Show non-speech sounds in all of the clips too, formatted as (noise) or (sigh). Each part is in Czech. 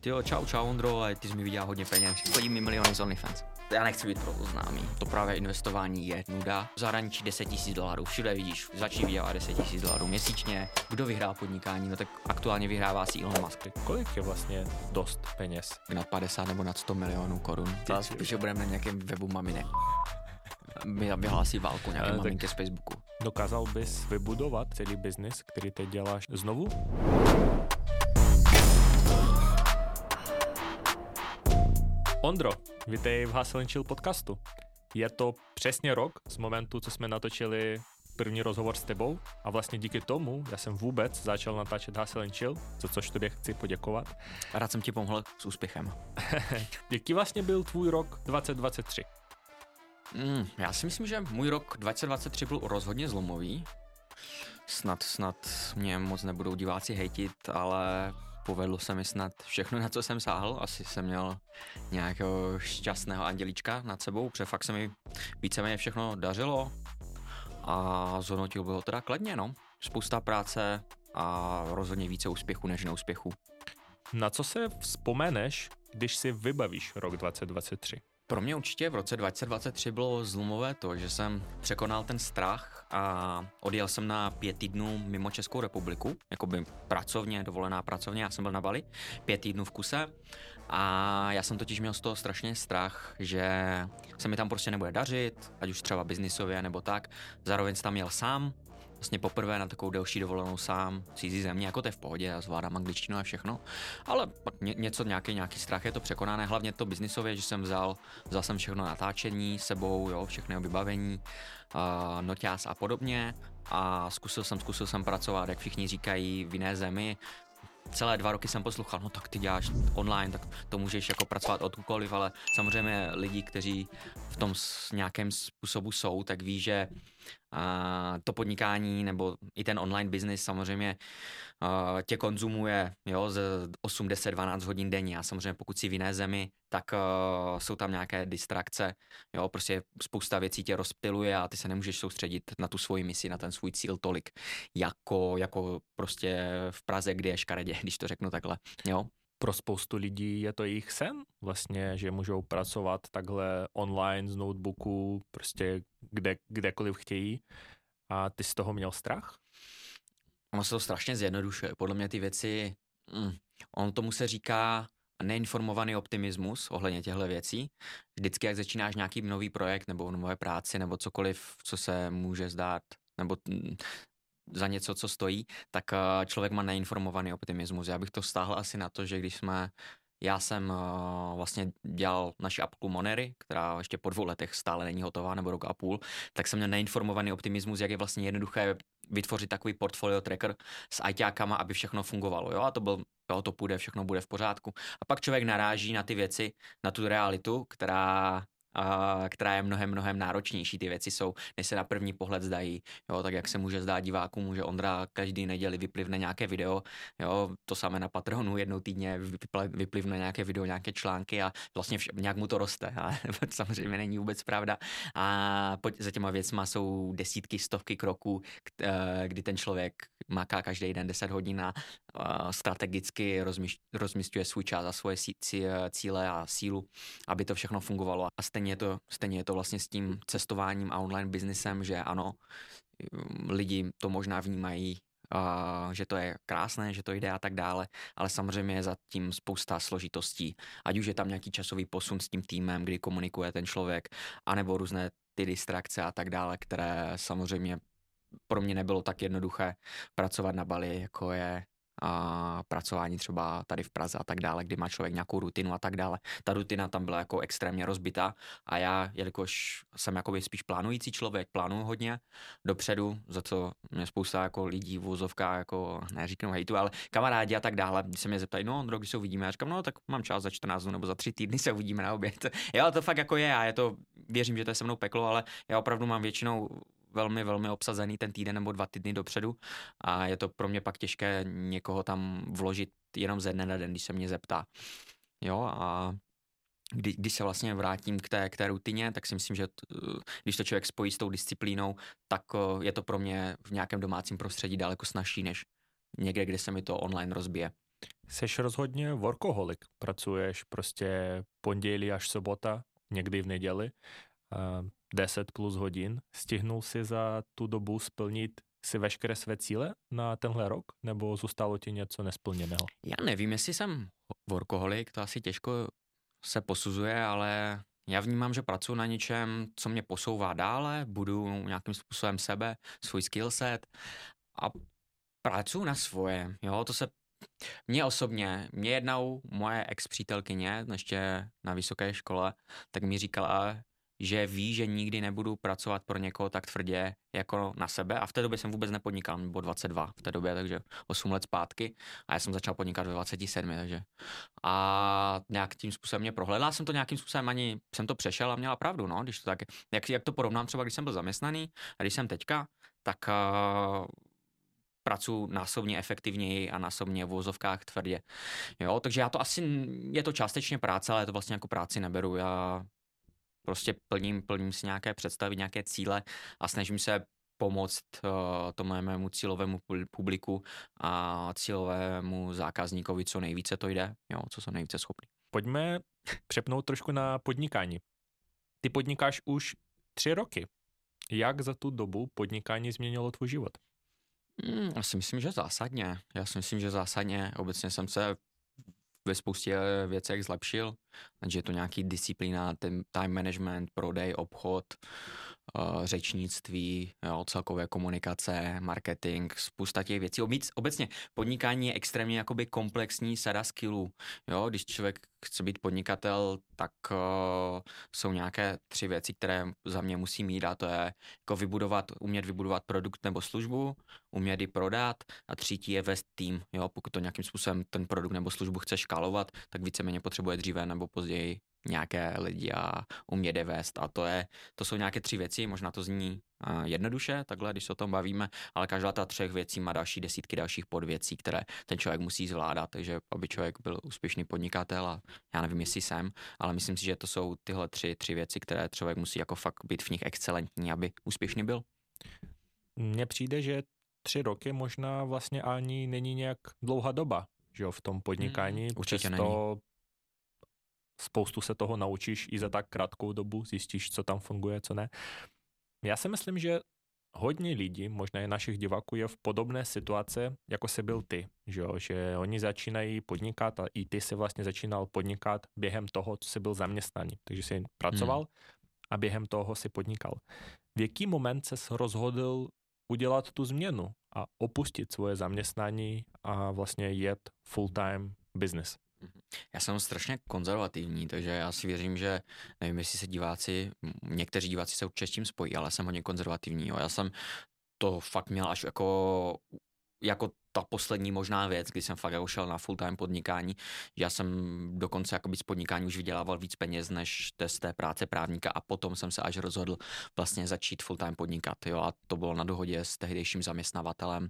Ty jo, čau, čau, Ondro, ale ty jsi mi viděl hodně peněz. Chodí mi miliony z OnlyFans. Já nechci být proto známý. To právě investování je nuda. V zahraničí 10 tisíc dolarů, všude vidíš, začni vydělat 10 tisíc dolarů měsíčně. Kdo vyhrál podnikání? No tak aktuálně vyhrává si Elon Musk. Kolik je vlastně dost peněz? Na 50 nebo nad 100 milionů korun. To spíš budeme na nějakém webu maminek. Vyhlásí válku nějaké maminky z Facebooku. Dokázal bys vybudovat celý biznis, který teď děláš znovu? Ondro, vítej v Hustle Chill podcastu. Je to přesně rok z momentu, co jsme natočili první rozhovor s tebou a vlastně díky tomu já jsem vůbec začal natáčet Hustle Chill, za což tobě chci poděkovat. Rád jsem ti pomohl s úspěchem. (laughs) Jaký vlastně byl tvůj rok 2023? Mm, já si myslím, že můj rok 2023 byl rozhodně zlomový. Snad, snad mě moc nebudou diváci hejtit, ale povedlo se mi snad všechno, na co jsem sáhl. Asi jsem měl nějakého šťastného andělíčka nad sebou, protože fakt se mi víceméně všechno dařilo a zhodnotil bych ho teda kladně, no. Spousta práce a rozhodně více úspěchu než neúspěchu. Na co se vzpomeneš, když si vybavíš rok 2023? Pro mě určitě v roce 2023 bylo zlomové to, že jsem překonal ten strach a odjel jsem na pět týdnů mimo Českou republiku, jako by pracovně, dovolená pracovně, já jsem byl na Bali, pět týdnů v kuse a já jsem totiž měl z toho strašně strach, že se mi tam prostě nebude dařit, ať už třeba biznisově nebo tak. Zároveň jsem tam měl sám, vlastně poprvé na takovou delší dovolenou sám, cizí země, jako to je v pohodě, já zvládám angličtinu a všechno, ale pak ně, něco, nějaký, nějaký strach je to překonané, hlavně to biznisově, že jsem vzal, vzal jsem všechno natáčení sebou, jo, všechny vybavení, uh, noťás a podobně. A zkusil jsem, zkusil jsem pracovat, jak všichni říkají, v jiné zemi, celé dva roky jsem poslouchal, no tak ty děláš online, tak to můžeš jako pracovat odkoliv, ale samozřejmě lidi, kteří v tom s nějakém způsobu jsou, tak ví, že a to podnikání nebo i ten online business samozřejmě uh, tě konzumuje jo, z 8, 10, 12 hodin denně a samozřejmě pokud si v jiné zemi, tak uh, jsou tam nějaké distrakce, jo, prostě spousta věcí tě rozptiluje a ty se nemůžeš soustředit na tu svoji misi, na ten svůj cíl tolik, jako, jako prostě v Praze, kde je škaredě, (laughs) když to řeknu takhle, jo pro spoustu lidí je to jejich sen, vlastně, že můžou pracovat takhle online z notebooku, prostě kde, kdekoliv chtějí. A ty z toho měl strach? Ono se to strašně zjednodušuje. Podle mě ty věci, mm, on tomu se říká neinformovaný optimismus ohledně těchto věcí. Vždycky, jak začínáš nějaký nový projekt nebo nové práci nebo cokoliv, co se může zdát, nebo za něco, co stojí, tak eh, člověk má neinformovaný optimismus. Já bych to stáhl asi na to, že když jsme já jsem uh, vlastně dělal naši apku Monery, která ještě po dvou letech stále není hotová, nebo rok a půl, tak jsem měl neinformovaný optimismus, jak je vlastně jednoduché vytvořit takový portfolio tracker s ITákama, aby všechno fungovalo. Jo? A to byl, jo, to půjde, všechno bude v pořádku. A pak člověk naráží na ty věci, na tu realitu, která která je mnohem, mnohem náročnější. Ty věci jsou, než se na první pohled zdají. Jo, tak jak se může zdát divákům, může Ondra každý neděli vyplivne nějaké video, jo, to samé na Patronu jednou týdně vyplivne nějaké video, nějaké články a vlastně vš- nějak mu to roste. A (laughs) samozřejmě není vůbec pravda. A za těma věcma jsou desítky, stovky kroků, eh, kdy ten člověk maká každý den 10 hodin a strategicky rozmístuje svůj čas a svoje cíle a sílu, aby to všechno fungovalo. A stejně je to, stejně je to vlastně s tím cestováním a online biznesem, že ano, lidi to možná vnímají Uh, že to je krásné, že to jde a tak dále, ale samozřejmě je zatím spousta složitostí. Ať už je tam nějaký časový posun s tím týmem, kdy komunikuje ten člověk, anebo různé ty distrakce a tak dále, které samozřejmě pro mě nebylo tak jednoduché pracovat na Bali, jako je a pracování třeba tady v Praze a tak dále, kdy má člověk nějakou rutinu a tak dále. Ta rutina tam byla jako extrémně rozbitá a já, jelikož jsem jakoby spíš plánující člověk, plánuju hodně dopředu, za co mě spousta jako lidí v vozovkách jako neříkám hejtu, ale kamarádi a tak dále, když se mě zeptají, no Ondro, když se uvidíme, já říkám, no tak mám čas za 14 dnů nebo za 3 týdny se uvidíme na oběd. (laughs) jo, to fakt jako je a je to, věřím, že to je se mnou peklo, ale já opravdu mám většinou velmi, velmi obsazený ten týden nebo dva týdny dopředu a je to pro mě pak těžké někoho tam vložit jenom ze dne na den, když se mě zeptá. Jo a kdy, když se vlastně vrátím k té, k té rutině, tak si myslím, že t, když to člověk spojí s tou disciplínou, tak je to pro mě v nějakém domácím prostředí daleko snažší, než někde, kde se mi to online rozbije. Seš rozhodně workoholik. Pracuješ prostě pondělí až sobota, někdy v neděli, 10 plus hodin. Stihnul si za tu dobu splnit si veškeré své cíle na tenhle rok, nebo zůstalo ti něco nesplněného? Já nevím, jestli jsem workoholik, to asi těžko se posuzuje, ale já vnímám, že pracuji na něčem, co mě posouvá dále, budu nějakým způsobem sebe, svůj skillset a pracuji na svoje, jo, to se mně osobně, mě jednou moje ex-přítelkyně, ještě na vysoké škole, tak mi říkala, že ví, že nikdy nebudu pracovat pro někoho tak tvrdě jako na sebe a v té době jsem vůbec nepodnikal, bylo 22 v té době, takže 8 let zpátky a já jsem začal podnikat ve 27, takže a nějak tím způsobem mě prohledla jsem to nějakým způsobem, ani jsem to přešel a měla pravdu, no, když to tak, jak, jak to porovnám třeba, když jsem byl zaměstnaný a když jsem teďka, tak uh, pracuji násobně efektivněji a násobně v vozovkách tvrdě. Jo, takže já to asi, je to částečně práce, ale to vlastně jako práci neberu. Já prostě plním, plním si nějaké představy, nějaké cíle a snažím se pomoct uh, tomu mému cílovému publiku a cílovému zákazníkovi, co nejvíce to jde, jo, co jsou nejvíce schopný. Pojďme přepnout trošku na podnikání. Ty podnikáš už tři roky. Jak za tu dobu podnikání změnilo tvůj život? Hmm, já si myslím, že zásadně. Já si myslím, že zásadně. Obecně jsem se ve spoustě věcech zlepšil, takže je to nějaký disciplína, ten time management, prodej, obchod, uh, řečnictví, jo, celkové komunikace, marketing, spousta těch věcí. Obec, obecně podnikání je extrémně jakoby komplexní sada skillů. Jo, když člověk chce být podnikatel, tak uh, jsou nějaké tři věci, které za mě musí mít a to je jako vybudovat, umět vybudovat produkt nebo službu, umět ji prodat a třetí je vést tým. Jo, pokud to nějakým způsobem ten produkt nebo službu chce škálovat, tak víceméně potřebuje dříve nebo později nějaké lidi a umět je vést. A to, je, to jsou nějaké tři věci, možná to zní uh, jednoduše, takhle, když se o tom bavíme, ale každá ta třech věcí má další desítky dalších podvěcí, které ten člověk musí zvládat, takže aby člověk byl úspěšný podnikatel a já nevím, jestli jsem, ale myslím si, že to jsou tyhle tři, tři věci, které člověk musí jako fakt být v nich excelentní, aby úspěšný byl. Mně přijde, že tři roky možná vlastně ani není nějak dlouhá doba, že jo, v tom podnikání. Hmm, určitě Přesto není spoustu se toho naučíš i za tak krátkou dobu, zjistíš, co tam funguje, co ne. Já si myslím, že hodně lidí, možná i našich diváků, je v podobné situace, jako se byl ty, že, jo? že oni začínají podnikat a i ty se vlastně začínal podnikat během toho, co jsi byl zaměstnaný. Takže jsi pracoval hmm. a během toho si podnikal. V jaký moment se rozhodl udělat tu změnu a opustit svoje zaměstnání a vlastně jet full-time business? Mhm. Já jsem strašně konzervativní, takže já si věřím, že nevím, jestli se diváci, někteří diváci se určitě s tím spojí, ale jsem hodně konzervativní. Jo. Já jsem to fakt měl až jako jako ta poslední možná věc, kdy jsem fakt jako šel na full-time podnikání, já jsem dokonce jako z podnikání už vydělával víc peněz než z té práce právníka a potom jsem se až rozhodl vlastně začít full-time podnikat, jo, a to bylo na dohodě s tehdejším zaměstnavatelem,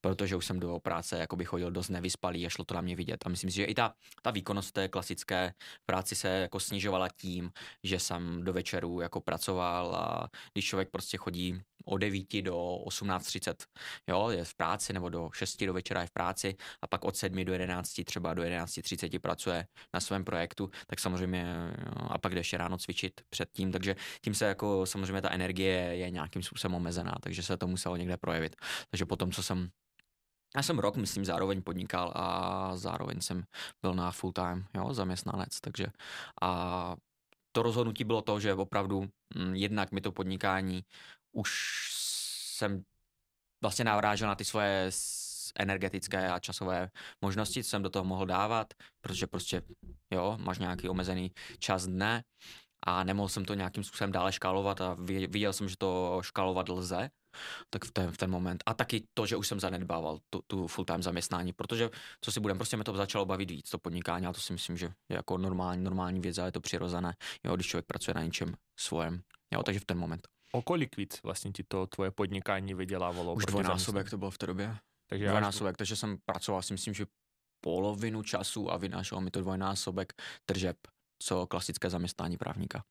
protože už jsem do práce jakoby chodil dost nevyspalý a šlo to na mě vidět. A myslím si, že i ta, ta výkonnost té klasické práci se jako snižovala tím, že jsem do večeru jako pracoval a když člověk prostě chodí od 9 do 18.30, jo, je v práci nebo do 6 do večera je v práci a pak od 7 do 11, třeba do 11.30 pracuje na svém projektu, tak samozřejmě a pak jde ještě ráno cvičit předtím, takže tím se jako samozřejmě ta energie je nějakým způsobem omezená, takže se to muselo někde projevit. Takže potom, co jsem já jsem rok, myslím, zároveň podnikal a zároveň jsem byl na full time, jo, zaměstnanec, takže a to rozhodnutí bylo to, že opravdu mm, jednak mi to podnikání už jsem vlastně navrážel na ty svoje energetické a časové možnosti, co jsem do toho mohl dávat, protože prostě, jo, máš nějaký omezený čas dne a nemohl jsem to nějakým způsobem dále škálovat a viděl jsem, že to škálovat lze, tak v ten, v ten moment. A taky to, že už jsem zanedbával tu, tu full-time zaměstnání, protože, co si budem, prostě mi to začalo bavit víc, to podnikání, a to si myslím, že je jako normální, normální věc, ale je to přirozené, jo, když člověk pracuje na něčem svojem, jo, takže v ten moment. O kolik víc vlastně ti to tvoje podnikání vydělávalo? Už dvojnásobek to bylo v té době. Takže dvojnásobek, takže jsem pracoval si myslím, že polovinu času a vynášel mi to dvojnásobek tržeb, co klasické zaměstnání právníka.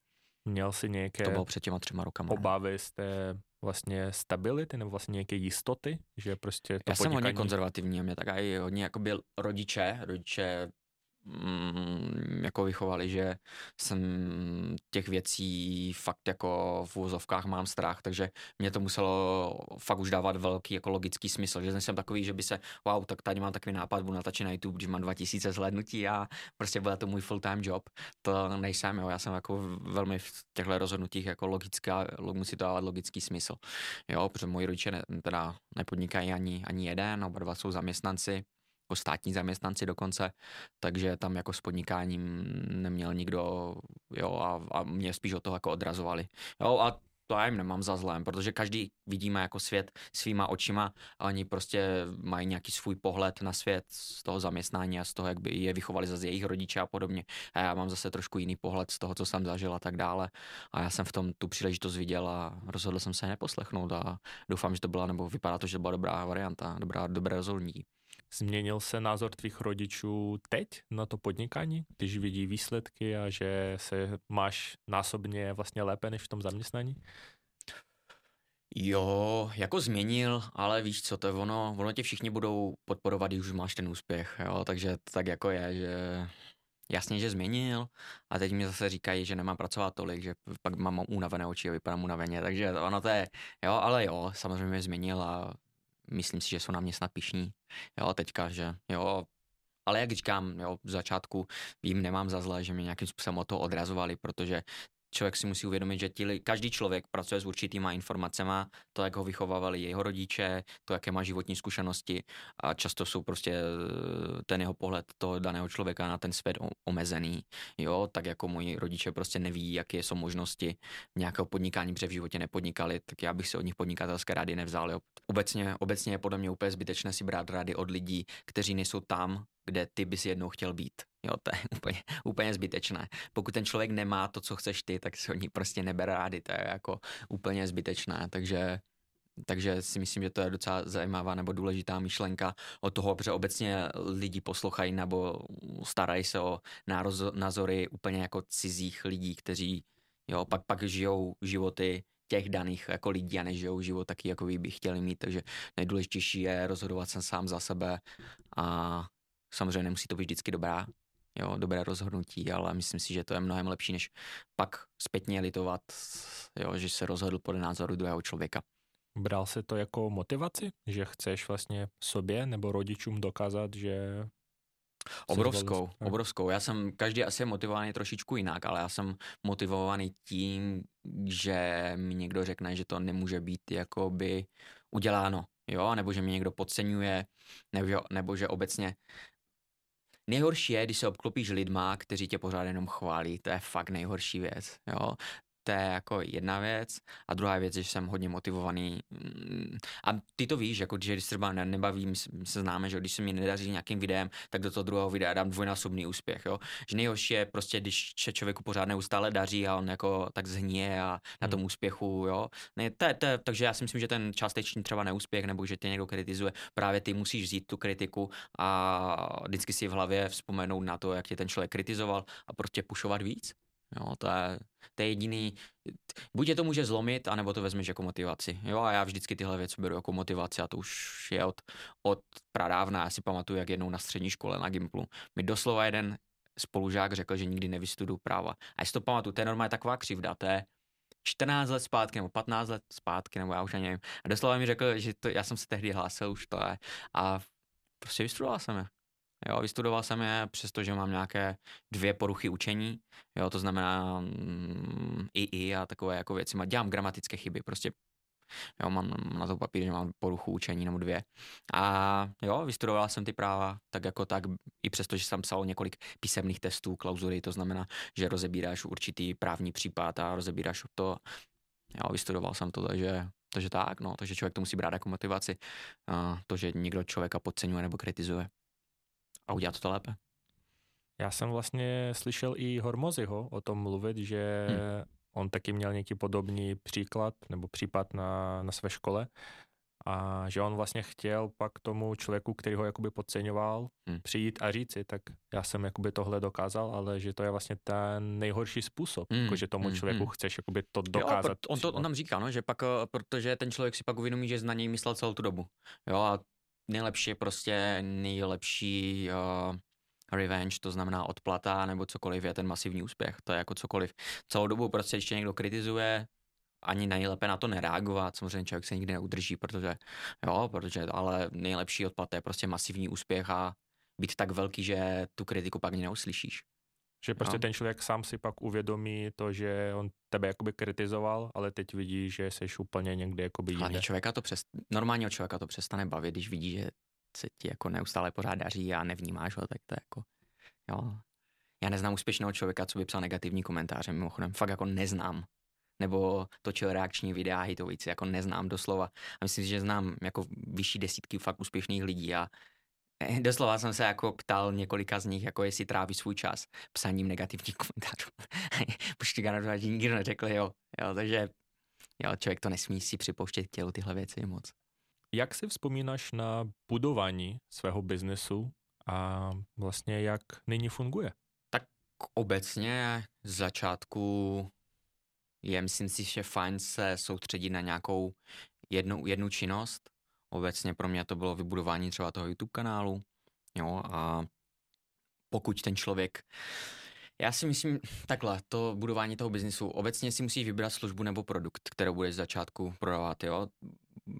Měl si nějaké to bylo před těma třema rokama. obavy z té vlastně stability nebo vlastně nějaké jistoty, že prostě to Já jsem podnikání... hodně konzervativní a mě tak i hodně jako byl rodiče, rodiče jako vychovali, že jsem těch věcí fakt jako v úzovkách mám strach, takže mě to muselo fakt už dávat velký jako logický smysl, že jsem takový, že by se, wow, tak tady mám takový nápad, budu natačit na YouTube, když mám 2000 zhlédnutí a prostě bude to můj full-time job. To nejsem, jo, já jsem jako velmi v těchto rozhodnutích jako logická, musí to dávat logický smysl, jo, protože moji rodiče ne, teda nepodnikají ani, ani jeden, oba dva jsou zaměstnanci, jako státní zaměstnanci dokonce, takže tam jako s podnikáním neměl nikdo, jo, a, a mě spíš od toho jako odrazovali. Jo, a to já jim nemám za zlém, protože každý vidíme jako svět svýma očima a oni prostě mají nějaký svůj pohled na svět z toho zaměstnání a z toho, jak by je vychovali zase jejich rodiče a podobně. A já mám zase trošku jiný pohled z toho, co jsem zažil a tak dále. A já jsem v tom tu příležitost viděl a rozhodl jsem se neposlechnout a doufám, že to byla, nebo vypadá to, že to byla dobrá varianta, dobrá, dobré rozhodnutí. Změnil se názor tvých rodičů teď na to podnikání, když vidí výsledky a že se máš násobně vlastně lépe než v tom zaměstnání? Jo, jako změnil, ale víš co, to je ono, ono tě všichni budou podporovat, když už máš ten úspěch, jo, takže tak jako je, že jasně, že změnil a teď mi zase říkají, že nemám pracovat tolik, že pak mám unavené oči a vypadám unaveně, takže ono to je, jo, ale jo, samozřejmě změnil a myslím si, že jsou na mě snad pišní, jo, teďka, že jo, ale jak říkám, jo, v začátku vím, nemám za zlé, že mě nějakým způsobem o to odrazovali, protože člověk si musí uvědomit, že tí, každý člověk pracuje s určitýma informacemi, to, jak ho vychovávali jeho rodiče, to, jaké má životní zkušenosti a často jsou prostě eh, ten jeho pohled toho daného člověka na ten svět omezený, jo, tak jako moji rodiče prostě neví, jaké jsou možnosti nějakého podnikání, protože v životě nepodnikali, tak já bych si od nich podnikatelské rády nevzal, jo. Obecně, obecně je podle mě úplně zbytečné si brát rády od lidí, kteří nejsou tam, kde ty bys jednou chtěl být. Jo, to je (laughs) úplně, úplně zbytečné. Pokud ten člověk nemá to, co chceš ty, tak se o ní prostě nebere rády, to je jako úplně zbytečné, takže takže si myslím, že to je docela zajímavá nebo důležitá myšlenka o toho, protože obecně lidi poslouchají nebo starají se o názory úplně jako cizích lidí, kteří jo, pak, pak žijou životy těch daných jako lidí a nežijou život taky, jako by chtěli mít, takže nejdůležitější je rozhodovat se sám za sebe a samozřejmě nemusí to být vždycky dobrá, jo, dobré rozhodnutí, ale myslím si, že to je mnohem lepší, než pak zpětně litovat, jo, že se rozhodl podle názoru druhého člověka. Bral se to jako motivaci, že chceš vlastně sobě nebo rodičům dokázat, že Obrovskou, obrovskou. Já jsem, každý asi je motivovaný trošičku jinak, ale já jsem motivovaný tím, že mi někdo řekne, že to nemůže být jakoby uděláno, jo, nebo že mi někdo podceňuje, nebo, nebo že obecně Nejhorší je, když se obklopíš lidma, kteří tě pořád jenom chválí. To je fakt nejhorší věc. Jo? To je jako jedna věc. A druhá věc, že jsem hodně motivovaný. Mm, a ty to víš, jako když třeba nebavím, se známe, že když se mi nedaří nějakým videem, tak do toho druhého videa dám dvojnásobný úspěch. Jo? Že nejhorší je prostě, když se člověku pořád neustále daří a on jako tak zhníje a na tom hmm. úspěchu. Jo? Ne, to, to, takže já si myslím, že ten částečný třeba neúspěch nebo že tě někdo kritizuje, právě ty musíš vzít tu kritiku a vždycky si v hlavě vzpomenout na to, jak tě ten člověk kritizoval a prostě pušovat víc. Jo, to je, to je jediný, buď je to může zlomit, anebo to vezmeš jako motivaci. Jo, a já vždycky tyhle věci beru jako motivaci a to už je od, od pradávna. Já si pamatuju, jak jednou na střední škole na Gimplu mi doslova jeden spolužák řekl, že nikdy nevystuduju práva. A jestli to pamatuju, to je normálně taková křivda, to je 14 let zpátky nebo 15 let zpátky, nebo já už ani nevím. A doslova mi řekl, že to, já jsem se tehdy hlásil už to je. A prostě vystudoval jsem je. Jo, vystudoval jsem je, přestože mám nějaké dvě poruchy učení, jo, to znamená mm, i i a takové jako věci. Dělám gramatické chyby, prostě Jo, mám na to papír, že mám poruchu učení nebo dvě. A jo, vystudoval jsem ty práva tak jako tak, i přesto, že jsem psal několik písemných testů, klauzury, to znamená, že rozebíráš určitý právní případ a rozebíráš to. Jo, vystudoval jsem to, takže, takže tak, no, takže člověk to musí brát jako motivaci. A to, že někdo člověka podceňuje nebo kritizuje a udělat to lépe. Já jsem vlastně slyšel i Hormozyho o tom mluvit, že hmm. on taky měl nějaký podobný příklad nebo případ na, na své škole a že on vlastně chtěl pak tomu člověku, který ho jakoby podceňoval, hmm. přijít a říci, tak já jsem jakoby tohle dokázal, ale že to je vlastně ten nejhorší způsob, hmm. jako že tomu hmm. člověku hmm. chceš jakoby to dokázat. Jo, on, to, on tam říká, no, že pak, eh, protože ten člověk si pak uvědomí, že na něj myslel celou tu dobu. Jo, a nejlepší prostě nejlepší uh, revenge, to znamená odplata nebo cokoliv je ten masivní úspěch. To je jako cokoliv. Celou dobu prostě ještě někdo kritizuje, ani nejlépe na to nereagovat, samozřejmě člověk se nikdy neudrží, protože jo, protože, ale nejlepší odplata je prostě masivní úspěch a být tak velký, že tu kritiku pak neuslyšíš. Že prostě no. ten člověk sám si pak uvědomí to, že on tebe jakoby kritizoval, ale teď vidí, že jsi úplně někde jakoby jinde. Ale člověka to přes, normálního člověka to přestane bavit, když vidí, že se ti jako neustále pořád daří a nevnímáš ho, tak to je jako, jo. Já neznám úspěšného člověka, co by psal negativní komentáře, mimochodem, fakt jako neznám. Nebo točil reakční videa, hejtovici, jako neznám doslova. A myslím si, že znám jako vyšší desítky fakt úspěšných lidí a doslova jsem se jako ptal několika z nich, jako jestli tráví svůj čas psaním negativních (laughs) komentářů. Počkej, na že nikdo neřekl, jo. jo. Takže jo, člověk to nesmí si připouštět tělu tyhle věci moc. Jak si vzpomínáš na budování svého biznesu a vlastně jak nyní funguje? Tak obecně z začátku je, myslím si, že fajn se soustředit na nějakou jednu, jednu činnost, Obecně pro mě to bylo vybudování třeba toho YouTube kanálu, jo, a pokud ten člověk já si myslím takhle, to budování toho biznisu. Obecně si musíš vybrat službu nebo produkt, kterou budeš z začátku prodávat, jo.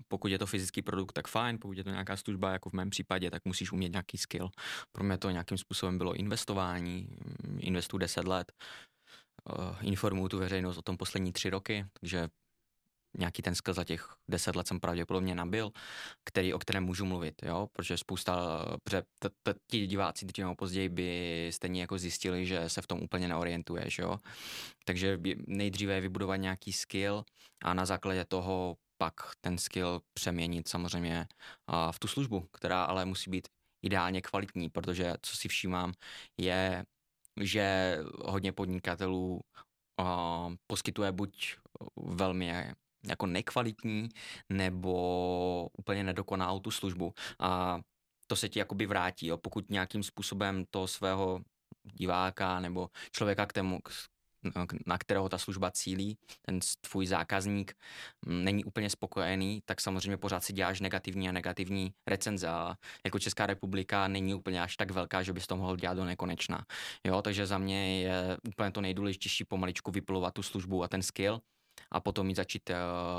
Pokud je to fyzický produkt, tak fajn, pokud je to nějaká služba, jako v mém případě, tak musíš umět nějaký skill. Pro mě to nějakým způsobem bylo investování, investu 10 let, uh, informuju tu veřejnost o tom poslední tři roky, takže nějaký ten skill za těch deset let jsem pravděpodobně nabil, který, o kterém můžu mluvit, jo, protože spousta, protože ti diváci dřív nebo později by stejně jako zjistili, že se v tom úplně neorientuješ, jo, takže nejdříve je vybudovat nějaký skill a na základě toho pak ten skill přeměnit samozřejmě v tu službu, která ale musí být ideálně kvalitní, protože co si všímám je, že hodně podnikatelů poskytuje buď velmi jako nekvalitní nebo úplně nedokonalou tu službu. A to se ti jakoby vrátí, jo. pokud nějakým způsobem to svého diváka nebo člověka k tému, na kterého ta služba cílí, ten tvůj zákazník mm, není úplně spokojený, tak samozřejmě pořád si děláš negativní a negativní recenze. A jako Česká republika není úplně až tak velká, že bys to mohl dělat do nekonečna. Jo, takže za mě je úplně to nejdůležitější pomaličku vyplovat tu službu a ten skill a potom ji začít uh,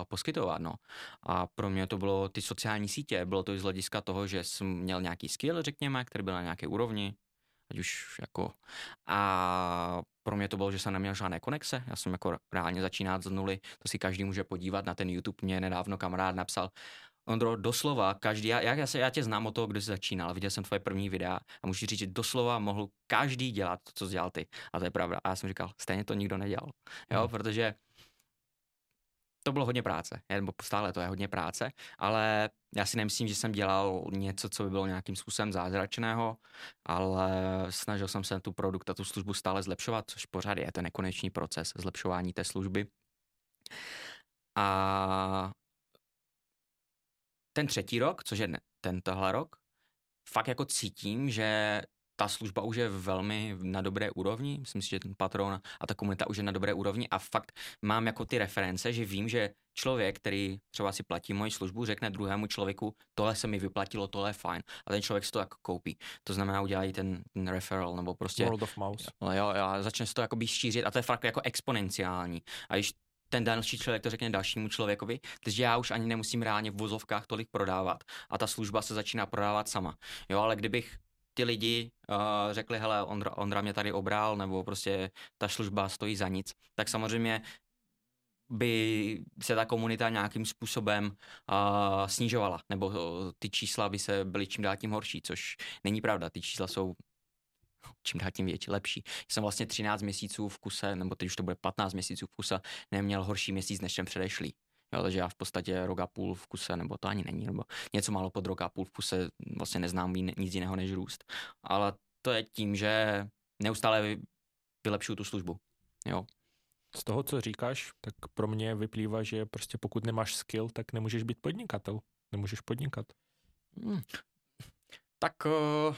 poskytovat. No. A pro mě to bylo ty sociální sítě, bylo to i z hlediska toho, že jsem měl nějaký skill, řekněme, který byl na nějaké úrovni, ať už jako a pro mě to bylo, že jsem neměl žádné konexe, já jsem jako reálně začínat z nuly, to si každý může podívat na ten YouTube, mě nedávno kamarád napsal, Ondro, doslova každý, já, já, se, já tě znám o toho, kdo jsi začínal, viděl jsem tvoje první videa a můžu říct, že doslova mohl každý dělat to, co jsi dělal ty. A to je pravda. A já jsem říkal, stejně to nikdo nedělal. Jo, hmm. protože to bylo hodně práce, nebo stále to je hodně práce, ale já si nemyslím, že jsem dělal něco, co by bylo nějakým způsobem zázračného, ale snažil jsem se tu produkt a tu službu stále zlepšovat, což pořád je ten nekonečný proces zlepšování té služby. A ten třetí rok, což je ten tohle rok, fakt jako cítím, že ta služba už je velmi na dobré úrovni, myslím si, že ten patron a ta komunita už je na dobré úrovni a fakt mám jako ty reference, že vím, že člověk, který třeba si platí moji službu, řekne druhému člověku, tohle se mi vyplatilo, tohle je fajn. A ten člověk si to jako koupí. To znamená, udělají ten, ten referral nebo prostě... World of mouse. Jo, jo, jo, začne se to jako šířit a to je fakt jako exponenciální. A když ten další člověk to řekne dalšímu člověkovi, takže já už ani nemusím reálně v vozovkách tolik prodávat a ta služba se začíná prodávat sama. Jo, ale kdybych ty lidi uh, řekli, hele, Ondra, Ondra mě tady obral, nebo prostě ta služba stojí za nic, tak samozřejmě by se ta komunita nějakým způsobem uh, snižovala, nebo uh, ty čísla by se byly čím dál tím horší, což není pravda, ty čísla jsou čím dál tím větší, lepší. Jsem vlastně 13 měsíců v kuse, nebo teď už to bude 15 měsíců v kuse, neměl horší měsíc než ten předešlý. Jo, takže já v podstatě rok a půl v kuse, nebo to ani není, nebo něco málo pod rok a půl v kuse vlastně neznám nic jiného než růst. Ale to je tím, že neustále vylepšuju tu službu. Jo. Z toho, co říkáš, tak pro mě vyplývá, že prostě pokud nemáš skill, tak nemůžeš být podnikatel. nemůžeš podnikat? Hmm. Tak uh,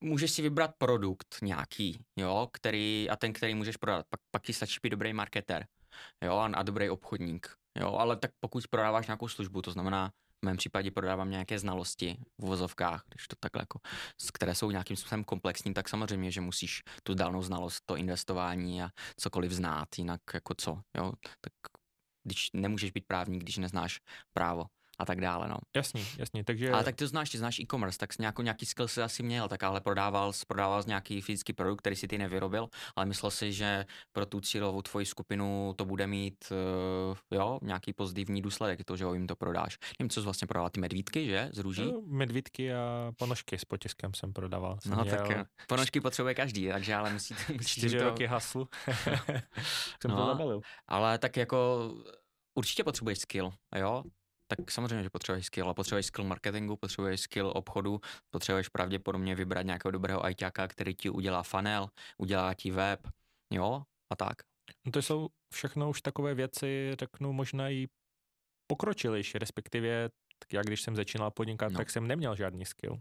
můžeš si vybrat produkt nějaký, jo, který, a ten, který můžeš prodat. Pak, pak ti stačí být dobrý marketer, jo, a, a dobrý obchodník, jo, ale tak pokud prodáváš nějakou službu, to znamená, v mém případě prodávám nějaké znalosti v vozovkách, když to takhle jako, které jsou nějakým způsobem komplexní, tak samozřejmě, že musíš tu dálnou znalost, to investování a cokoliv znát, jinak jako co, jo, tak když nemůžeš být právník, když neznáš právo a tak dále. No. Jasný, jasný. Takže... Ale tak ty znáš, ty znáš e-commerce, tak nějakou, nějaký skill si asi měl, tak ale prodával, prodával z nějaký fyzický produkt, který si ty nevyrobil, ale myslel si, že pro tu cílovou tvoji skupinu to bude mít uh, jo, nějaký pozitivní důsledek, to, že ho jim to prodáš. Nevím, co jsi vlastně prodával, ty medvídky, že, z růží? No, medvídky a ponožky s potiskem jsem prodával. Jsem no měl... tak ponožky potřebuje každý, takže ale musí, musí Čtyři to... roky haslu. (laughs) jsem no, to zabalil. Ale tak jako určitě potřebuješ skill, jo? Tak samozřejmě, že potřebuješ skill, ale potřebuješ skill marketingu, potřebuješ skill obchodu, potřebuješ pravděpodobně vybrat nějakého dobrého ajťáka, který ti udělá funnel, udělá ti web, jo, a tak. No to jsou všechno už takové věci, řeknu možná i pokročilejší, respektive tak já když jsem začínal podnikat, no. tak jsem neměl žádný skill.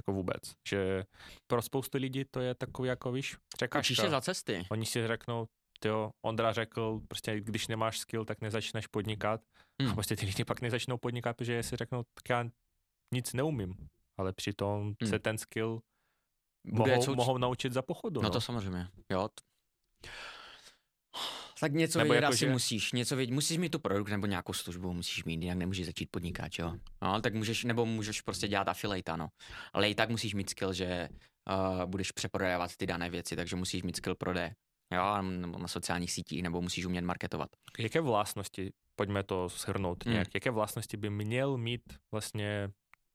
Jako vůbec. Že pro spoustu lidí to je takový jako, víš, překážka. se za cesty. Oni si řeknou, jo, Ondra řekl, prostě když nemáš skill, tak nezačneš podnikat. Hmm. A prostě ty lidi pak nezačnou podnikat, protože si řeknou, tak já nic neumím. Ale přitom hmm. se ten skill mohou, co... mohou naučit za pochodu. No, no. to samozřejmě, jo. Tak něco nebo vědět jako, asi že... musíš, něco vědět, musíš mít tu produkt nebo nějakou službu, musíš mít, jinak nemůžeš začít podnikat, jo. No, tak můžeš, nebo můžeš prostě dělat affiliate, no. Ale i tak musíš mít skill, že uh, budeš přeprodávat ty dané věci, takže musíš mít skill prodeje jo, nebo na sociálních sítích, nebo musíš umět marketovat. Jaké vlastnosti, pojďme to shrnout nějak, hmm. jaké vlastnosti by měl mít vlastně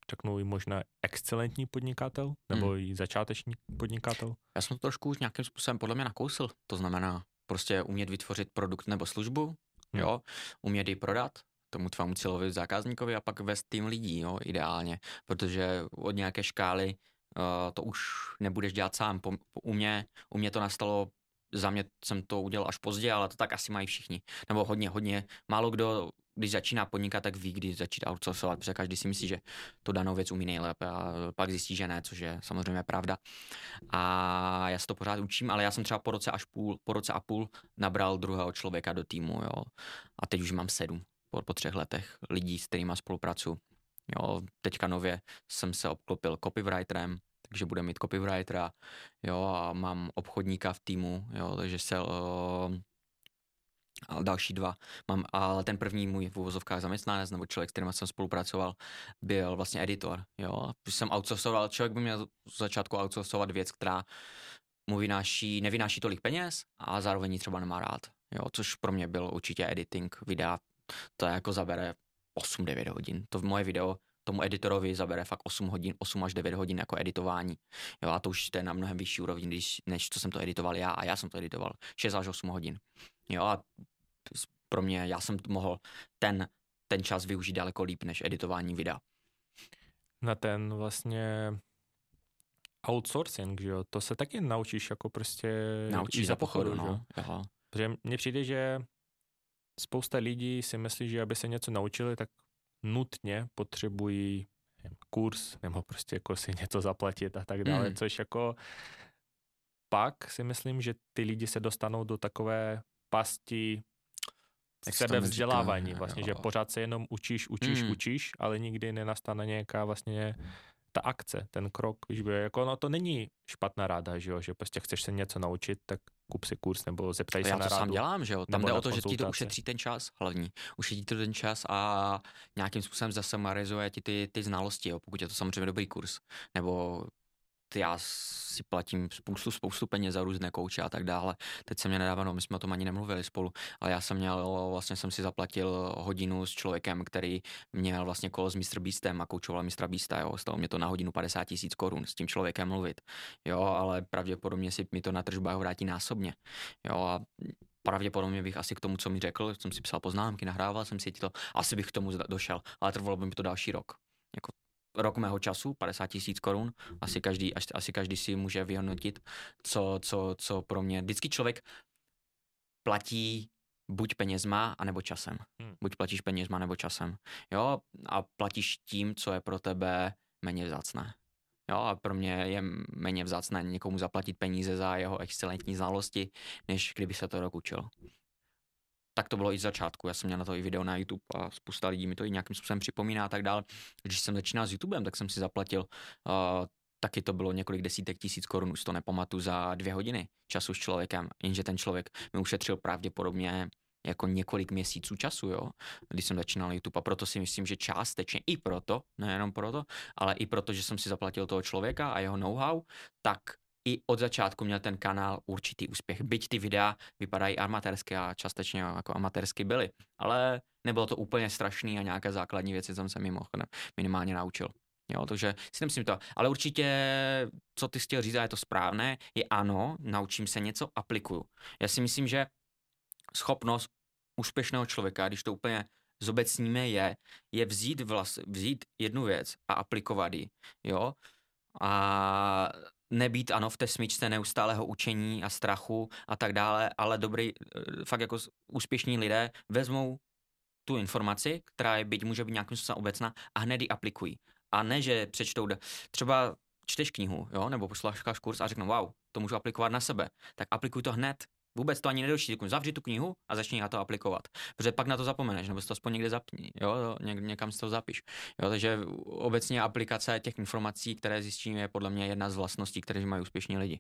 řeknu i možná excelentní podnikatel, nebo hmm. i začáteční podnikatel? Já jsem to trošku už nějakým způsobem podle mě nakousil. To znamená prostě umět vytvořit produkt nebo službu, hmm. jo, umět ji prodat, tomu tvému cílovému zákazníkovi a pak vést tým lidí, jo, ideálně, protože od nějaké škály uh, to už nebudeš dělat sám. Po, po, u, mě, u mě to nastalo za mě jsem to udělal až pozdě, ale to tak asi mají všichni. Nebo hodně, hodně. Málo kdo, když začíná podnikat, tak ví, kdy začít outsourcovat, protože každý si myslí, že to danou věc umí nejlépe a pak zjistí, že ne, což je samozřejmě pravda. A já se to pořád učím, ale já jsem třeba po roce, až půl, po roce a půl nabral druhého člověka do týmu, jo. A teď už mám sedm po, po třech letech lidí, s kterými spolupracuju. Jo, teďka nově jsem se obklopil copywriterem, takže bude mít copywritera, jo, a mám obchodníka v týmu, jo, takže se uh, a další dva mám, ale ten první můj v uvozovkách zaměstnanec nebo člověk, s kterým jsem spolupracoval, byl vlastně editor, jo. Když jsem outsourcoval, člověk by měl z začátku outsourcovat věc, která mu vynáší, nevynáší tolik peněz a zároveň ji třeba nemá rád, jo, což pro mě byl určitě editing videa, to jako zabere 8-9 hodin. To v moje video tomu editorovi zabere fakt 8 hodin, 8 až 9 hodin jako editování. Jo, a to už je na mnohem vyšší úrovni, když, než co jsem to editoval já a já jsem to editoval 6 až 8 hodin. Jo, a pro mě, já jsem mohl ten, ten čas využít daleko líp než editování videa. Na ten vlastně outsourcing, že jo, to se taky naučíš jako prostě Naučíš za pochodu, no. Jo. Protože mně přijde, že spousta lidí si myslí, že aby se něco naučili, tak nutně potřebují kurz nebo prostě jako si něco zaplatit a tak dále, mm. což jako pak si myslím, že ty lidi se dostanou do takové pasti sebevzdělávání, vlastně, jo. že pořád se jenom učíš, učíš, mm. učíš, ale nikdy nenastane nějaká vlastně ta akce, ten krok, víš, jako no to není špatná ráda, že jo, že prostě chceš se něco naučit, tak kup si kurz nebo zeptaj se já na to sám dělám, že jo, tam jde o to, že ti to ušetří ten čas hlavní, ušetří to ten čas a nějakým způsobem zase marizuje ti ty, ty znalosti, jo, pokud je to samozřejmě dobrý kurz, nebo já si platím spoustu, spoustu peněz za různé kouče a tak dále. Teď se mě nedávno, my jsme o tom ani nemluvili spolu, ale já jsem měl, vlastně jsem si zaplatil hodinu s člověkem, který měl vlastně kolo s Mr. Beastem a koučoval Mr. Beasta, jo, stalo mě to na hodinu 50 tisíc korun s tím člověkem mluvit, jo, ale pravděpodobně si mi to na tržbách vrátí násobně, jo, a pravděpodobně bych asi k tomu, co mi řekl, jsem si psal poznámky, nahrával jsem si to, asi bych k tomu došel, ale trvalo by mi to další rok. Jako rok mého času, 50 tisíc korun, asi každý, asi každý si může vyhodnotit, co, co, co pro mě, vždycky člověk platí buď penězma, anebo časem. Hmm. Buď platíš penězma, nebo časem. Jo, a platíš tím, co je pro tebe méně vzácné. Jo, a pro mě je méně vzácné někomu zaplatit peníze za jeho excelentní znalosti, než kdyby se to rok učil. Tak to bylo i z začátku. Já jsem měl na to i video na YouTube a spousta lidí mi to i nějakým způsobem připomíná a tak dál. Když jsem začínal s YouTubem, tak jsem si zaplatil uh, taky to bylo několik desítek tisíc korun, už to nepamatuju, za dvě hodiny času s člověkem, jenže ten člověk mi ušetřil pravděpodobně jako několik měsíců času, jo, když jsem začínal YouTube a proto si myslím, že částečně i proto, nejenom proto, ale i proto, že jsem si zaplatil toho člověka a jeho know-how, tak i od začátku měl ten kanál určitý úspěch. Byť ty videa vypadají amatérsky a částečně jako amatérsky byly, ale nebylo to úplně strašný a nějaké základní věci jsem se mimo minimálně naučil. Jo, takže si nemyslím to. Ale určitě, co ty chtěl říct, a je to správné, je ano, naučím se něco, aplikuju. Já si myslím, že schopnost úspěšného člověka, když to úplně zobecníme, je, je vzít, vlas, vzít jednu věc a aplikovat ji. Jo? A nebýt, ano, v té smyčce neustálého učení a strachu a tak dále, ale dobrý, eh, fakt jako úspěšní lidé vezmou tu informaci, která je byť může být nějakým způsobem obecná a hned ji aplikují. A ne, že přečtou, třeba čteš knihu, jo, nebo posloucháš kurz a řeknou, wow, to můžu aplikovat na sebe. Tak aplikuj to hned, Vůbec to ani nedočti, zavři tu knihu a začni na to aplikovat. Protože pak na to zapomeneš, nebo si to aspoň někde zapni, jo, něk, někam si to zapiš. Jo, takže obecně aplikace těch informací, které zjistím, je podle mě jedna z vlastností, které mají úspěšní lidi.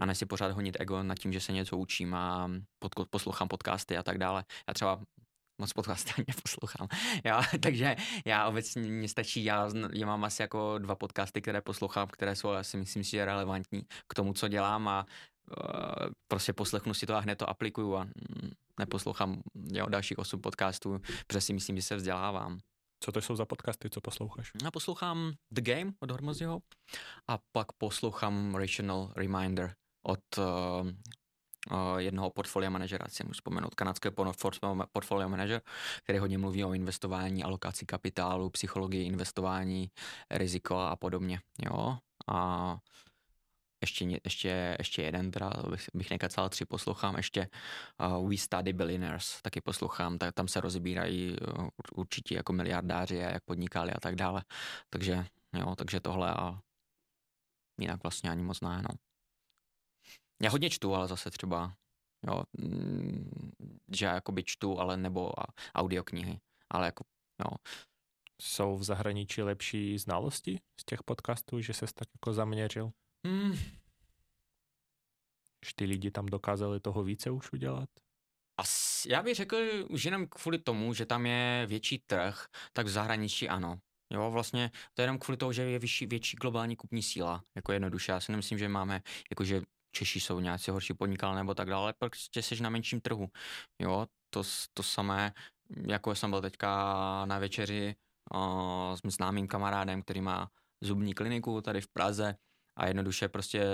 A ne si pořád honit ego nad tím, že se něco učím a pod, poslouchám podcasty a tak dále. Já třeba moc podcasty ani neposlouchám. (laughs) Já, takže já obecně mě stačí, já, já mám asi jako dva podcasty, které poslouchám, které jsou asi myslím si relevantní k tomu, co dělám a prostě poslechnu si to a hned to aplikuju a mm, neposlouchám jo, dalších osm podcastů, protože si myslím, že se vzdělávám. Co to jsou za podcasty, co posloucháš? Já poslouchám The Game od Hormozyho a pak poslouchám Rational Reminder od uh, jednoho portfolio manažera, si můžu vzpomenout, kanadské portfolio manager, který hodně mluví o investování, alokaci kapitálu, psychologii investování, riziko a podobně. Jo? A ještě, ještě, ještě jeden, teda bych, bych nekacal, tři poslouchám, ještě uh, We Study Billionaires, taky poslouchám, tak tam se rozbírají uh, určitě jako miliardáři a jak podnikali a tak dále. Takže, jo, takže tohle a jinak vlastně ani moc ne, no. Já hodně čtu, ale zase třeba, jo, mm, že jakoby čtu, ale nebo audioknihy, ale jako, jo. Jsou v zahraničí lepší znalosti z těch podcastů, že se tak jako zaměřil? Hmm. Že ty lidi tam dokázali toho více už udělat? As, já bych řekl, už jenom kvůli tomu, že tam je větší trh, tak v zahraničí ano. Jo, vlastně to je jenom kvůli tomu, že je vyšší, větší globální kupní síla, jako jednoduše. Já si nemyslím, že máme, jakože Češi jsou nějací horší podnikal nebo tak dále, prostě jsi na menším trhu. Jo, to, to samé, jako jsem byl teďka na večeři o, s známým kamarádem, který má zubní kliniku tady v Praze a jednoduše prostě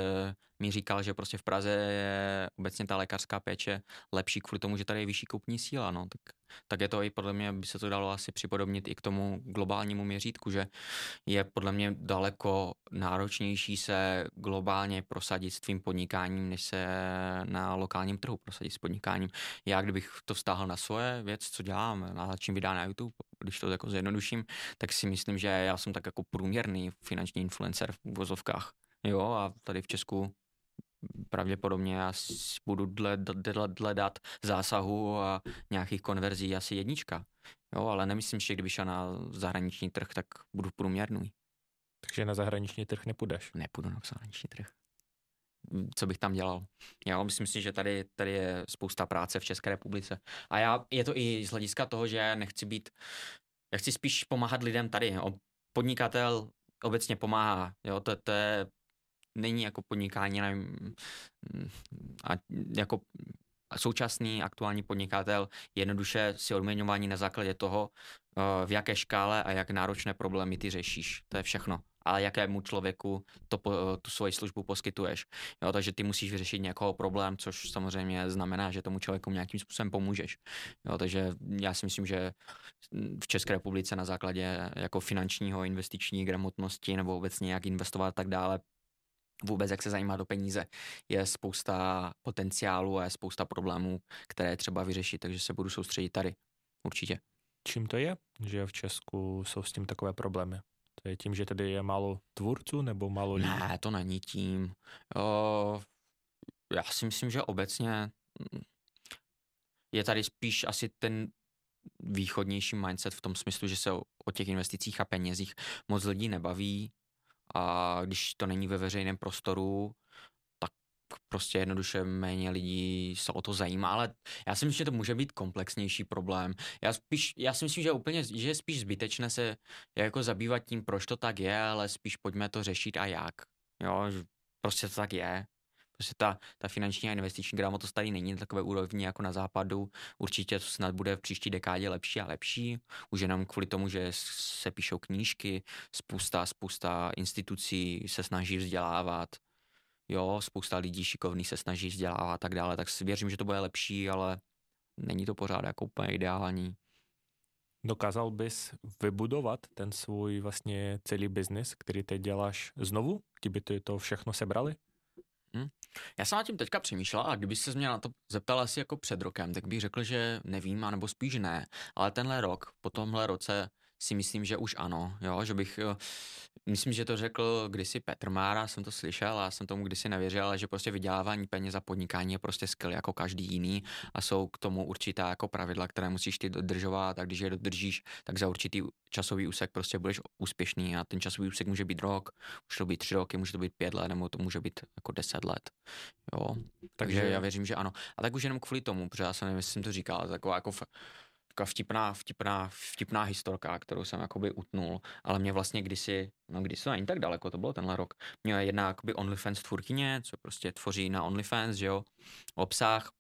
mi říkal, že prostě v Praze je obecně ta lékařská péče lepší kvůli tomu, že tady je vyšší kupní síla, no, tak, tak je to i podle mě, by se to dalo asi připodobnit i k tomu globálnímu měřítku, že je podle mě daleko náročnější se globálně prosadit s tvým podnikáním, než se na lokálním trhu prosadit s podnikáním. Já kdybych to vztáhl na svoje věc, co dělám, na čím vydá na YouTube, když to jako zjednoduším, tak si myslím, že já jsem tak jako průměrný finanční influencer v vozovkách. Jo, a tady v Česku pravděpodobně já budu dle, dle, dle dat zásahu a nějakých konverzí asi jednička. Jo, ale nemyslím, že kdyby šel na zahraniční trh, tak budu průměrný. Takže na zahraniční trh nepůjdeš? Nepůjdu na zahraniční trh. Co bych tam dělal? Já myslím si, že tady, tady je spousta práce v České republice. A já, je to i z hlediska toho, že nechci být, já chci spíš pomáhat lidem tady. Podnikatel obecně pomáhá. Jo, to, to je není jako podnikání, nevím, a jako současný aktuální podnikatel jednoduše si odměňování na základě toho, eh, v jaké škále a jak náročné problémy ty řešíš. To je všechno. A jakému člověku to, tu svoji službu poskytuješ. Jo, takže ty musíš vyřešit nějakého problém, což samozřejmě znamená, že tomu člověku nějakým způsobem pomůžeš. Jo, takže já si myslím, že v České republice na základě jako finančního investiční gramotnosti nebo obecně jak investovat a tak dále, vůbec jak se zajímá do peníze. Je spousta potenciálu a je spousta problémů, které třeba vyřešit, takže se budu soustředit tady. Určitě. Čím to je, že v Česku jsou s tím takové problémy? To je tím, že tady je málo tvůrců nebo málo lidí? Ne, to není tím. O, já si myslím, že obecně mm, je tady spíš asi ten východnější mindset v tom smyslu, že se o, o těch investicích a penězích moc lidí nebaví a když to není ve veřejném prostoru, tak prostě jednoduše méně lidí se o to zajímá, ale já si myslím, že to může být komplexnější problém. Já, spíš, já si myslím, že úplně, že je spíš zbytečné se jako zabývat tím, proč to tak je, ale spíš pojďme to řešit a jak. Jo, prostě to tak je. Prostě ta, ta finanční a investiční gramotnost tady není na takové úrovni jako na západu. Určitě to snad bude v příští dekádě lepší a lepší. Už jenom kvůli tomu, že se píšou knížky, spousta, spousta institucí se snaží vzdělávat. Jo, spousta lidí šikovných se snaží vzdělávat a tak dále, tak si věřím, že to bude lepší, ale není to pořád jako úplně ideální. Dokázal bys vybudovat ten svůj vlastně celý biznis, který teď děláš znovu, kdyby ty to všechno sebrali? Hmm. Já jsem na tím teďka přemýšlel a kdyby se mě na to zeptal asi jako před rokem, tak bych řekl, že nevím, anebo spíš ne. Ale tenhle rok, po tomhle roce si myslím, že už ano, jo, že bych, eh, myslím, že to řekl kdysi Petr Mára, jsem to slyšel a jsem tomu kdysi nevěřil, ale že prostě vydělávání peněz a podnikání je prostě skill jako každý jiný a jsou k tomu určitá jako pravidla, které musíš ty dodržovat a když je dodržíš, tak za určitý časový úsek prostě budeš úspěšný a ten časový úsek může být rok, může to být tři roky, může to být pět let, nebo to může být jako deset let, jo. Takže, Takže já věřím, že ano. A tak už jenom kvůli tomu, protože já jsem nevím, jestli jsem to říkal, taková jako taková vtipná, vtipná, vtipná historka, kterou jsem jakoby utnul, ale mě vlastně kdysi, no to není tak daleko, to bylo tenhle rok, mě jedna jakoby OnlyFans tvůrkyně, co prostě tvoří na OnlyFans, že jo, obsah,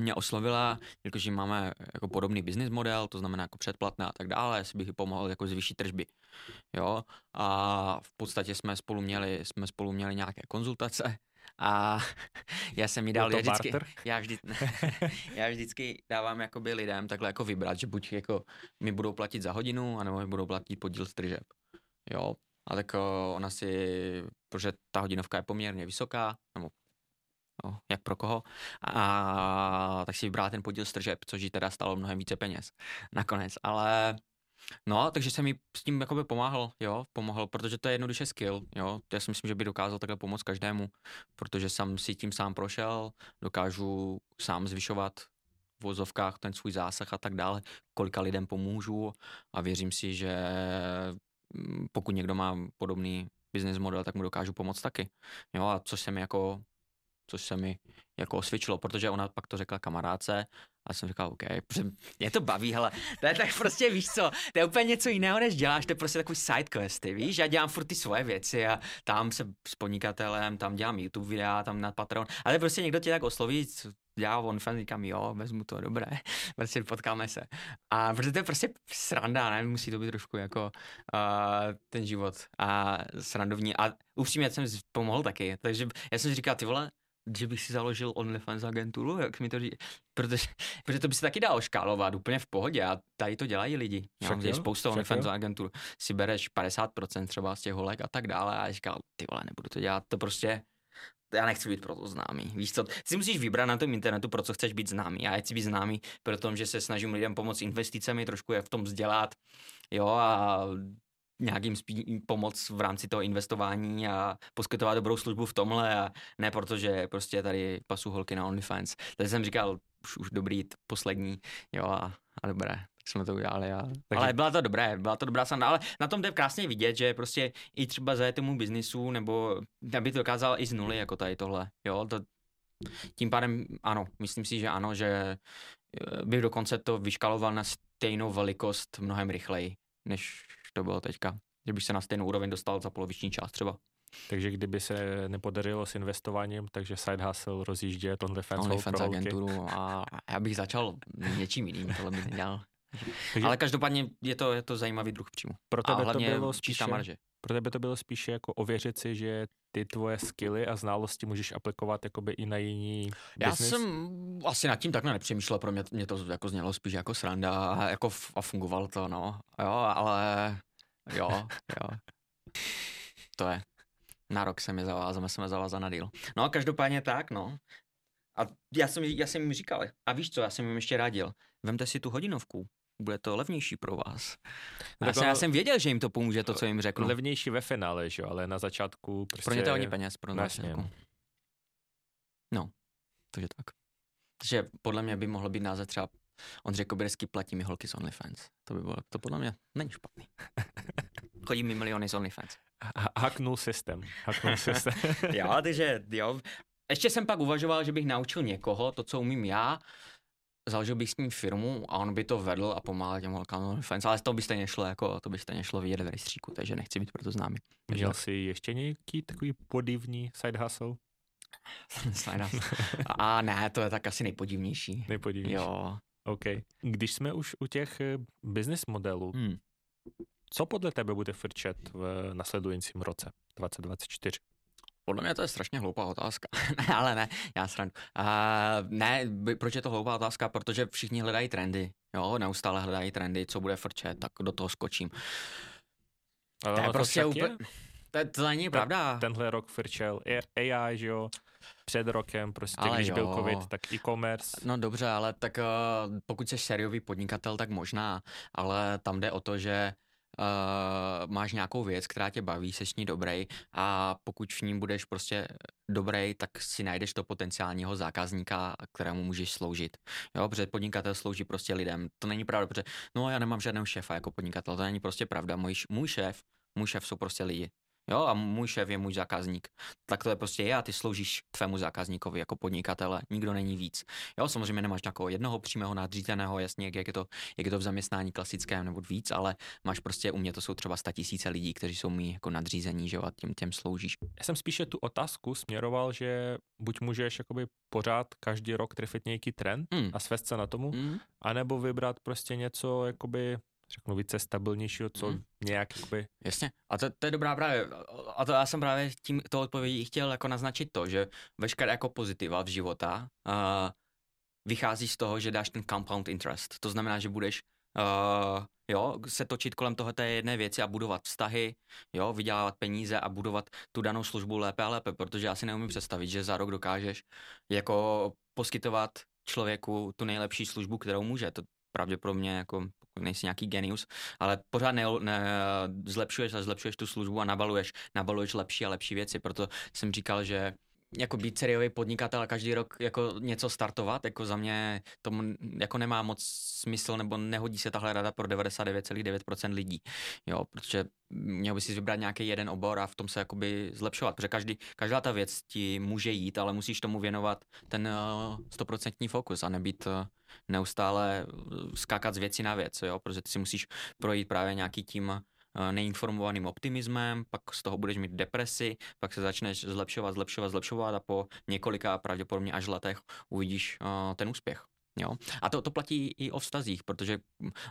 mě oslovila, jakože máme jako podobný business model, to znamená jako předplatné a tak dále, jestli bych pomohl jako zvýšit tržby. Jo? A v podstatě jsme spolu měli, jsme spolu měli nějaké konzultace a (laughs) já jsem mi dal, (laughs) já vždycky, já, (laughs) vždy, já vždycky dávám jakoby lidem takhle jako vybrat, že buď jako mi budou platit za hodinu, anebo mi budou platit podíl z tržeb. Jo, a tak ona si, protože ta hodinovka je poměrně vysoká, nebo no, jak pro koho, a tak si vybrala ten podíl z tržeb, což jí teda stalo mnohem více peněz nakonec, ale No, takže jsem mi s tím jakoby pomáhal, jo, pomohl, protože to je jednoduše skill, jo. Já si myslím, že by dokázal takhle pomoct každému, protože jsem si tím sám prošel, dokážu sám zvyšovat v vozovkách ten svůj zásah a tak dále, kolika lidem pomůžu a věřím si, že mm, pokud někdo má podobný business model, tak mu dokážu pomoct taky. Jo, a což se mi jako což se mi jako osvědčilo, protože ona pak to řekla kamarádce a jsem říkal, OK, mě to baví, ale to je tak prostě, víš co, to je úplně něco jiného, než děláš, to je prostě takový side questy, víš, já dělám furt ty svoje věci a tam se s podnikatelem, tam dělám YouTube videa, tam na Patreon, ale prostě někdo tě tak osloví, dělá OnlyFans, říkám, jo, vezmu to, dobré, (laughs) prostě potkáme se. A protože to je prostě sranda, ne, musí to být trošku jako uh, ten život a srandovní a upřímně jsem pomohl taky, takže já jsem si říkal, ty vole, že bych si založil OnlyFans agenturu, jak mi to říct, protože, protože to by se taky dalo škálovat úplně v pohodě a tady to dělají lidi. Však je spousta OnlyFans agentur, si bereš 50% třeba z těch holek a tak dále a říkal, ty vole, nebudu to dělat, to prostě já nechci být proto známý. Víš co, si musíš vybrat na tom internetu, pro co chceš být známý. Já chci být známý, protože se snažím lidem pomoct investicemi, trošku je v tom vzdělat, jo, a nějakým spí- pomoc v rámci toho investování a poskytovat dobrou službu v tomhle a ne protože prostě tady pasu holky na OnlyFans. Takže jsem říkal, už, už dobrý, poslední, jo a, a dobré, tak jsme to udělali. A... Takže... Ale byla to dobré, byla to dobrá sanda, ale na tom to je krásně vidět, že prostě i třeba za tomu biznisu, nebo aby to dokázal i z nuly, jako tady tohle, jo, to, tím pádem ano, myslím si, že ano, že eh, bych dokonce to vyškaloval na stejnou velikost mnohem rychleji, než to bylo teďka. Že bych se na stejnou úroveň dostal za poloviční část třeba. Takže kdyby se nepodařilo s investováním, takže side hustle rozjíždě OnlyFans, OnlyFans agenturu a já bych začal něčím jiným, tohle bych nedělal. Takže... Ale každopádně je to, je to zajímavý druh příjmu. Pro tebe a hlavně to bylo spíše, marže. Pro tebe to bylo spíše jako ověřit si, že ty tvoje skilly a znalosti můžeš aplikovat jakoby i na jiný Já business? jsem asi nad tím takhle nepřemýšlel, pro mě, mě to jako znělo spíš jako sranda a, jako a fungovalo to, no. Jo, ale jo, jo. To je. Na rok jsem je zavázal, jsem zavázal na díl. No a každopádně tak, no. A já jsem, já jsem jim říkal, a víš co, já jsem jim ještě radil, vemte si tu hodinovku, bude to levnější pro vás. No já, jsem, já jsem věděl, že jim to pomůže, to, co jim řeknu. Levnější ve finále, že jo, ale na začátku prostě... Pro ně to je hodně peněz, pro nás. Jako. No, takže tak. Takže podle mě by mohlo být název třeba Ondřej Kobyrský platí mi holky z OnlyFans. To by bylo, to podle mě není špatný. (laughs) Chodí mi miliony z OnlyFans. Haknul systém. Haknul systém. (laughs) jo, takže jo. Ještě jsem pak uvažoval, že bych naučil někoho to, co umím já, založil bych s ním firmu a on by to vedl a pomáhal těm holkám OnlyFans, ale to by stejně šlo, jako, to by stejně šlo vidět v rejstříku, takže nechci být proto známý. Měl jsi ještě nějaký takový podivný side hustle? (laughs) a ne, to je tak asi nejpodivnější. Nejpodivnější. Jo. OK. Když jsme už u těch eh, business modelů, hmm. co podle tebe bude frčet v nasledujícím roce 2024? Podle mě to je strašně hloupá otázka. (laughs) ne, ale ne, já srandu. Uh, ne, proč je to hloupá otázka? Protože všichni hledají trendy. Jo, neustále hledají trendy, co bude frčet, tak do toho skočím. Ale to je prostě úplně... To, to není pravda. Tenhle rok frčel AI, že jo? před rokem, prostě ale když jo. byl covid, tak e-commerce. No dobře, ale tak uh, pokud jsi sériový podnikatel, tak možná, ale tam jde o to, že Máš nějakou věc, která tě baví, jsi s ní dobrý a pokud v ní budeš prostě dobrý, tak si najdeš to potenciálního zákazníka, kterému můžeš sloužit. Jo, protože podnikatel slouží prostě lidem. To není pravda, protože no já nemám žádného šéfa jako podnikatel, to není prostě pravda. Můj, můj šéf, můj šéf jsou prostě lidi. Jo, a můj šéf je můj zákazník. Tak to je prostě a ty sloužíš tvému zákazníkovi jako podnikatele, nikdo není víc. Jo, samozřejmě nemáš nějakého jednoho přímého nadřízeného, jasně, jak je to, jak je to v zaměstnání klasickém nebo víc, ale máš prostě u mě to jsou třeba tisíce lidí, kteří jsou mý jako nadřízení, že jo, a těm, těm sloužíš. Já jsem spíše tu otázku směroval, že buď můžeš jakoby pořád každý rok trefit nějaký trend mm. a svést se na tomu, mm. anebo vybrat prostě něco jakoby řeknu více stabilnějšího, co hmm. nějak jakoby... Jasně, a to, to je dobrá právě, a to já jsem právě tím to odpovědí chtěl jako naznačit to, že veškeré jako pozitiva v života uh, vychází z toho, že dáš ten compound interest, to znamená, že budeš uh, jo, se točit kolem toho té jedné věci a budovat vztahy, jo, vydělávat peníze a budovat tu danou službu lépe a lépe, protože já si neumím představit, že za rok dokážeš jako poskytovat člověku tu nejlepší službu, kterou může. To pravděpodobně jako nejsi nějaký genius, ale pořád ne, ne, zlepšuješ a zlepšuješ tu službu a nabaluješ, nabaluješ lepší a lepší věci. Proto jsem říkal, že jako být seriový podnikatel a každý rok jako něco startovat, jako za mě tomu jako nemá moc smysl nebo nehodí se tahle rada pro 99,9% lidí, jo, protože měl by si vybrat nějaký jeden obor a v tom se jakoby zlepšovat, protože každý, každá ta věc ti může jít, ale musíš tomu věnovat ten uh, stoprocentní fokus a nebýt uh, neustále uh, skákat z věci na věc, jo, protože ty si musíš projít právě nějaký tím Eh, neinformovaným optimismem, pak z toho budeš mít depresi, pak se začneš zlepšovat, zlepšovat, zlepšovat a po několika pravděpodobně až letech uvidíš uh, ten úspěch. Jo? A to, to platí i o vztazích, protože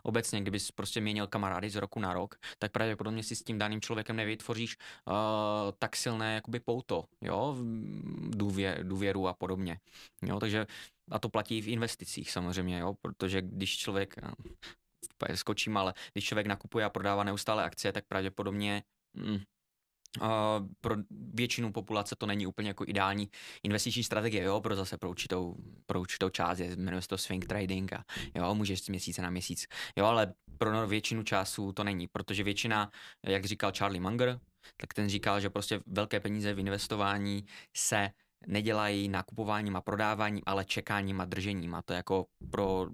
obecně, kdybys prostě měnil kamarády z roku na rok, tak pravděpodobně si s tím daným člověkem nevytvoříš uh, tak silné jakoby pouto, jo? Důvě, důvěru a podobně. Jo? Takže a to platí i v investicích samozřejmě, jo? protože když člověk skočím, ale když člověk nakupuje a prodává neustále akcie, tak pravděpodobně mm, Uh, pro většinu populace to není úplně jako ideální investiční strategie, jo, pro zase pro určitou, pro určitou část, je, jmenuje se to swing trading a jo, můžeš z měsíce na měsíc, jo, ale pro většinu času to není, protože většina, jak říkal Charlie Munger, tak ten říkal, že prostě velké peníze v investování se nedělají nakupováním a prodáváním, ale čekáním a držením a to je jako pro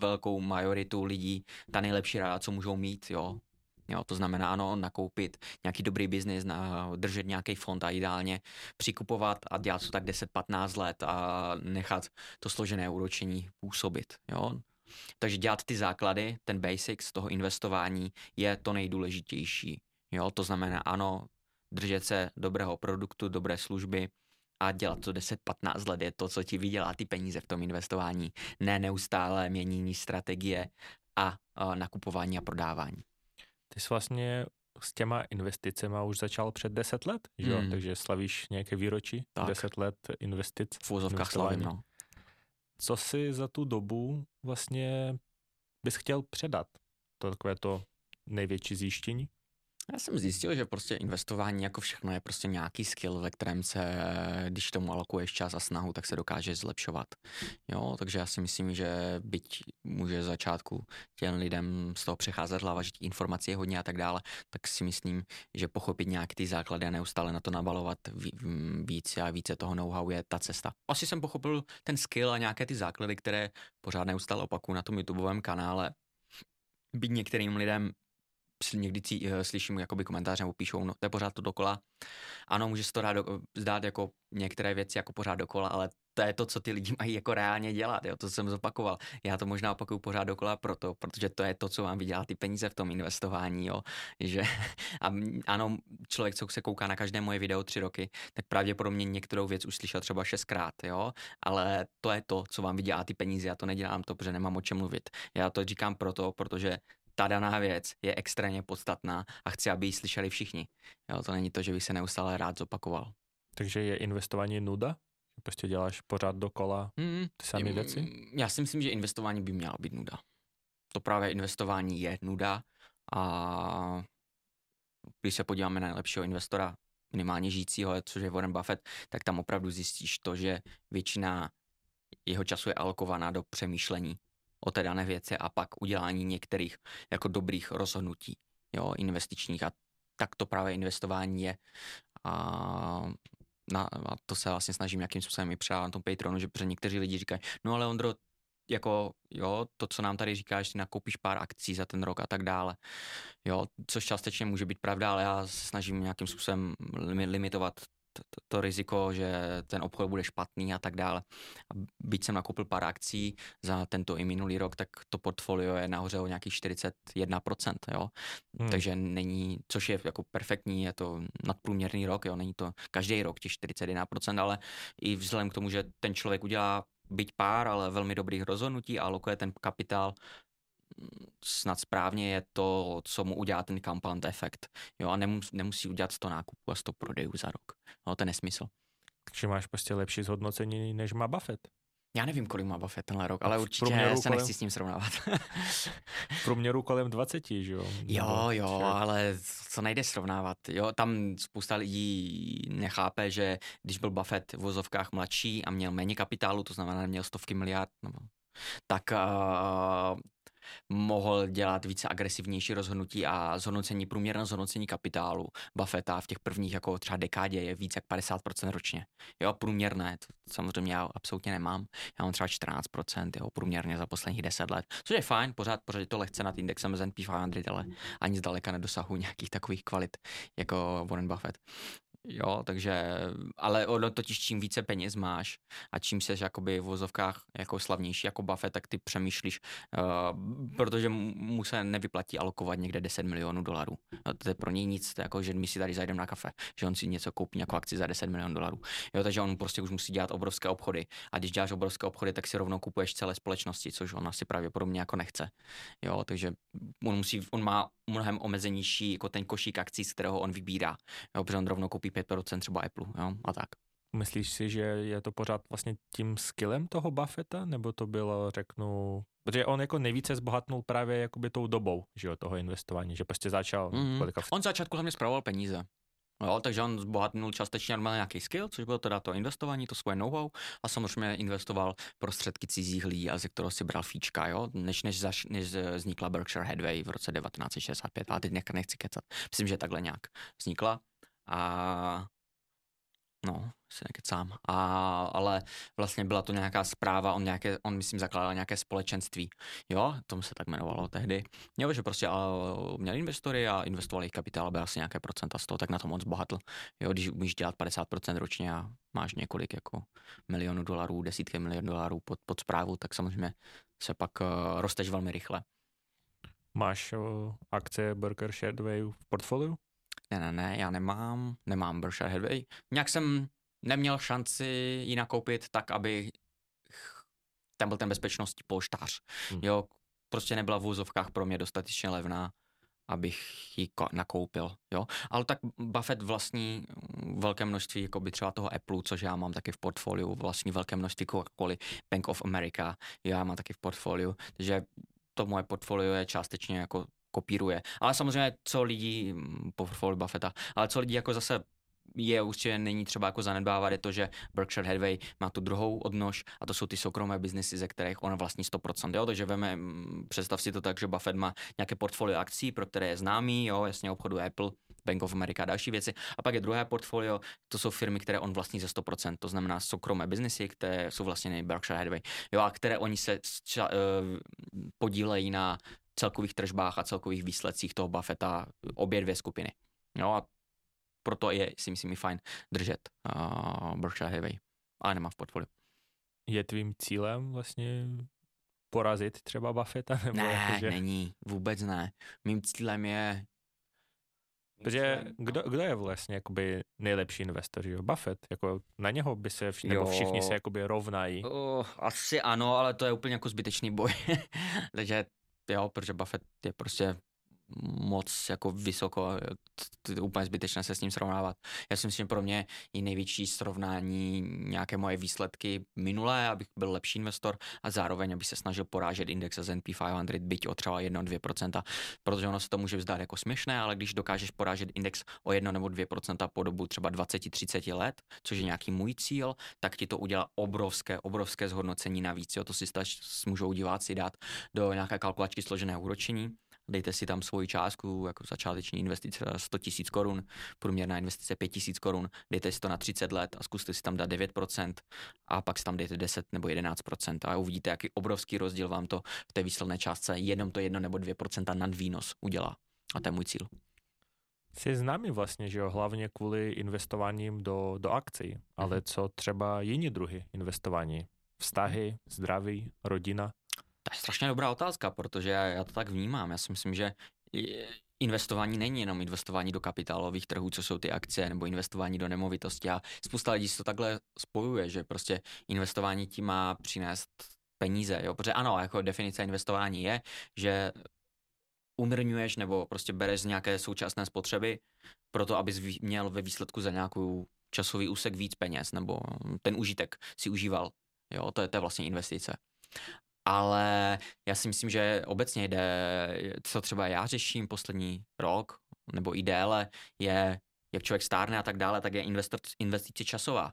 velkou majoritu lidí ta nejlepší rada, co můžou mít, jo. Jo, to znamená, ano, nakoupit nějaký dobrý biznis, držet nějaký fond a ideálně přikupovat a dělat to tak 10-15 let a nechat to složené úročení působit. Jo. Takže dělat ty základy, ten basics toho investování je to nejdůležitější. Jo, to znamená, ano, držet se dobrého produktu, dobré služby, a dělat to 10-15 let je to, co ti vydělá ty peníze v tom investování, ne neustále měnění strategie a, nakupování a prodávání. Ty jsi vlastně s těma investicemi už začal před 10 let, že mm. takže slavíš nějaké výročí, tak. 10 let investic. V úzovkách slavím, no. Co si za tu dobu vlastně bys chtěl předat? To takové to největší zjištění? Já jsem zjistil, že prostě investování jako všechno je prostě nějaký skill, ve kterém se, když tomu alokuješ čas a snahu, tak se dokáže zlepšovat. Jo, takže já si myslím, že byť může začátku těm lidem z toho přecházet hlava, že informací je hodně a tak dále, tak si myslím, že pochopit nějaký ty základy a neustále na to nabalovat více a více toho know-how je ta cesta. Asi jsem pochopil ten skill a nějaké ty základy, které pořád neustále opakuju na tom YouTubeovém kanále, byť některým lidem někdy cí, eh, slyším jakoby komentáře nebo píšou, no to je pořád to dokola. Ano, může se to dát do, zdát jako některé věci jako pořád dokola, ale to je to, co ty lidi mají jako reálně dělat, jo, to jsem zopakoval. Já to možná opakuju pořád dokola proto, protože to je to, co vám vydělá ty peníze v tom investování, jo, (laughs) že a ano, člověk, co se kouká na každé moje video tři roky, tak pravděpodobně některou věc už slyšel třeba šestkrát, jo, ale to je to, co vám vydělá ty peníze, já to nedělám to, protože nemám o čem mluvit. Já to říkám proto, protože ta daná věc je extrémně podstatná a chci, aby ji slyšeli všichni. Jo, to není to, že bych se neustále rád zopakoval. Takže je investování nuda? Prostě děláš pořád dokola mm, ty samé věci? Já si myslím, že investování by mělo být nuda. To právě investování je nuda a když se podíváme na nejlepšího investora, minimálně žijícího, což je Warren Buffett, tak tam opravdu zjistíš to, že většina jeho času je alokovaná do přemýšlení o té dané věci a pak udělání některých jako dobrých rozhodnutí, jo, investičních a tak to právě investování je. A, na, a to se vlastně snažím nějakým způsobem i předávat na tom Patronu, že protože někteří lidi říkají, no ale Ondro, jako, jo, to, co nám tady říkáš, ty nakoupíš pár akcí za ten rok a tak dále. Jo, což částečně může být pravda, ale já se snažím nějakým způsobem limitovat to, to riziko, že ten obchod bude špatný a tak dále. A byť jsem nakoupil pár akcí za tento i minulý rok, tak to portfolio je nahoře o nějakých 41%, jo. Hmm. Takže není, což je jako perfektní, je to nadprůměrný rok, jo, není to každý rok těch 41%, ale i vzhledem k tomu, že ten člověk udělá byť pár, ale velmi dobrých rozhodnutí a alokuje ten kapitál snad správně je to, co mu udělá ten compound efekt. Jo, a nemus, nemusí udělat 100 nákupů a 100 prodejů za rok. No, to je nesmysl. Takže máš prostě lepší zhodnocení, než má Buffett. Já nevím, kolik má Buffett tenhle rok, ale určitě se kolem... nechci s ním srovnávat. (laughs) v průměru kolem 20, že jo? Jo, jo, ale co nejde srovnávat. Jo, tam spousta lidí nechápe, že když byl Buffett v vozovkách mladší a měl méně kapitálu, to znamená, měl stovky miliard, nebo tak uh, mohl dělat více agresivnější rozhodnutí a zhodnocení, průměrné zhodnocení kapitálu Buffetta v těch prvních jako třeba dekádě je více jak 50% ročně. Jo, průměrné, to samozřejmě já absolutně nemám. Já mám třeba 14%, jo, průměrně za posledních 10 let, což je fajn, pořád, pořád je to lehce nad indexem S&P 500, ale ani zdaleka nedosahu nějakých takových kvalit jako Warren Buffett. Jo, takže, ale ono totiž čím více peněz máš a čím jsi jakoby v vozovkách jako slavnější jako Buffett, tak ty přemýšlíš, uh, protože mu se nevyplatí alokovat někde 10 milionů dolarů. No, to je pro něj nic, to je jako, že my si tady zajdeme na kafe, že on si něco koupí jako akci za 10 milionů dolarů. Jo, takže on prostě už musí dělat obrovské obchody. A když děláš obrovské obchody, tak si rovnou kupuješ celé společnosti, což on asi pravděpodobně jako nechce. Jo, takže on musí, on má mnohem omezenější jako ten košík akcí, z kterého on vybírá. Jo, protože on rovnou koupí 5% třeba Apple jo, a tak. Myslíš si, že je to pořád vlastně tím skillem toho Buffetta, nebo to bylo, řeknu, protože on jako nejvíce zbohatnul právě jakoby tou dobou, že jo, toho investování, že prostě začal mm-hmm. kolika... On začátku hlavně spravoval peníze. Jo, takže on zbohatnul částečně normálně nějaký skill, což bylo teda to investování, to svoje know-how. A samozřejmě investoval prostředky cizích lidí a ze kterého si bral fíčka, jo, než, než, zaš, než vznikla Berkshire Hathaway v roce 1965, ale teď nechci kecat. Myslím, že takhle nějak vznikla. A No, si nekecám. A, ale vlastně byla to nějaká zpráva, on, nějaké, on myslím zakládal nějaké společenství. Jo, tomu se tak jmenovalo tehdy. Jo, že prostě měl investory a investovali jejich kapitál, aby asi nějaké procenta z toho, tak na to moc bohatl. Jo, když umíš dělat 50% ročně a máš několik jako milionů dolarů, desítky milionů dolarů pod, pod zprávu, tak samozřejmě se pak uh, rosteš velmi rychle. Máš uh, akcie Berkshire Hathaway v portfoliu? Ne, ne, ne, já nemám, nemám Berkshire Hathaway. Nějak jsem neměl šanci ji nakoupit tak, aby tam byl ten bezpečnostní polštář. Hmm. Jo, prostě nebyla v úzovkách pro mě dostatečně levná, abych ji nakoupil, jo. Ale tak Buffett vlastní velké množství, jako by třeba toho Apple, což já mám taky v portfoliu, vlastní velké množství Coca-Cola, Bank of America, já mám taky v portfoliu, takže to moje portfolio je částečně jako kopíruje. Ale samozřejmě, co lidi, mm, portfolio Buffetta, ale co lidi jako zase je určitě není třeba jako zanedbávat, je to, že Berkshire Hathaway má tu druhou odnož a to jsou ty soukromé biznesy, ze kterých on vlastní 100%. Jo? Takže veme, mm, představ si to tak, že Buffett má nějaké portfolio akcí, pro které je známý, jo? jasně obchodu Apple, Bank of America a další věci. A pak je druhé portfolio, to jsou firmy, které on vlastní ze 100%, to znamená soukromé biznesy, které jsou vlastně Berkshire Hathaway, jo? a které oni se uh, podílejí na celkových tržbách a celkových výsledcích toho Buffetta, obě dvě skupiny. Jo, a proto je, si myslím, fajn držet uh, Berkshire Hathaway, ale nemá v portfoliu. Je tvým cílem vlastně porazit třeba Buffetta? (laughs) Nebo ne, jakože... není, vůbec ne. Mým cílem je Protože kdo, kdo je vlastně jakoby nejlepší investor, jo? Buffett, jako na něho by se všichni, nebo všichni se jakoby rovnají. Uh, asi ano, ale to je úplně jako zbytečný boj. (laughs) Takže jo, protože Buffett je prostě moc jako vysoko, úplně zbytečné se s ním srovnávat. Já si myslím, že pro mě je největší srovnání nějaké moje výsledky minulé, abych byl lepší investor a zároveň, aby se snažil porážet index S&P 500, byť o třeba 1-2%, protože ono se to může vzdát jako směšné, ale když dokážeš porážet index o 1 nebo 2% po dobu třeba 20-30 let, což je nějaký můj cíl, tak ti to udělá obrovské, obrovské zhodnocení navíc. Jo, to si stač, můžou diváci dát do nějaké kalkulačky složeného úročení dejte si tam svoji částku, jako začáteční investice 100 tisíc korun, průměrná investice 5 tisíc korun, dejte si to na 30 let a zkuste si tam dát 9% a pak si tam dejte 10 nebo 11% a uvidíte, jaký obrovský rozdíl vám to v té výsledné částce jenom to 1 nebo 2% nad výnos udělá. A to je můj cíl. Jsi známý vlastně, že jo, hlavně kvůli investováním do, do akcí, ale mhm. co třeba jiní druhy investování? Vztahy, zdraví, rodina? To je strašně dobrá otázka, protože já, já to tak vnímám. Já si myslím, že investování není jenom investování do kapitálových trhů, co jsou ty akcie, nebo investování do nemovitosti. A spousta lidí si to takhle spojuje, že prostě investování ti má přinést peníze, jo? protože ano, jako definice investování je, že unrňuješ nebo prostě bereš z nějaké současné spotřeby proto, abys měl ve výsledku za nějakou časový úsek víc peněz, nebo ten užitek si užíval. Jo, to je, to je vlastně investice ale já si myslím, že obecně jde, co třeba já řeším poslední rok, nebo i déle, je, jak člověk stárne a tak dále, tak je investice časová,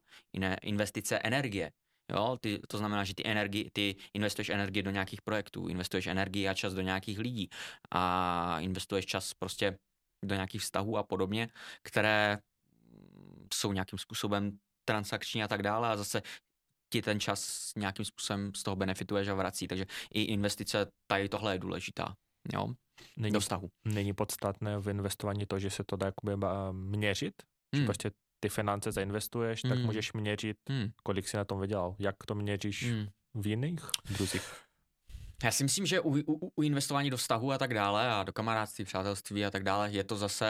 investice energie. Jo, ty, to znamená, že ty, energie, ty investuješ energii do nějakých projektů, investuješ energii a čas do nějakých lidí a investuješ čas prostě do nějakých vztahů a podobně, které jsou nějakým způsobem transakční a tak dále a zase ti ten čas nějakým způsobem z toho benefituješ a vrací. Takže i investice, tady tohle je důležitá. Jo? Není, do vztahu. Není podstatné v investování to, že se to dá jakoby měřit? Hmm. Že prostě ty finance zainvestuješ, tak hmm. můžeš měřit, hmm. kolik si na tom vydělal. Jak to měříš hmm. v jiných druzích? Já si myslím, že u, u, u investování do vztahu a tak dále a do kamarádství, přátelství a tak dále je to zase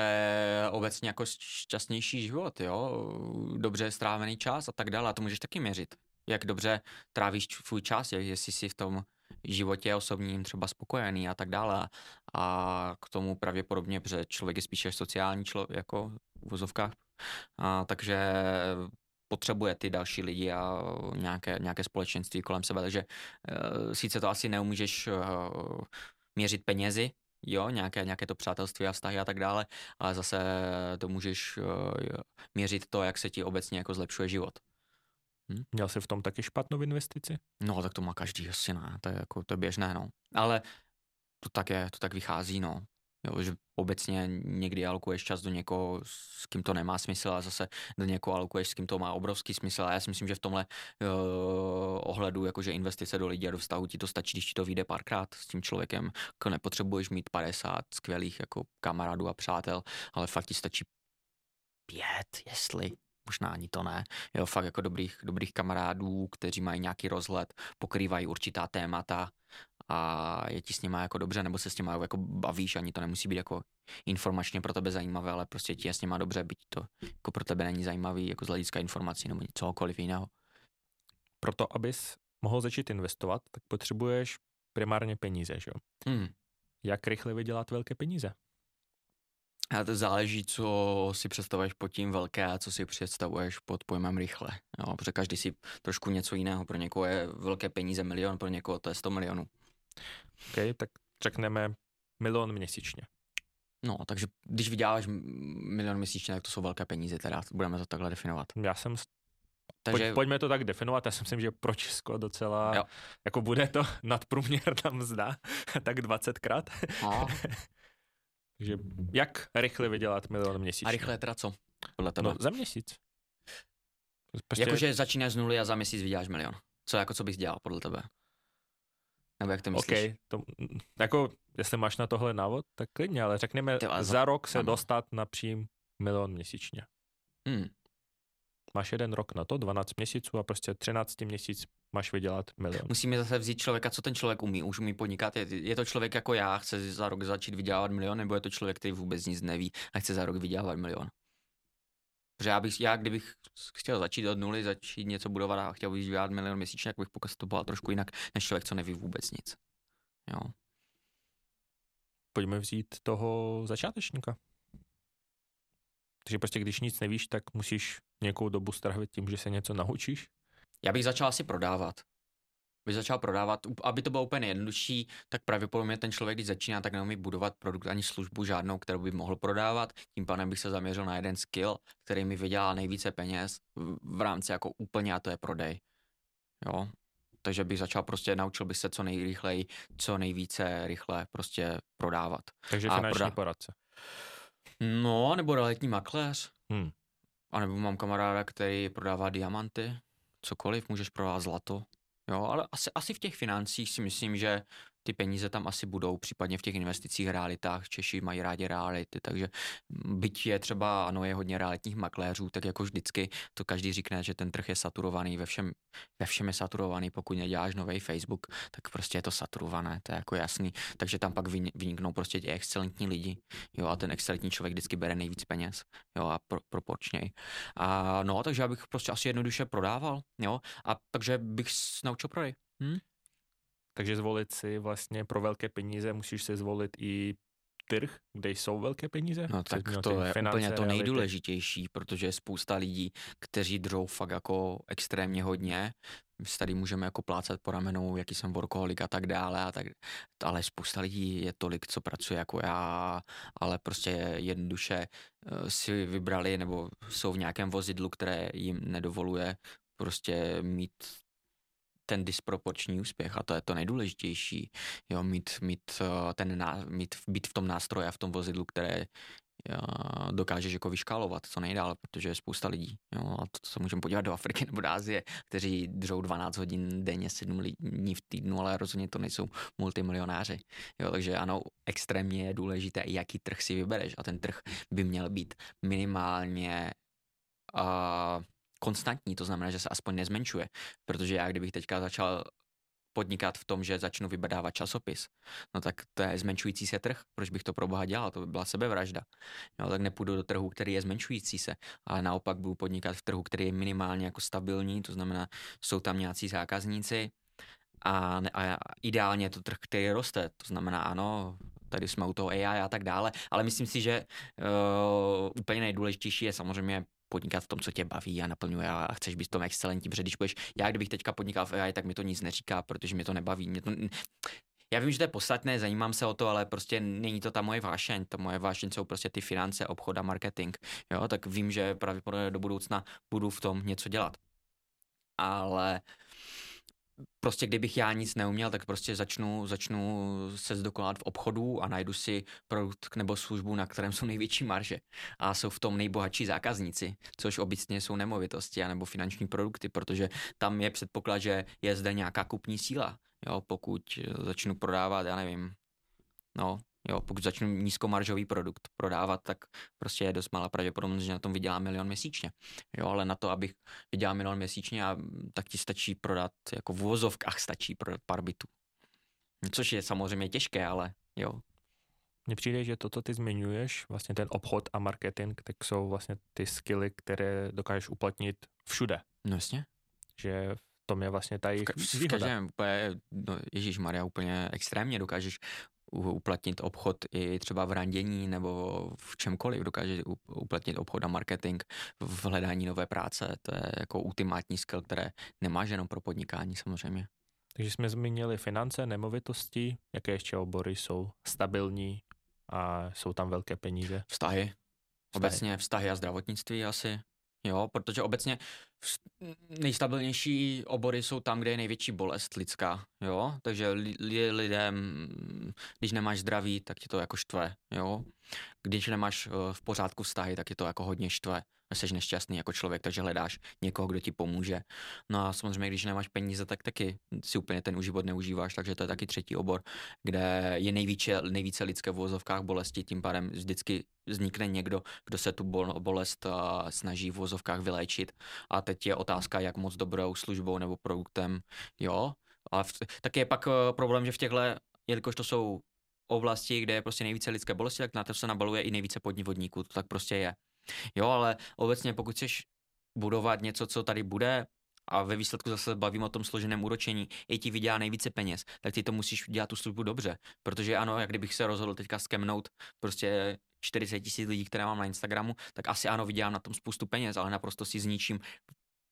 obecně jako šťastnější život, jo, dobře strávený čas a tak dále a to můžeš taky měřit jak dobře trávíš svůj čas, jestli jsi v tom životě osobním třeba spokojený a tak dále. A k tomu pravděpodobně, protože člověk je spíše sociální člověk, jako v vozovkách, a, takže potřebuje ty další lidi a nějaké, nějaké společenství kolem sebe, takže uh, sice to asi neumíš uh, měřit penězi, jo, nějaké, nějaké to přátelství a vztahy a tak dále, ale zase to můžeš uh, měřit to, jak se ti obecně jako zlepšuje život. Hm? Měl jsi v tom taky špatnou investici? No, tak to má každý, asi ne, to je, jako, to je běžné, no. Ale to tak je, to tak vychází, no. Jo, že obecně někdy alokuješ čas do někoho, s kým to nemá smysl a zase do někoho alokuješ, s kým to má obrovský smysl a já si myslím, že v tomhle uh, ohledu, jakože investice do lidí a do vztahu ti to stačí, když ti to vyjde párkrát s tím člověkem, jako nepotřebuješ mít 50 skvělých jako kamarádů a přátel, ale fakt ti stačí pět, jestli možná ani to ne, jo, fakt jako dobrých, dobrých kamarádů, kteří mají nějaký rozhled, pokrývají určitá témata a je ti s nimi jako dobře, nebo se s nimi jako bavíš, ani to nemusí být jako informačně pro tebe zajímavé, ale prostě ti je s nimi dobře, byť to jako pro tebe není zajímavý, jako z hlediska informací nebo cokoliv jiného. Proto, abys mohl začít investovat, tak potřebuješ primárně peníze, že jo? Hmm. Jak rychle vydělat velké peníze? A to záleží, co si představuješ pod tím velké a co si představuješ pod pojmem rychle. Jo, protože každý si trošku něco jiného. Pro někoho je velké peníze milion, pro někoho to je 100 milionů. OK, tak řekneme milion měsíčně. No, takže když vyděláváš milion měsíčně, tak to jsou velké peníze, teda budeme to takhle definovat. Já jsem takže... Pojď, pojďme to tak definovat, já si myslím, že pro Česko docela, jo. jako bude to nadprůměrná mzda, (laughs) tak 20krát. No. (laughs) Takže jak rychle vydělat milion měsíčně? A rychle teda co? Podle tebe? No, za měsíc. Prostě... Jakože začínáš z nuly a za měsíc vyděláš milion. Co jako co bys dělal podle tebe? Nebo jak to myslíš? Okay, to, jako, jestli máš na tohle návod, tak klidně, ale řekněme, Tyva, za rok se ano. dostat na přím milion měsíčně. Hmm. Máš jeden rok na to, 12 měsíců a prostě 13 měsíc máš vydělat milion. Musíme zase vzít člověka, co ten člověk umí. Už umí podnikat. Je, je to člověk jako já, chce za rok začít vydělávat milion, nebo je to člověk, který vůbec nic neví a chce za rok vydělávat milion? Protože já, bych, já kdybych chtěl začít od nuly, začít něco budovat a chtěl bych vydělat milion měsíčně, tak bych postupoval trošku jinak, než člověk, co neví vůbec nic. Jo. Pojďme vzít toho začátečníka. Takže prostě když nic nevíš, tak musíš nějakou dobu strávit tím, že se něco naučíš? Já bych začal asi prodávat. Bych začal prodávat, aby to bylo úplně jednodušší, tak pravděpodobně ten člověk, když začíná, tak neumí budovat produkt ani službu žádnou, kterou by mohl prodávat. Tím pádem bych se zaměřil na jeden skill, který mi vydělá nejvíce peněz v rámci jako úplně a to je prodej. Jo, takže bych začal prostě, naučil bych se co nejrychleji, co nejvíce rychle prostě prodávat. Takže finanční proda- poradce. No, nebo realitní makléř. Hmm. A nebo mám kamaráda, který prodává diamanty, cokoliv, můžeš prodávat zlato. Jo, ale asi, asi v těch financích si myslím, že ty peníze tam asi budou, případně v těch investicích, realitách. Češi mají rádi reality, takže byť je třeba, ano, je hodně realitních makléřů, tak jako vždycky to každý říkne, že ten trh je saturovaný, ve všem, ve všem je saturovaný, pokud neděláš nový Facebook, tak prostě je to saturované, to je jako jasný. Takže tam pak vyniknou prostě ti excelentní lidi, jo, a ten excelentní člověk vždycky bere nejvíc peněz, jo, a pro, proporčněji. A no, takže já bych prostě asi jednoduše prodával, jo, a takže bych naučil prodej. Hm? Takže zvolit si vlastně pro velké peníze musíš si zvolit i trh, kde jsou velké peníze? No tak to je finance, úplně to reality. nejdůležitější, protože je spousta lidí, kteří drou fakt jako extrémně hodně. My tady můžeme jako plácat po ramenou, jaký jsem workoholik a tak dále, a tak, ale spousta lidí je tolik, co pracuje jako já, ale prostě jednoduše eh, si vybrali nebo jsou v nějakém vozidlu, které jim nedovoluje prostě mít ten disproporční úspěch a to je to nejdůležitější, jo, mít, mít, eh, ten, mít, být v tom nástroji a v tom vozidlu, které eh, dokážeš jako vyškálovat co nejdál, protože je spousta lidí. Jo, a to, se můžeme podívat do Afriky nebo do Asie, kteří držou 12 hodin denně, 7 dní v týdnu, ale rozhodně to nejsou multimilionáři. Jo, takže ano, extrémně je důležité, jaký trh si vybereš a ten trh by měl být minimálně uh, konstantní, to znamená, že se aspoň nezmenšuje. Protože já, kdybych teďka začal podnikat v tom, že začnu vybadávat časopis, no tak to je zmenšující se trh. Proč bych to pro boha dělal? To by byla sebevražda. No, tak nepůjdu do trhu, který je zmenšující se, ale naopak budu podnikat v trhu, který je minimálně jako stabilní, to znamená, jsou tam nějací zákazníci a, a ideálně je to trh, který roste. To znamená, ano, tady jsme u toho AI a tak dále, ale myslím si, že uh, úplně nejdůležitější je samozřejmě podnikat v tom, co tě baví a naplňuje a chceš být v tom excelentní, protože když budeš, já kdybych teďka podnikal v AI, tak mi to nic neříká, protože mě to nebaví. Mě to, já vím, že to je podstatné, zajímám se o to, ale prostě není to ta moje vášeň. Ta moje vášeň jsou prostě ty finance, obchod a marketing. Jo, tak vím, že pravděpodobně do budoucna budu v tom něco dělat. Ale prostě kdybych já nic neuměl, tak prostě začnu, začnu se zdokonalat v obchodu a najdu si produkt nebo službu, na kterém jsou největší marže a jsou v tom nejbohatší zákazníci, což obecně jsou nemovitosti nebo finanční produkty, protože tam je předpoklad, že je zde nějaká kupní síla. Jo, pokud začnu prodávat, já nevím, no, Jo, pokud začnu nízkomaržový produkt prodávat, tak prostě je dost malá pravděpodobnost, že na tom vydělám milion měsíčně. Jo, ale na to, abych vydělal milion měsíčně, a, tak ti stačí prodat, jako v uvozovkách stačí prodat pár bytů. Což je samozřejmě těžké, ale jo. Mně přijde, že toto ty zmiňuješ, vlastně ten obchod a marketing, tak jsou vlastně ty skilly, které dokážeš uplatnit všude. No jasně. Že v tom je vlastně ta jejich v, v každém, úplně, no, Ježíš Maria, úplně extrémně dokážeš uplatnit obchod i třeba v randění nebo v čemkoliv. Dokáže uplatnit obchod a marketing v hledání nové práce. To je jako ultimátní skill, které nemáš jenom pro podnikání samozřejmě. Takže jsme zmínili finance, nemovitosti, jaké ještě obory jsou stabilní a jsou tam velké peníze? Vztahy. vztahy. Obecně vztahy a zdravotnictví asi. Jo, protože obecně nejstabilnější obory jsou tam, kde je největší bolest lidská, jo, takže li, lidem, když nemáš zdraví, tak tě to jako štve, jo, když nemáš eh, v pořádku vztahy, tak je to jako hodně štve, jsi nešťastný jako člověk, takže hledáš někoho, kdo ti pomůže. No a samozřejmě, když nemáš peníze, tak taky si úplně ten život neužíváš, takže to je taky třetí obor, kde je nejvíce, nejvíce lidské v vozovkách bolesti, tím pádem vždycky vznikne někdo, kdo se tu bolest snaží v vozovkách vyléčit. A teď je otázka, jak moc dobrou službou nebo produktem, jo. A v, tak je pak eh, problém, že v těchto, jelikož to jsou oblasti, kde je prostě nejvíce lidské bolesti, tak na to se nabaluje i nejvíce podnivodníků, to tak prostě je. Jo, ale obecně pokud chceš budovat něco, co tady bude, a ve výsledku zase bavím o tom složeném úročení, i ti vydělá nejvíce peněz, tak ty to musíš dělat tu službu dobře. Protože ano, jak kdybych se rozhodl teďka skemnout prostě 40 tisíc lidí, které mám na Instagramu, tak asi ano, vydělám na tom spoustu peněz, ale naprosto si zničím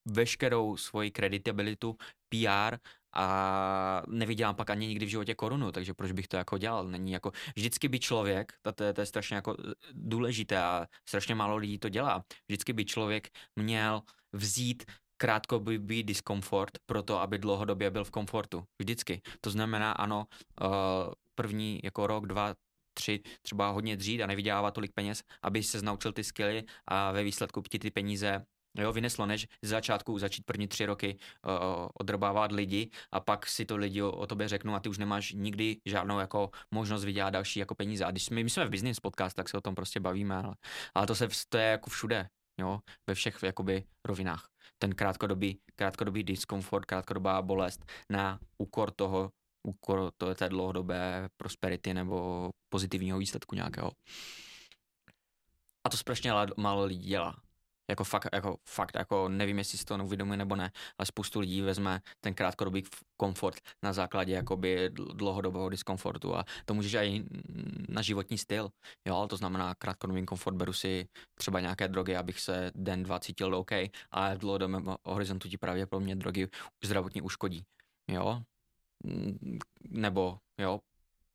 veškerou svoji kreditabilitu, PR a nevydělám pak ani nikdy v životě korunu, takže proč bych to jako dělal? Není jako, vždycky by člověk, to, to, to je strašně jako důležité a strašně málo lidí to dělá, vždycky by člověk měl vzít krátkodobý diskomfort pro to, aby dlouhodobě byl v komfortu. Vždycky. To znamená, ano, uh, první jako rok, dva, tři třeba hodně dřít a nevydělávat tolik peněz, aby se naučil ty skilly a ve výsledku ti ty peníze jo, vyneslo, než z začátku začít první tři roky uh, odrbávat lidi a pak si to lidi o, o tobě řeknou a ty už nemáš nikdy žádnou jako možnost vydělat další jako peníze. A když jsme, my jsme v business podcast, tak se o tom prostě bavíme, ale, ale to, se, to je jako všude, jo, ve všech jakoby rovinách. Ten krátkodobý, krátkodobý diskomfort, krátkodobá bolest na úkor toho, úkor to je té dlouhodobé prosperity nebo pozitivního výsledku nějakého. A to strašně málo lidí dělá. Jako fakt, jako fakt, jako nevím, jestli si to uvědomuje nebo ne, ale spoustu lidí vezme ten krátkodobý komfort na základě jakoby dlouhodobého diskomfortu a to můžeš i na životní styl, jo, to znamená krátkodobý komfort, beru si třeba nějaké drogy, abych se den, dva cítil OK, ale v dlouhodobém horizontu ti pravděpodobně drogy zdravotně uškodí, jo, nebo jo,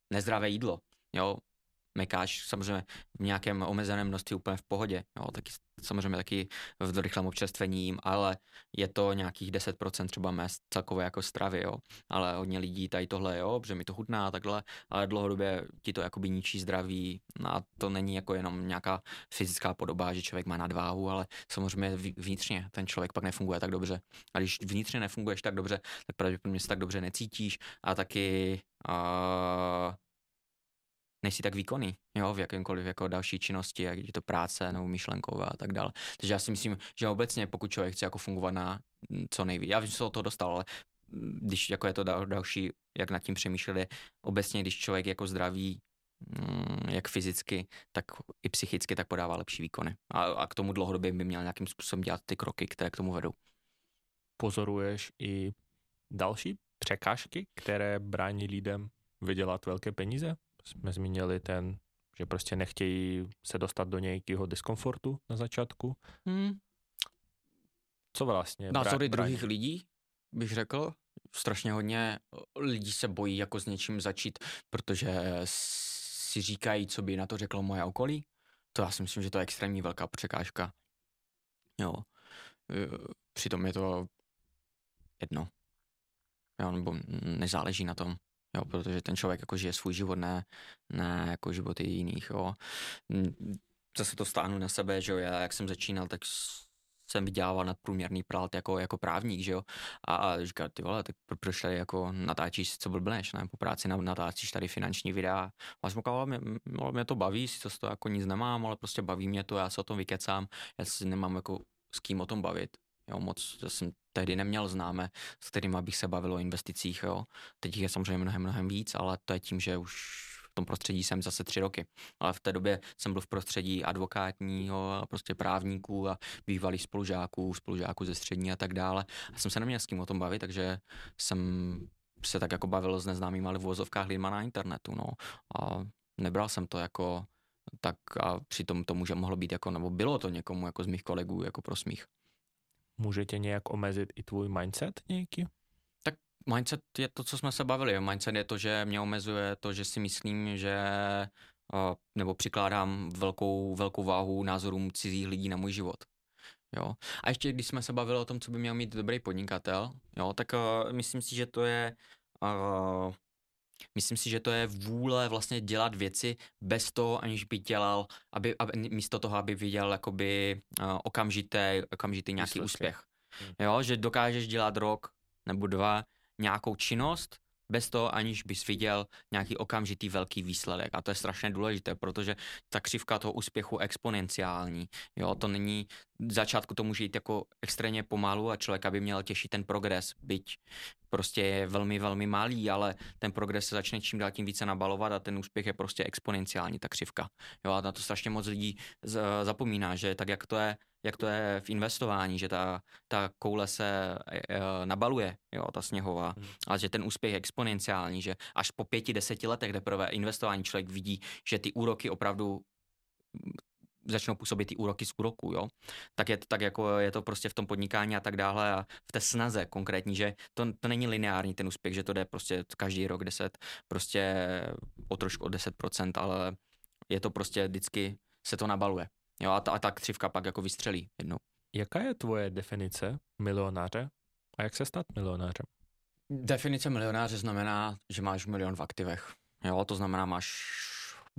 nezdravé jídlo, jo, mekáč samozřejmě v nějakém omezeném množství úplně v pohodě, jo, taky samozřejmě taky v rychlém občerstvení, ale je to nějakých 10% třeba mest celkové jako stravy, jo, ale hodně lidí tady tohle, jo, že mi to chutná a takhle, ale dlouhodobě ti to jakoby ničí zdraví a to není jako jenom nějaká fyzická podoba, že člověk má nadváhu, ale samozřejmě vnitřně ten člověk pak nefunguje tak dobře. A když vnitřně nefunguješ tak dobře, tak pravděpodobně se tak dobře necítíš a taky uh, nejsi tak výkonný, jo, v jakémkoliv jako další činnosti, jak je to práce nebo myšlenková a tak dále. Takže já si myslím, že obecně, pokud člověk chce jako fungovat na mm, co nejvíc, já vím, se o to dostal, ale mm, když jako je to další, jak nad tím přemýšleli, obecně, když člověk jako zdraví, mm, jak fyzicky, tak i psychicky, tak podává lepší výkony. A, a k tomu dlouhodobě by měl nějakým způsobem dělat ty kroky, které k tomu vedou. Pozoruješ i další překážky, které brání lidem vydělat velké peníze? Jsme zmínili ten, že prostě nechtějí se dostat do nějakého diskomfortu na začátku. Hmm. Co vlastně? Názory bra- druhých lidí, bych řekl. Strašně hodně lidí se bojí jako s něčím začít, protože si říkají, co by na to řeklo moje okolí. To já si myslím, že to je extrémní velká překážka. Jo. E, přitom je to jedno. Jo, nebo nezáleží na tom jo, protože ten člověk jako žije svůj život, ne, ne jako životy jiných, jo. Zase to stáhnu na sebe, že jo, já jak jsem začínal, tak jsem vydělával nadprůměrný prát jako, jako právník, že jo, a, a říkal, ty vole, tak pro, proč tady jako natáčíš, co blbneš, ne, po práci natáčíš tady finanční videa, a jsem říkal, mě, mě to baví, si to jako nic nemám, ale prostě baví mě to, já se o tom vykecám, já si nemám jako s kým o tom bavit, Jo, moc jsem tehdy neměl známe, s kterými bych se bavil o investicích. Jo. Teď je samozřejmě mnohem, mnohem víc, ale to je tím, že už v tom prostředí jsem zase tři roky. Ale v té době jsem byl v prostředí advokátního prostě právníků a bývalých spolužáků, spolužáků ze střední a tak dále. A jsem se neměl s kým o tom bavit, takže jsem se tak jako bavil s neznámými ale v vozovkách lidma na internetu. No. A nebral jsem to jako tak a přitom to může mohlo být jako, nebo bylo to někomu jako z mých kolegů jako pro smích může tě nějak omezit i tvůj mindset nějaký? Tak mindset je to, co jsme se bavili. Mindset je to, že mě omezuje to, že si myslím, že nebo přikládám velkou, velkou váhu názorům cizích lidí na můj život. Jo. A ještě když jsme se bavili o tom, co by měl mít dobrý podnikatel, jo, tak uh, myslím si, že to je uh, myslím si, že to je vůle vlastně dělat věci bez toho, aniž by dělal, aby, aby místo toho, aby viděl jakoby uh, okamžité, okamžitý nějaký Výsledky. úspěch. Hmm. Jo, že dokážeš dělat rok nebo dva nějakou činnost, bez toho, aniž bys viděl nějaký okamžitý velký výsledek. A to je strašně důležité, protože ta křivka toho úspěchu exponenciální. Jo, to není, začátku to může jít jako extrémně pomalu a člověk by měl těšit ten progres, byť prostě je velmi, velmi malý, ale ten progres se začne čím dál tím více nabalovat a ten úspěch je prostě exponenciální, ta křivka. Jo, a na to strašně moc lidí zapomíná, že tak, jak to je jak to je v investování, že ta, ta koule se e, nabaluje, jo, ta sněhová, hmm. ale že ten úspěch je exponenciální, že až po pěti, deseti letech teprve investování člověk vidí, že ty úroky opravdu začnou působit ty úroky z úroku, jo, tak je to tak jako je to prostě v tom podnikání a tak dále a v té snaze konkrétní, že to, to není lineární ten úspěch, že to jde prostě každý rok 10, prostě o trošku o 10%, ale je to prostě vždycky se to nabaluje. Jo, a ta, a ta křivka pak jako vystřelí jednou. Jaká je tvoje definice milionáře a jak se stát milionářem? Definice milionáře znamená, že máš milion v aktivech. Jo, to znamená, máš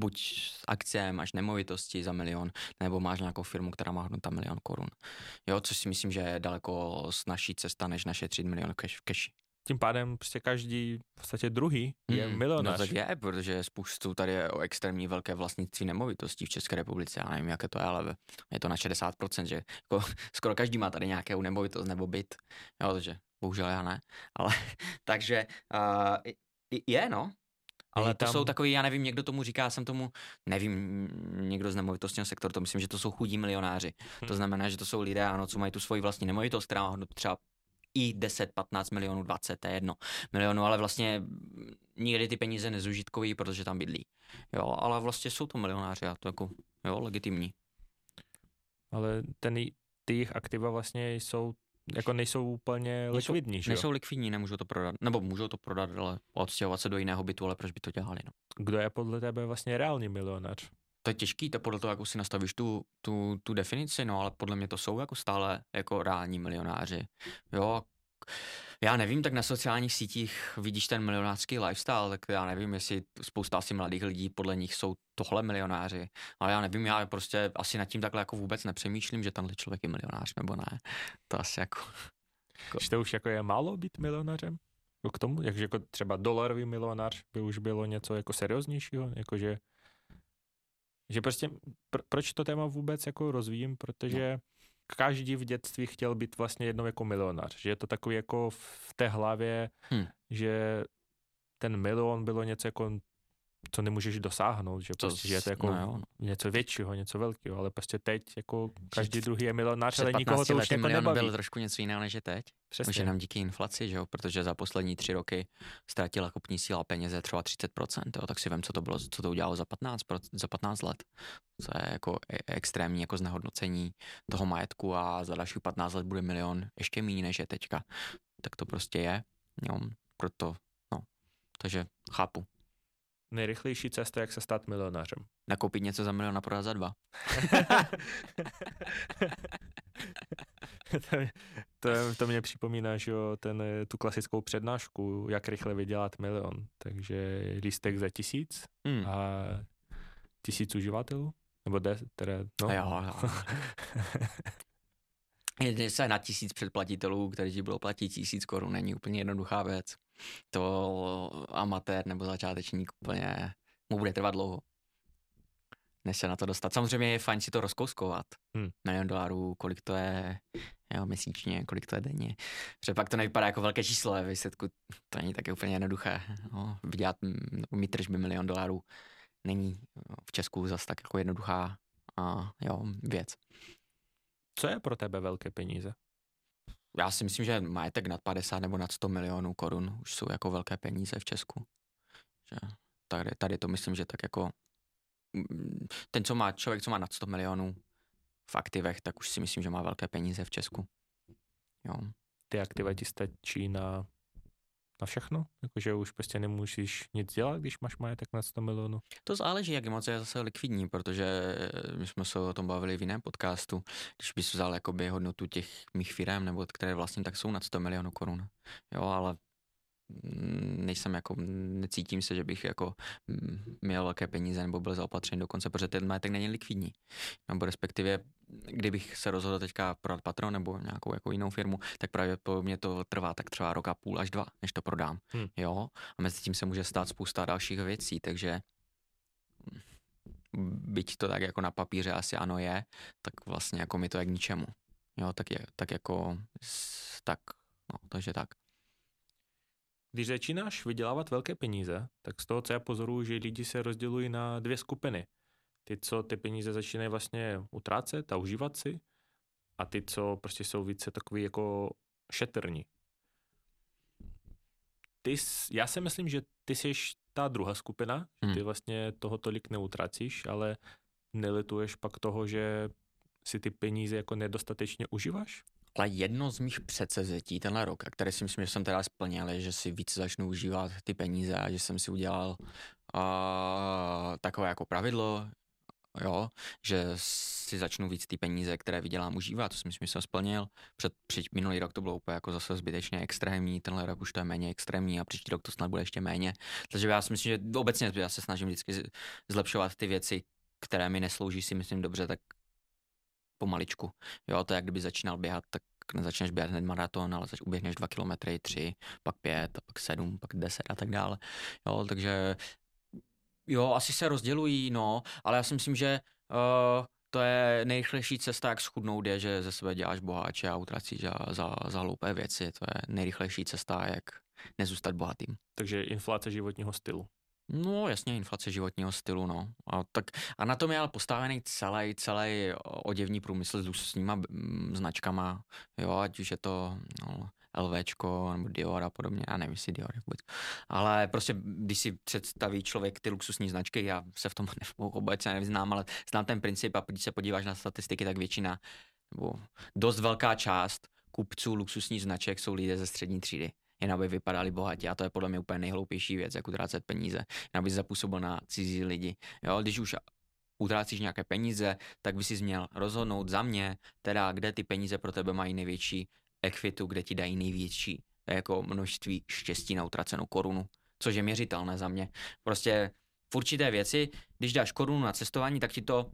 buď akcie, máš nemovitosti za milion, nebo máš nějakou firmu, která má hodnota milion korun. Jo, což si myslím, že je daleko snažší cesta, než našetřit milion cash v cashi tím pádem prostě každý v podstatě druhý je mm, milionář. No tak je, protože spoustu tady je o extrémní velké vlastnictví nemovitostí v České republice. Já nevím, jaké to je, ale je to na 60%, že jako, (laughs) skoro každý má tady nějakou nemovitost nebo byt. Jo, takže bohužel já ne. Ale (laughs) takže uh, je, no. Ale to tam... jsou takový, já nevím, někdo tomu říká, já jsem tomu, nevím, někdo z nemovitostního sektoru, to myslím, že to jsou chudí milionáři. Hmm. To znamená, že to jsou lidé, ano, co mají tu svoji vlastní nemovitost, která má třeba i 10, 15 milionů, 20, to je jedno milionů, ale vlastně nikdy ty peníze nezužitkoví, protože tam bydlí. Jo, ale vlastně jsou to milionáři a to jako, jo, legitimní. Ale ten, ty jejich aktiva vlastně jsou jako nejsou úplně nejsou, likvidní, že Nejsou likvidní, nemůžou to prodat. Nebo můžou to prodat, ale odstěhovat se do jiného bytu, ale proč by to dělali, no. Kdo je podle tebe vlastně reálný milionář? to je těžký, to podle toho, jak si nastavíš tu, tu, tu definici, no ale podle mě to jsou jako stále jako reální milionáři. Jo, já nevím, tak na sociálních sítích vidíš ten milionářský lifestyle, tak já nevím, jestli spousta asi mladých lidí podle nich jsou tohle milionáři, ale já nevím, já prostě asi nad tím takhle jako vůbec nepřemýšlím, že tenhle člověk je milionář nebo ne. To asi jako... jako... Že to už jako je málo být milionářem? K tomu, jakže jako třeba dolarový milionář by už bylo něco jako serióznějšího, jakože že prostě, pr- proč to téma vůbec jako rozvíjím, protože no. Každý v dětství chtěl být vlastně jednou jako milionář, že je to takový jako v té hlavě, hmm. že ten milion bylo něco jako co nemůžeš dosáhnout, že, to prostě, že je to jako no, něco většího, něco velkého, ale prostě teď jako každý druhý je milionář, ale nikoho to už jako nebaví. byl trošku něco jiného než je teď. Přesně. Jenom díky inflaci, že jo, protože za poslední tři roky ztratila kupní síla peněze třeba 30%, jo, tak si vím, co to bylo, co to udělalo za 15, za 15 let. Co je jako e- extrémní jako znehodnocení toho majetku a za dalších 15 let bude milion ještě méně než je teďka. Tak to prostě je, jo, proto, no, takže chápu nejrychlejší cesta, jak se stát milionářem? Nakoupit něco za milion a prodat za dva. (laughs) to, to, to mě připomíná, že jo, ten, tu klasickou přednášku, jak rychle vydělat milion. Takže lístek za tisíc hmm. a tisíc uživatelů, nebo de, teda, no. A jo, jo. (laughs) Jde se na tisíc předplatitelů, kteří ti budou platit tisíc korun, není úplně jednoduchá věc. To amatér nebo začátečník úplně mu bude trvat dlouho, než se na to dostat. Samozřejmě je fajn si to rozkouskovat. Hmm. Milion dolarů, kolik to je jo, měsíčně, kolik to je denně. Protože pak to nevypadá jako velké číslo, ale výsledku to není také úplně jednoduché. No, vydělat, mít tržby milion dolarů není v Česku zase tak jako jednoduchá a, jo, věc. Co je pro tebe velké peníze? Já si myslím, že majetek nad 50 nebo nad 100 milionů korun už jsou jako velké peníze v Česku. Že tady, tady to myslím, že tak jako mm, ten, co má člověk, co má nad 100 milionů v aktivech, tak už si myslím, že má velké peníze v Česku. Jo. Ty aktiva ti stačí na na všechno? Jakože už prostě nemusíš nic dělat, když máš majetek na 100 milionů? To záleží, jak moc je zase likvidní, protože my jsme se o tom bavili v jiném podcastu. Když bys vzal jakoby hodnotu těch mých firm, nebo které vlastně tak jsou nad 100 milionů korun. Jo, ale nejsem jako, necítím se, že bych jako měl velké peníze nebo byl zaopatřen dokonce, protože ten majetek není likvidní. Nebo respektive, kdybych se rozhodl teďka prodat patron nebo nějakou jako jinou firmu, tak pravděpodobně to trvá tak třeba rok a půl až dva, než to prodám. Hmm. Jo? A mezi tím se může stát spousta dalších věcí, takže byť to tak jako na papíře asi ano je, tak vlastně jako mi to je k ničemu. Jo, tak, je, tak jako, tak, no, takže tak. Když začínáš vydělávat velké peníze, tak z toho, co já pozoruju, že lidi se rozdělují na dvě skupiny. Ty, co ty peníze začínají vlastně utrácet a užívat si, a ty, co prostě jsou více takový jako šetrní. Ty, já si myslím, že ty jsi ta druhá skupina, že ty hmm. vlastně toho tolik neutracíš, ale nelituješ pak toho, že si ty peníze jako nedostatečně užíváš? Ale jedno z mých předsevzetí tenhle rok, a které si myslím, že jsem teda splnil, je, že si víc začnu užívat ty peníze a že jsem si udělal uh, takové jako pravidlo, jo, že si začnu víc ty peníze, které vydělám, užívat, to si myslím, že jsem splnil. Před, před minulý rok to bylo úplně jako zase zbytečně extrémní, tenhle rok už to je méně extrémní a příští rok to snad bude ještě méně. Takže já si myslím, že obecně já se snažím vždycky zlepšovat ty věci, které mi neslouží, si myslím dobře, tak pomaličku. Jo, to je jak kdyby začínal běhat, tak nezačneš běhat hned maraton, ale zač uběhneš dva kilometry, tři, pak pět, pak sedm, pak deset a tak dále. Jo, takže jo, asi se rozdělují, no, ale já si myslím, že uh, to je nejrychlejší cesta, jak schudnout, je, že ze sebe děláš boháče a utracíš za, za, za hloupé věci. To je nejrychlejší cesta, jak nezůstat bohatým. Takže inflace životního stylu. No jasně, inflace životního stylu, no. A, tak, a na tom je ale postavený celý, celý oděvní průmysl s luxusníma značkama, jo, ať už je to no, LVčko nebo Dior a podobně, já nevím, jestli Dior vůbec. Ale prostě, když si představí člověk ty luxusní značky, já se v tom (laughs) obecně nevyznám, ale znám ten princip a když se podíváš na statistiky, tak většina, nebo dost velká část kupců luxusních značek jsou lidé ze střední třídy jen aby vypadali bohatě. A to je podle mě úplně nejhloupější věc, jak utrácet peníze, jen aby zapůsobil na cizí lidi. Jo, když už utrácíš nějaké peníze, tak by si měl rozhodnout za mě, teda kde ty peníze pro tebe mají největší ekvitu, kde ti dají největší jako množství štěstí na utracenou korunu, což je měřitelné za mě. Prostě v určité věci, když dáš korunu na cestování, tak ti to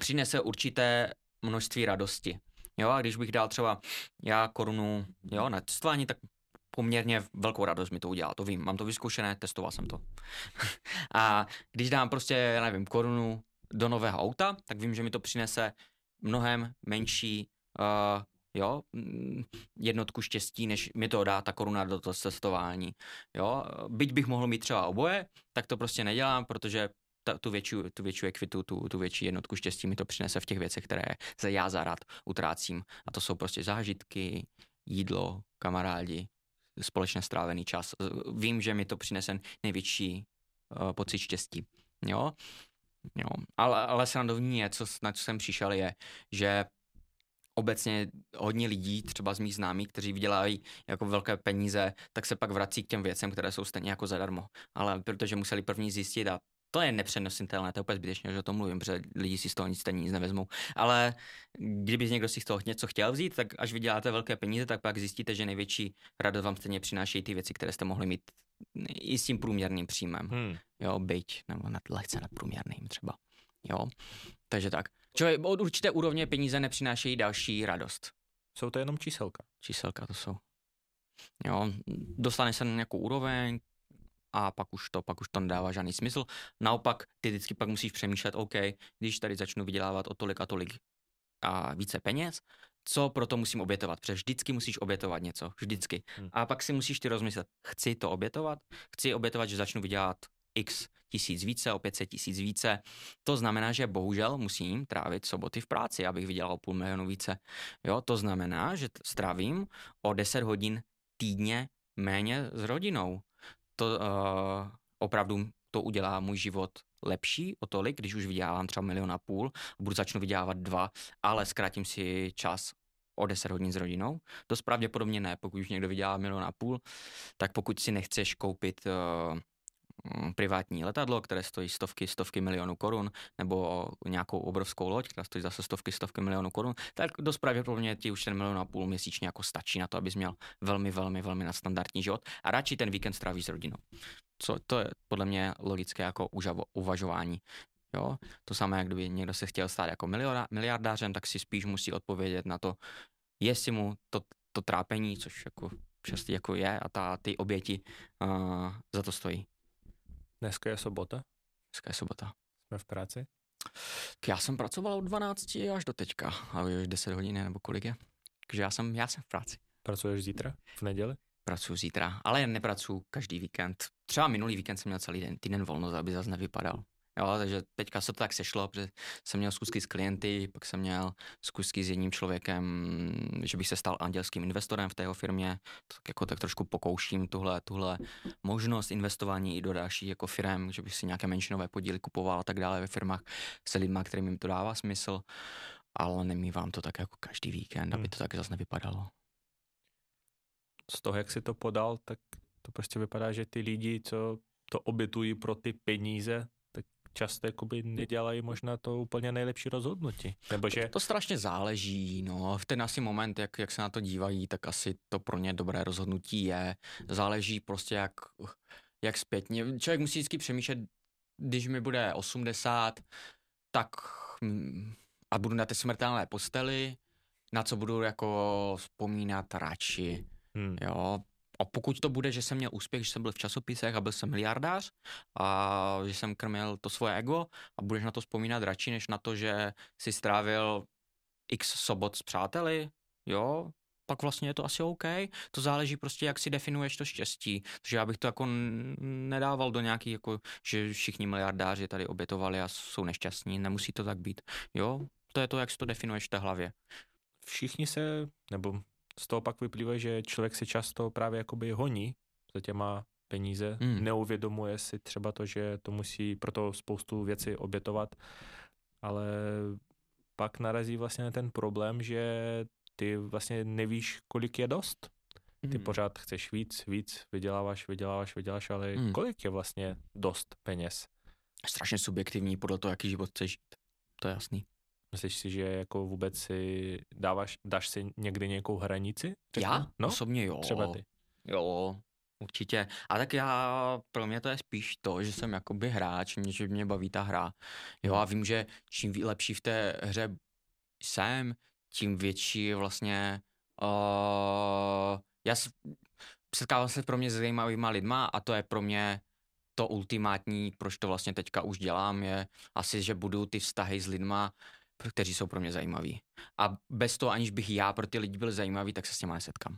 přinese určité množství radosti. Jo, a když bych dal třeba já korunu jo, na cestování, tak poměrně velkou radost mi to udělá, to vím, mám to vyzkoušené, testoval jsem to. (laughs) a když dám prostě, já nevím, korunu do nového auta, tak vím, že mi to přinese mnohem menší uh, jo, mm, jednotku štěstí, než mi to dá ta koruna do toho cestování. Jo, byť bych mohl mít třeba oboje, tak to prostě nedělám, protože ta, tu, větší, tu větší ekvitu, tu, tu větší jednotku štěstí mi to přinese v těch věcech, které se já zarad utrácím. A to jsou prostě zážitky, jídlo, kamarádi, společně strávený čas. Vím, že mi to přinese největší uh, pocit štěstí. Jo? Jo. Ale, ale srandovní je, co, na co jsem přišel, je, že obecně hodně lidí, třeba z mých známých, kteří vydělávají jako velké peníze, tak se pak vrací k těm věcem, které jsou stejně jako zadarmo. Ale protože museli první zjistit a to je nepřenositelné, to je úplně zbytečné, že o tom mluvím, protože lidi si z toho nic stejně nic nevezmou. Ale kdyby někdo si z toho něco chtěl vzít, tak až vyděláte velké peníze, tak pak zjistíte, že největší radost vám stejně přinášejí ty věci, které jste mohli mít i s tím průměrným příjmem. Hmm. Jo, byť, nebo nad, lehce nadprůměrným třeba. Jo, takže tak. Čili od určité úrovně peníze nepřinášejí další radost. Jsou to jenom číselka? Číselka to jsou. Jo, dostane se na nějakou úroveň, a pak už to, pak už to nedává žádný smysl. Naopak, ty vždycky pak musíš přemýšlet, OK, když tady začnu vydělávat o tolik a tolik a více peněz, co pro to musím obětovat, protože vždycky musíš obětovat něco, vždycky. Hmm. A pak si musíš ty rozmyslet, chci to obětovat, chci obětovat, že začnu vydělat x tisíc více, o 500 tisíc více. To znamená, že bohužel musím trávit soboty v práci, abych vydělal půl milionu více. Jo, to znamená, že strávím o 10 hodin týdně méně s rodinou to uh, opravdu to udělá můj život lepší o tolik, když už vydělávám třeba milion a půl, budu začnu vydělávat dva, ale zkrátím si čas o 10 hodin s rodinou. Dost pravděpodobně ne, pokud už někdo vydělá milion a půl, tak pokud si nechceš koupit uh, privátní letadlo, které stojí stovky, stovky milionů korun, nebo nějakou obrovskou loď, která stojí zase stovky, stovky milionů korun, tak dost pravděpodobně ti už ten milion a půl měsíčně jako stačí na to, abys měl velmi, velmi, velmi nadstandardní život a radši ten víkend stráví s rodinou. Co to je podle mě logické jako užavo, uvažování. Jo? To samé, jak kdyby někdo se chtěl stát jako miliardářem, tak si spíš musí odpovědět na to, jestli mu to, to trápení, což jako často jako je a ta, ty oběti uh, za to stojí. Dneska je sobota. Dneska je sobota. Jsme v práci? Já jsem pracoval od 12 až do teďka, a už 10 hodin nebo kolik je. Takže já jsem, já jsem v práci. Pracuješ zítra? V neděli? Pracuji zítra, ale nepracuji každý víkend. Třeba minulý víkend jsem měl celý den, týden volno, aby zase nevypadal. Jo, takže teďka se to tak sešlo, protože jsem měl zkusky s klienty, pak jsem měl zkusky s jedním člověkem, že bych se stal andělským investorem v té jeho firmě, tak jako tak trošku pokouším tuhle, tuhle možnost investování i do dalších jako firm, že bych si nějaké menšinové podíly kupoval a tak dále ve firmách se lidma, kterým jim to dává smysl, ale nemývám to tak jako každý víkend, aby hmm. to tak zase nevypadalo. Z toho, jak si to podal, tak to prostě vypadá, že ty lidi, co to obětují pro ty peníze, často jakoby nedělají možná to úplně nejlepší rozhodnutí. Nebo že... To, to strašně záleží, no. V ten asi moment, jak, jak se na to dívají, tak asi to pro ně dobré rozhodnutí je. Záleží prostě jak, jak zpětně. Člověk musí vždycky přemýšlet, když mi bude 80, tak a budu na té smrtelné posteli, na co budu jako vzpomínat radši. Hmm. Jo, a pokud to bude, že jsem měl úspěch, že jsem byl v časopisech a byl jsem miliardář a že jsem krmil to svoje ego a budeš na to vzpomínat radši, než na to, že si strávil x sobot s přáteli, jo, pak vlastně je to asi OK. To záleží prostě, jak si definuješ to štěstí. Takže já bych to jako nedával do nějaký, jako, že všichni miliardáři tady obětovali a jsou nešťastní. Nemusí to tak být. Jo, to je to, jak si to definuješ v té hlavě. Všichni se, nebo z toho pak vyplývá, že člověk si často právě jakoby honí za těma peníze, mm. neuvědomuje si třeba to, že to musí proto spoustu věcí obětovat, ale pak narazí vlastně na ten problém, že ty vlastně nevíš, kolik je dost. Ty mm. pořád chceš víc, víc, vyděláváš, vyděláváš, vyděláš, ale mm. kolik je vlastně dost peněz? Strašně subjektivní podle toho, jaký život chceš žít. To je jasný. Myslíš si, že jako vůbec si dáváš, dáš si někdy nějakou hranici? Řeknu? Já? No? Osobně jo. Třeba ty. Jo, určitě. A tak já, pro mě to je spíš to, že jsem jakoby hráč, mě, že mě baví ta hra. Jo a vím, že čím lepší v té hře jsem, tím větší vlastně uh, já setkávám se pro mě s zajímavýma lidma a to je pro mě to ultimátní, proč to vlastně teďka už dělám, je asi, že budu ty vztahy s lidma kteří jsou pro mě zajímaví. A bez toho, aniž bych já pro ty lidi byl zajímavý, tak se s nimi nesetkám.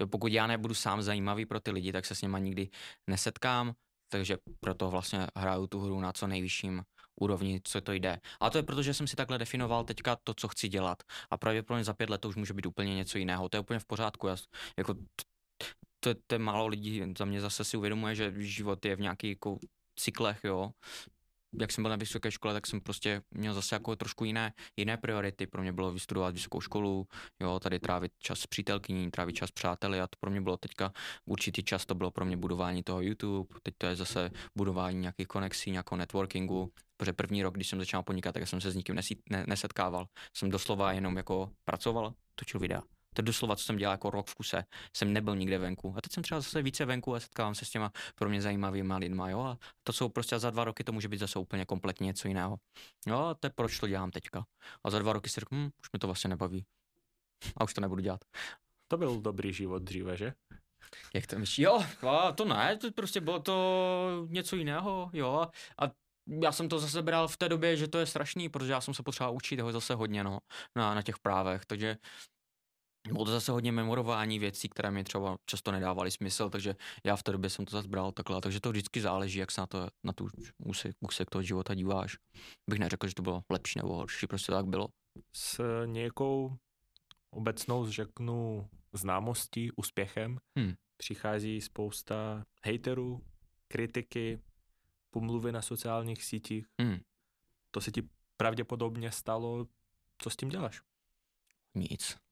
Jo, pokud já nebudu sám zajímavý pro ty lidi, tak se s nimi nikdy nesetkám, takže proto vlastně hraju tu hru na co nejvyšším úrovni, co to jde. A to je proto, že jsem si takhle definoval teďka to, co chci dělat. A pravděpodobně za pět let to už může být úplně něco jiného. To je úplně v pořádku. Já, jako, to, to je málo lidí za mě zase si uvědomuje, že život je v nějakých jako cyklech, jo jak jsem byl na vysoké škole, tak jsem prostě měl zase jako trošku jiné, jiné priority. Pro mě bylo vystudovat vysokou školu, jo, tady trávit čas s přítelkyní, trávit čas s přáteli a to pro mě bylo teďka určitý čas, to bylo pro mě budování toho YouTube, teď to je zase budování nějakých konexí, nějakého networkingu, protože první rok, když jsem začal podnikat, tak jsem se s nikým nesetkával. Jsem doslova jenom jako pracoval, točil videa. To je doslova, co jsem dělal jako rok v kuse. Jsem nebyl nikde venku. A teď jsem třeba zase více venku a setkávám se s těma pro mě zajímavými lidma. Jo? A to jsou prostě za dva roky to může být zase úplně kompletně něco jiného. Jo, a to je proč to dělám teďka. A za dva roky si řeknu, hm, už mi to vlastně nebaví. A už to nebudu dělat. To byl dobrý život dříve, že? Jak to myslíš? Jo, to ne, to prostě bylo to něco jiného, jo. A já jsem to zase bral v té době, že to je strašný, protože já jsem se potřeboval učit ho zase hodně, no, na, na těch právech, takže bylo to zase hodně memorování věcí, které mi třeba často nedávaly smysl, takže já v té době jsem to zase bral takhle, takže to vždycky záleží, jak se na, to, na tu úsek, úsek toho života díváš. Bych neřekl, že to bylo lepší nebo horší, prostě tak bylo. S nějakou obecnou, řeknu, známostí, úspěchem hmm. přichází spousta haterů, kritiky, pomluvy na sociálních sítích. Hmm. To se ti pravděpodobně stalo, co s tím děláš? Nic.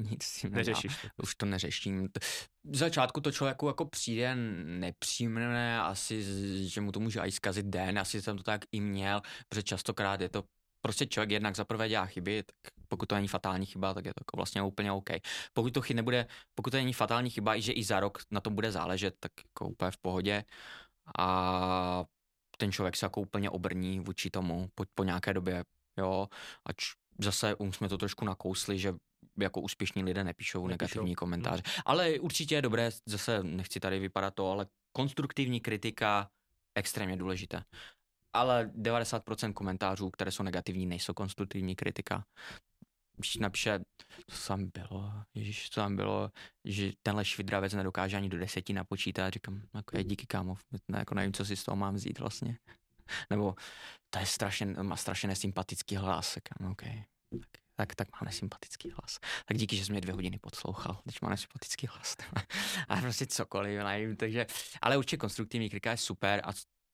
Nic s tím Neřešíš to. Už to neřeším. V začátku to člověku jako přijde nepříjemné, asi, že mu to může i zkazit den, asi jsem to tak i měl, protože častokrát je to prostě člověk jednak za prvé dělá chyby, tak pokud to není fatální chyba, tak je to jako vlastně úplně OK. Pokud to chyb nebude, pokud to není fatální chyba, i že i za rok na tom bude záležet, tak jako úplně v pohodě. A ten člověk se jako úplně obrní vůči tomu po, po nějaké době, jo, ač zase už jsme to trošku nakousli, že jako úspěšní lidé nepíšou, nepíšou. negativní komentáře. Hmm. Ale určitě je dobré, zase nechci tady vypadat to, ale konstruktivní kritika extrémně důležité. Ale 90% komentářů, které jsou negativní, nejsou konstruktivní kritika. Když napíše, co tam bylo, ježíš, co tam bylo, že tenhle švidravec nedokáže ani do deseti napočítat, říkám, jako je díky kámo, ne, jako nevím, co si z toho mám vzít vlastně. Nebo to je strašně, má strašně nesympatický hlas, říkám, OK, tak tak, tak má nesympatický hlas. Tak díky, že jsi mě dvě hodiny podslouchal, když má nesympatický hlas. (laughs) a prostě cokoliv, nevím, takže, ale určitě konstruktivní kritika je super a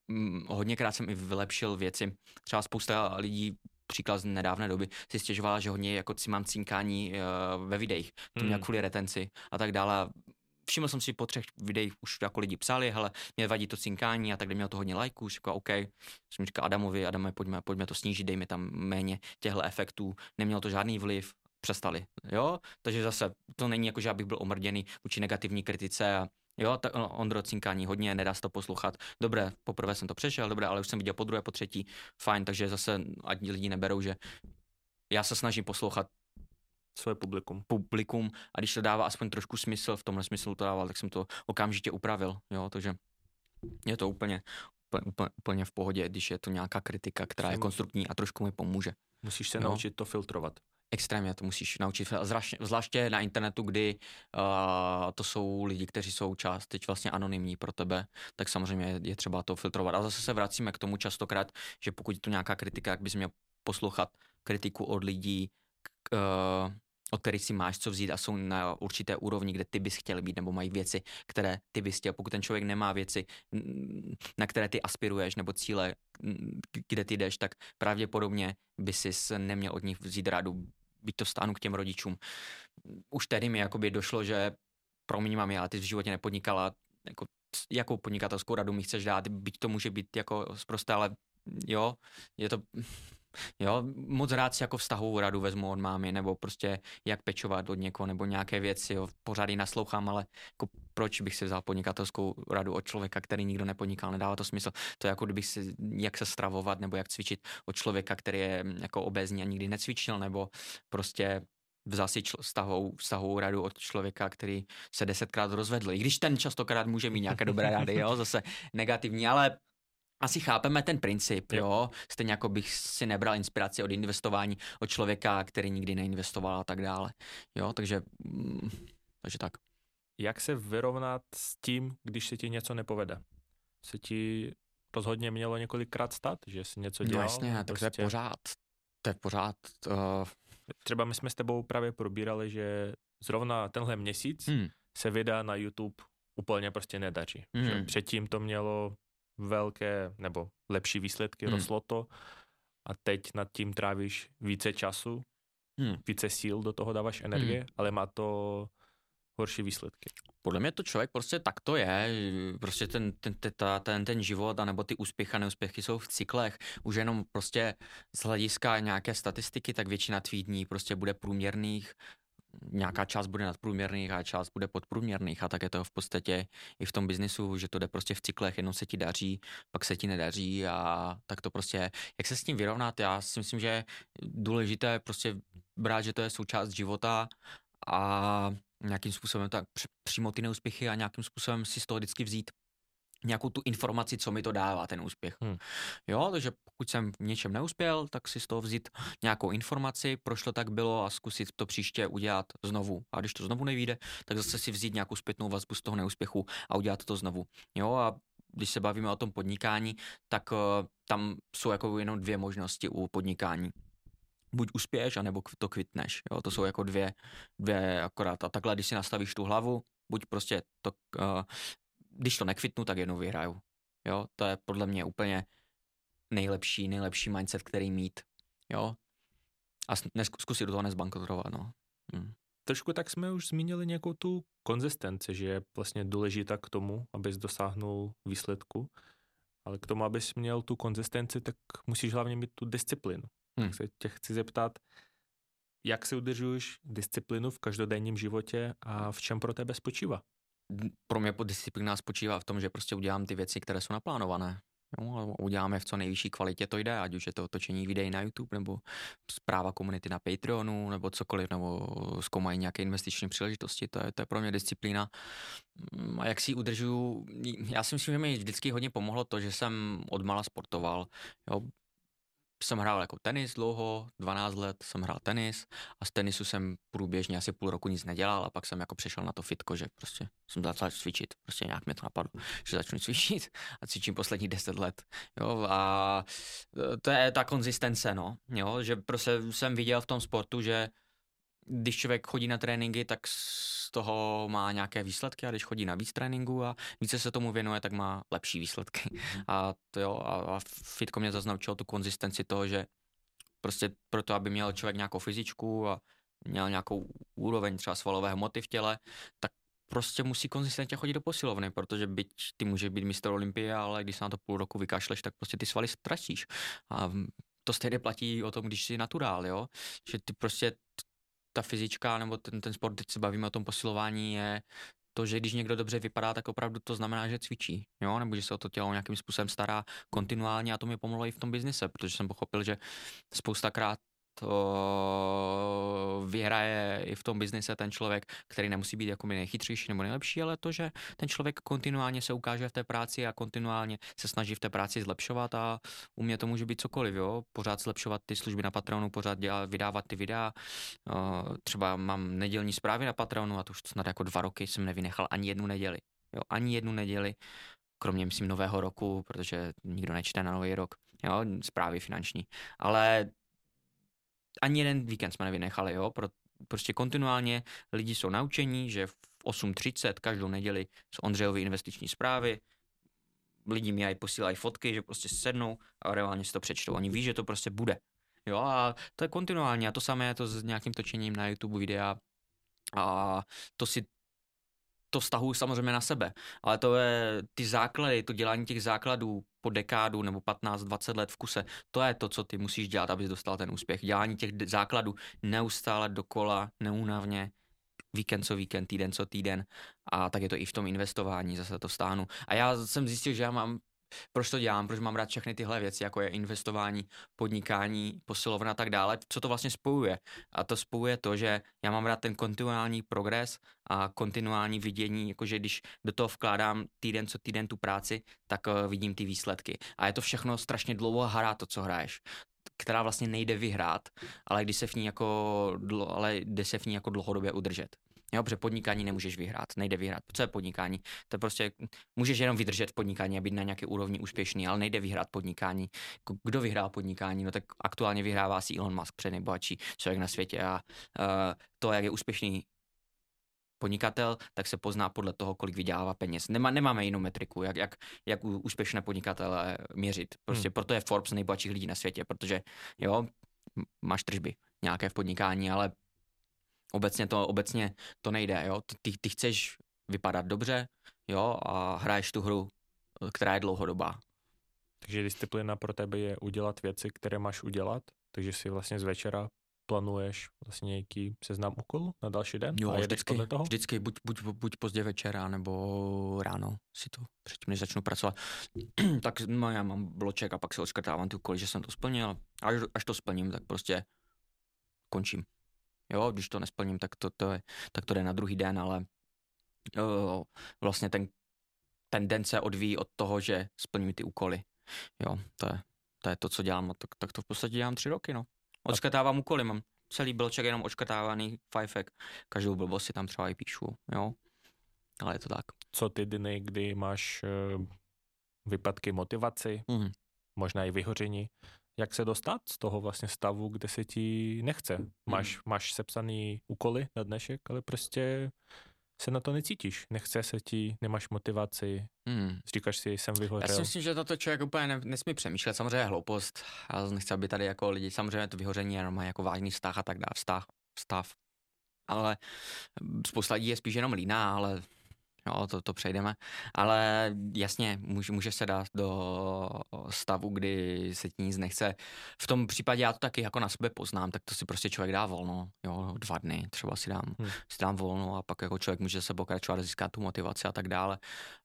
mm, hodněkrát jsem i vylepšil věci. Třeba spousta lidí příklad z nedávné doby si stěžovala, že hodně jako si mám cinkání uh, ve videích, to hmm. kvůli retenci a tak dále všiml jsem si po třech videích už jako lidi psali, hele, mě vadí to cinkání a tak měl to hodně lajků, říkal, OK, jsem říkal Adamovi, Adame, pojďme, pojďme to snížit, dejme tam méně těchto efektů, nemělo to žádný vliv, přestali, jo, takže zase to není jako, že abych byl omrděný vůči negativní kritice a Jo, tak Ondro cinkání hodně, nedá se to poslouchat. Dobré, poprvé jsem to přešel, dobré, ale už jsem viděl po druhé, po třetí, fajn, takže zase ať lidi neberou, že já se snažím poslouchat svoje publikum. Publikum a když to dává aspoň trošku smysl, v tomhle smyslu to dával, tak jsem to okamžitě upravil, jo, takže je to úplně, úplně, úplně v pohodě, když je to nějaká kritika, která je konstruktní a trošku mi pomůže. Musíš se jo? naučit to filtrovat. Extrémně to musíš naučit, zvláště, zvláště na internetu, kdy uh, to jsou lidi, kteří jsou část teď vlastně anonymní pro tebe, tak samozřejmě je, je třeba to filtrovat. A zase se vracíme k tomu častokrát, že pokud je tu nějaká kritika, jak bys měl poslouchat kritiku od lidí, k, uh, od kterých si máš co vzít a jsou na určité úrovni, kde ty bys chtěl být, nebo mají věci, které ty bys chtěl. Pokud ten člověk nemá věci, na které ty aspiruješ, nebo cíle, kde ty jdeš, tak pravděpodobně by si neměl od nich vzít rádu, byť to stánu k těm rodičům. Už tedy mi jakoby došlo, že promiň mami, ale ty v životě nepodnikala, jako, jakou podnikatelskou radu mi chceš dát, byť to může být jako zprosté, ale jo, je to Jo, moc rád si jako vztahovou radu vezmu od mámy, nebo prostě jak pečovat od někoho, nebo nějaké věci, jo, pořád ji naslouchám, ale jako proč bych si vzal podnikatelskou radu od člověka, který nikdo nepodnikal, nedává to smysl. To je jako kdybych si, jak se stravovat, nebo jak cvičit od člověka, který je mm, jako obézní a nikdy necvičil, nebo prostě vzal si vztahovou, vztahovou radu od člověka, který se desetkrát rozvedl. I když ten častokrát může mít nějaké dobré rady, jo, zase negativní, ale asi chápeme ten princip, jo. jo. Stejně jako bych si nebral inspiraci od investování od člověka, který nikdy neinvestoval a tak dále. Jo, takže, mm, takže tak. Jak se vyrovnat s tím, když se ti něco nepovede? Se ti rozhodně mělo několikrát stát, že jsi něco no dělal? No jasně, tak prostě... to je prostě- pořád. To je pořád. Uh... Třeba my jsme s tebou právě probírali, že zrovna tenhle měsíc hmm. se videa na YouTube úplně prostě nedaří. Hmm. Předtím to mělo velké nebo lepší výsledky, hmm. rostlo to a teď nad tím trávíš více času, hmm. více síl do toho dáváš energie, hmm. ale má to horší výsledky. Podle mě to člověk prostě tak to je, prostě ten, ten, ten, ten, ten život, anebo ty úspěchy a neúspěchy jsou v cyklech, už jenom prostě z hlediska nějaké statistiky, tak většina tvých dní prostě bude průměrných, nějaká část bude nadprůměrných a část bude podprůměrných a tak je to v podstatě i v tom biznisu, že to jde prostě v cyklech, jednou se ti daří, pak se ti nedaří a tak to prostě, jak se s tím vyrovnat, já si myslím, že je důležité prostě brát, že to je součást života a nějakým způsobem tak přijmout ty neúspěchy a nějakým způsobem si z toho vždycky vzít nějakou tu informaci, co mi to dává, ten úspěch. Hmm. Jo, takže pokud jsem v něčem neuspěl, tak si z toho vzít nějakou informaci, proč to tak bylo a zkusit to příště udělat znovu. A když to znovu nevíde, tak zase si vzít nějakou zpětnou vazbu z toho neúspěchu a udělat to znovu. Jo, a když se bavíme o tom podnikání, tak uh, tam jsou jako jenom dvě možnosti u podnikání buď uspěješ, anebo to kvitneš. Jo? To jsou jako dvě, dvě akorát. A takhle, když si nastavíš tu hlavu, buď prostě to uh, když to nekvitnu, tak jednou vyhraju. Jo, to je podle mě úplně nejlepší, nejlepší mindset, který mít. Jo, A zkusit do toho nezbankrotovat, no. Hmm. Trošku tak jsme už zmínili nějakou tu konzistenci, že je vlastně důležitá k tomu, abys dosáhnul výsledku, ale k tomu, abys měl tu konzistenci, tak musíš hlavně mít tu disciplinu. Hmm. Tak se tě chci zeptat, jak si udržuješ disciplinu v každodenním životě a v čem pro tebe spočívá? Pro mě disciplína spočívá v tom, že prostě udělám ty věci, které jsou naplánované. Jo, uděláme v co nejvyšší kvalitě to jde, ať už je to točení videí na YouTube, nebo zpráva komunity na Patreonu, nebo cokoliv, nebo zkoumají nějaké investiční příležitosti, to je, to je pro mě disciplína. A jak si ji udržuju, já si myslím, že mi vždycky hodně pomohlo to, že jsem odmala sportoval. Jo, jsem hrál jako tenis dlouho, 12 let jsem hrál tenis a z tenisu jsem průběžně asi půl roku nic nedělal a pak jsem jako přešel na to fitko, že prostě jsem začal cvičit, prostě nějak mě to napadlo, že začnu cvičit a cvičím poslední 10 let, jo, a to je ta konzistence, no, jo, že prostě jsem viděl v tom sportu, že když člověk chodí na tréninky, tak z toho má nějaké výsledky a když chodí na víc tréninku a více se tomu věnuje, tak má lepší výsledky. Mhm. A to jo, a, a fitko mě zase naučilo tu konzistenci toho, že prostě proto, aby měl člověk nějakou fyzičku a měl nějakou úroveň třeba svalové hmoty v těle, tak prostě musí konzistentně chodit do posilovny, protože byť ty může být mistr Olympie, ale když se na to půl roku vykašleš, tak prostě ty svaly ztratíš. A to stejně platí o tom, když jsi naturál, jo? Že ty prostě ta fyzička nebo ten, ten sport, teď se bavíme o tom posilování, je to, že když někdo dobře vypadá, tak opravdu to znamená, že cvičí, jo, nebo že se o to tělo nějakým způsobem stará kontinuálně a to mi pomohlo i v tom biznise, protože jsem pochopil, že spoustakrát to vyhraje i v tom biznise ten člověk, který nemusí být jako nejchytřejší nebo nejlepší, ale to, že ten člověk kontinuálně se ukáže v té práci a kontinuálně se snaží v té práci zlepšovat a u mě to může být cokoliv, jo? pořád zlepšovat ty služby na Patronu, pořád dělat, vydávat ty videa, třeba mám nedělní zprávy na Patronu a to už snad jako dva roky jsem nevynechal ani jednu neděli, jo? ani jednu neděli, kromě myslím nového roku, protože nikdo nečte na nový rok, jo, zprávy finanční, ale ani jeden víkend jsme nevynechali, jo, pro, prostě kontinuálně lidi jsou naučení, že v 8.30 každou neděli z Ondřejovy investiční zprávy, lidi mi aj posílají fotky, že prostě sednou a reálně si to přečtou. Oni ví, že to prostě bude. Jo, a to je kontinuálně a to samé je to s nějakým točením na YouTube videa a to si to vztahuji samozřejmě na sebe, ale to je ty základy, to dělání těch základů po dekádu nebo 15-20 let v kuse, to je to, co ty musíš dělat, abys dostal ten úspěch. Dělání těch základů neustále dokola, neúnavně, víkend co víkend, týden co týden a tak je to i v tom investování, zase to stáhnu. A já jsem zjistil, že já mám proč to dělám, proč mám rád všechny tyhle věci, jako je investování, podnikání, posilovna a tak dále, co to vlastně spojuje. A to spojuje to, že já mám rád ten kontinuální progres a kontinuální vidění, jakože když do toho vkládám týden co týden tu práci, tak uh, vidím ty výsledky. A je to všechno strašně dlouho hra, to, co hraješ která vlastně nejde vyhrát, ale když se v ní jako, ale jde se v ní jako dlouhodobě udržet. Jo, protože podnikání nemůžeš vyhrát, nejde vyhrát. Co je podnikání? To je prostě, můžeš jenom vydržet v podnikání a být na nějaké úrovni úspěšný, ale nejde vyhrát podnikání. Kdo vyhrál podnikání? No tak aktuálně vyhrává si Elon Musk, před nejbohatší člověk na světě a uh, to, jak je úspěšný podnikatel, tak se pozná podle toho, kolik vydělává peněz. Nemá, nemáme jinou metriku, jak, jak, jak úspěšné podnikatele měřit. Prostě hmm. proto je Forbes nejbohatších lidí na světě, protože jo, máš tržby nějaké v podnikání, ale Obecně to, obecně to nejde, jo. Ty, ty chceš vypadat dobře, jo, a hraješ tu hru, která je dlouhodobá. Takže disciplína pro tebe je udělat věci, které máš udělat, takže si vlastně z večera plánuješ vlastně nějaký seznam úkolů na další den? Jo, a vždycky, podle toho? vždycky buď, buď, buď pozdě večera, nebo ráno si to předtím, než začnu pracovat. (clears throat) tak no, já mám bloček a pak si odškrtávám ty úkoly, že jsem to splnil. Až, až to splním, tak prostě končím. Jo, když to nesplním, tak to, to, je, tak to jde na druhý den, ale jo, vlastně ten, ten den se odvíjí od toho, že splním ty úkoly. Jo, to je, to je to, co dělám, tak, tak to v podstatě dělám tři roky, no. Odškrtávám úkoly, mám celý blček jenom odškrtávaný fajfek. Každou blbost si tam třeba i píšu, jo. Ale je to tak. Co ty dny, kdy máš uh, vypadky motivaci, mm. možná i vyhoření, jak se dostat z toho vlastně stavu, kde se ti nechce. Máš, máš sepsaný úkoly na dnešek, ale prostě se na to necítíš, nechce se ti, nemáš motivaci, hmm. říkáš si, jsem vyhořel. Já si myslím, že tato člověk úplně ne, nesmí přemýšlet, samozřejmě je hloupost, já nechci, aby tady jako lidi, samozřejmě to vyhoření je normálně jako vážný vztah a tak dále, vztah, stav, ale spousta lidí je spíš jenom líná, ale jo, to, to přejdeme, ale jasně, může, může se dát do stavu, kdy se ti nic nechce. V tom případě já to taky jako na sebe poznám, tak to si prostě člověk dá volno, jo, dva dny třeba si dám, hmm. si dám volno a pak jako člověk může se pokračovat, získat tu motivaci a tak dále.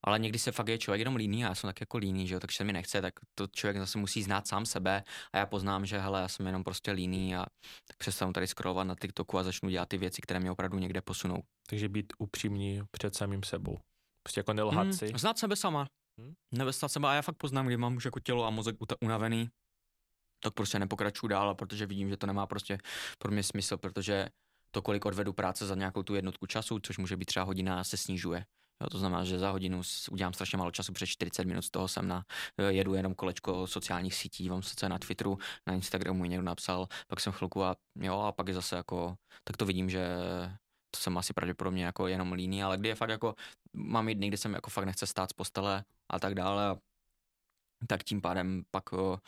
Ale někdy se fakt je člověk jenom líný a já jsem tak jako líný, že jo, takže se mi nechce, tak to člověk zase musí znát sám sebe a já poznám, že hele, já jsem jenom prostě líný a tak přestanu tady scrollovat na TikToku a začnu dělat ty věci, které mě opravdu někde posunou. Takže být upřímný před samým sebou. Prostě jako nelhat hmm, si. Znát sebe sama. Hmm? Nevestat sebe a já fakt poznám, kdy mám už jako tělo a mozek unavený, tak prostě nepokračuju dál, protože vidím, že to nemá prostě pro mě smysl, protože to, kolik odvedu práce za nějakou tu jednotku času, což může být třeba hodina, se snižuje. Jo, to znamená, že za hodinu udělám strašně málo času, přes 40 minut z toho jsem na, jedu jenom kolečko sociálních sítí, vám se na Twitteru, na Instagramu někdo napsal, pak jsem chvilku a jo, a pak je zase jako, tak to vidím, že to jsem asi pravděpodobně jako jenom líný, ale kdy je fakt jako, mám jít kde jsem jako fakt nechce stát z postele a tak dále, tak tím pádem pak o,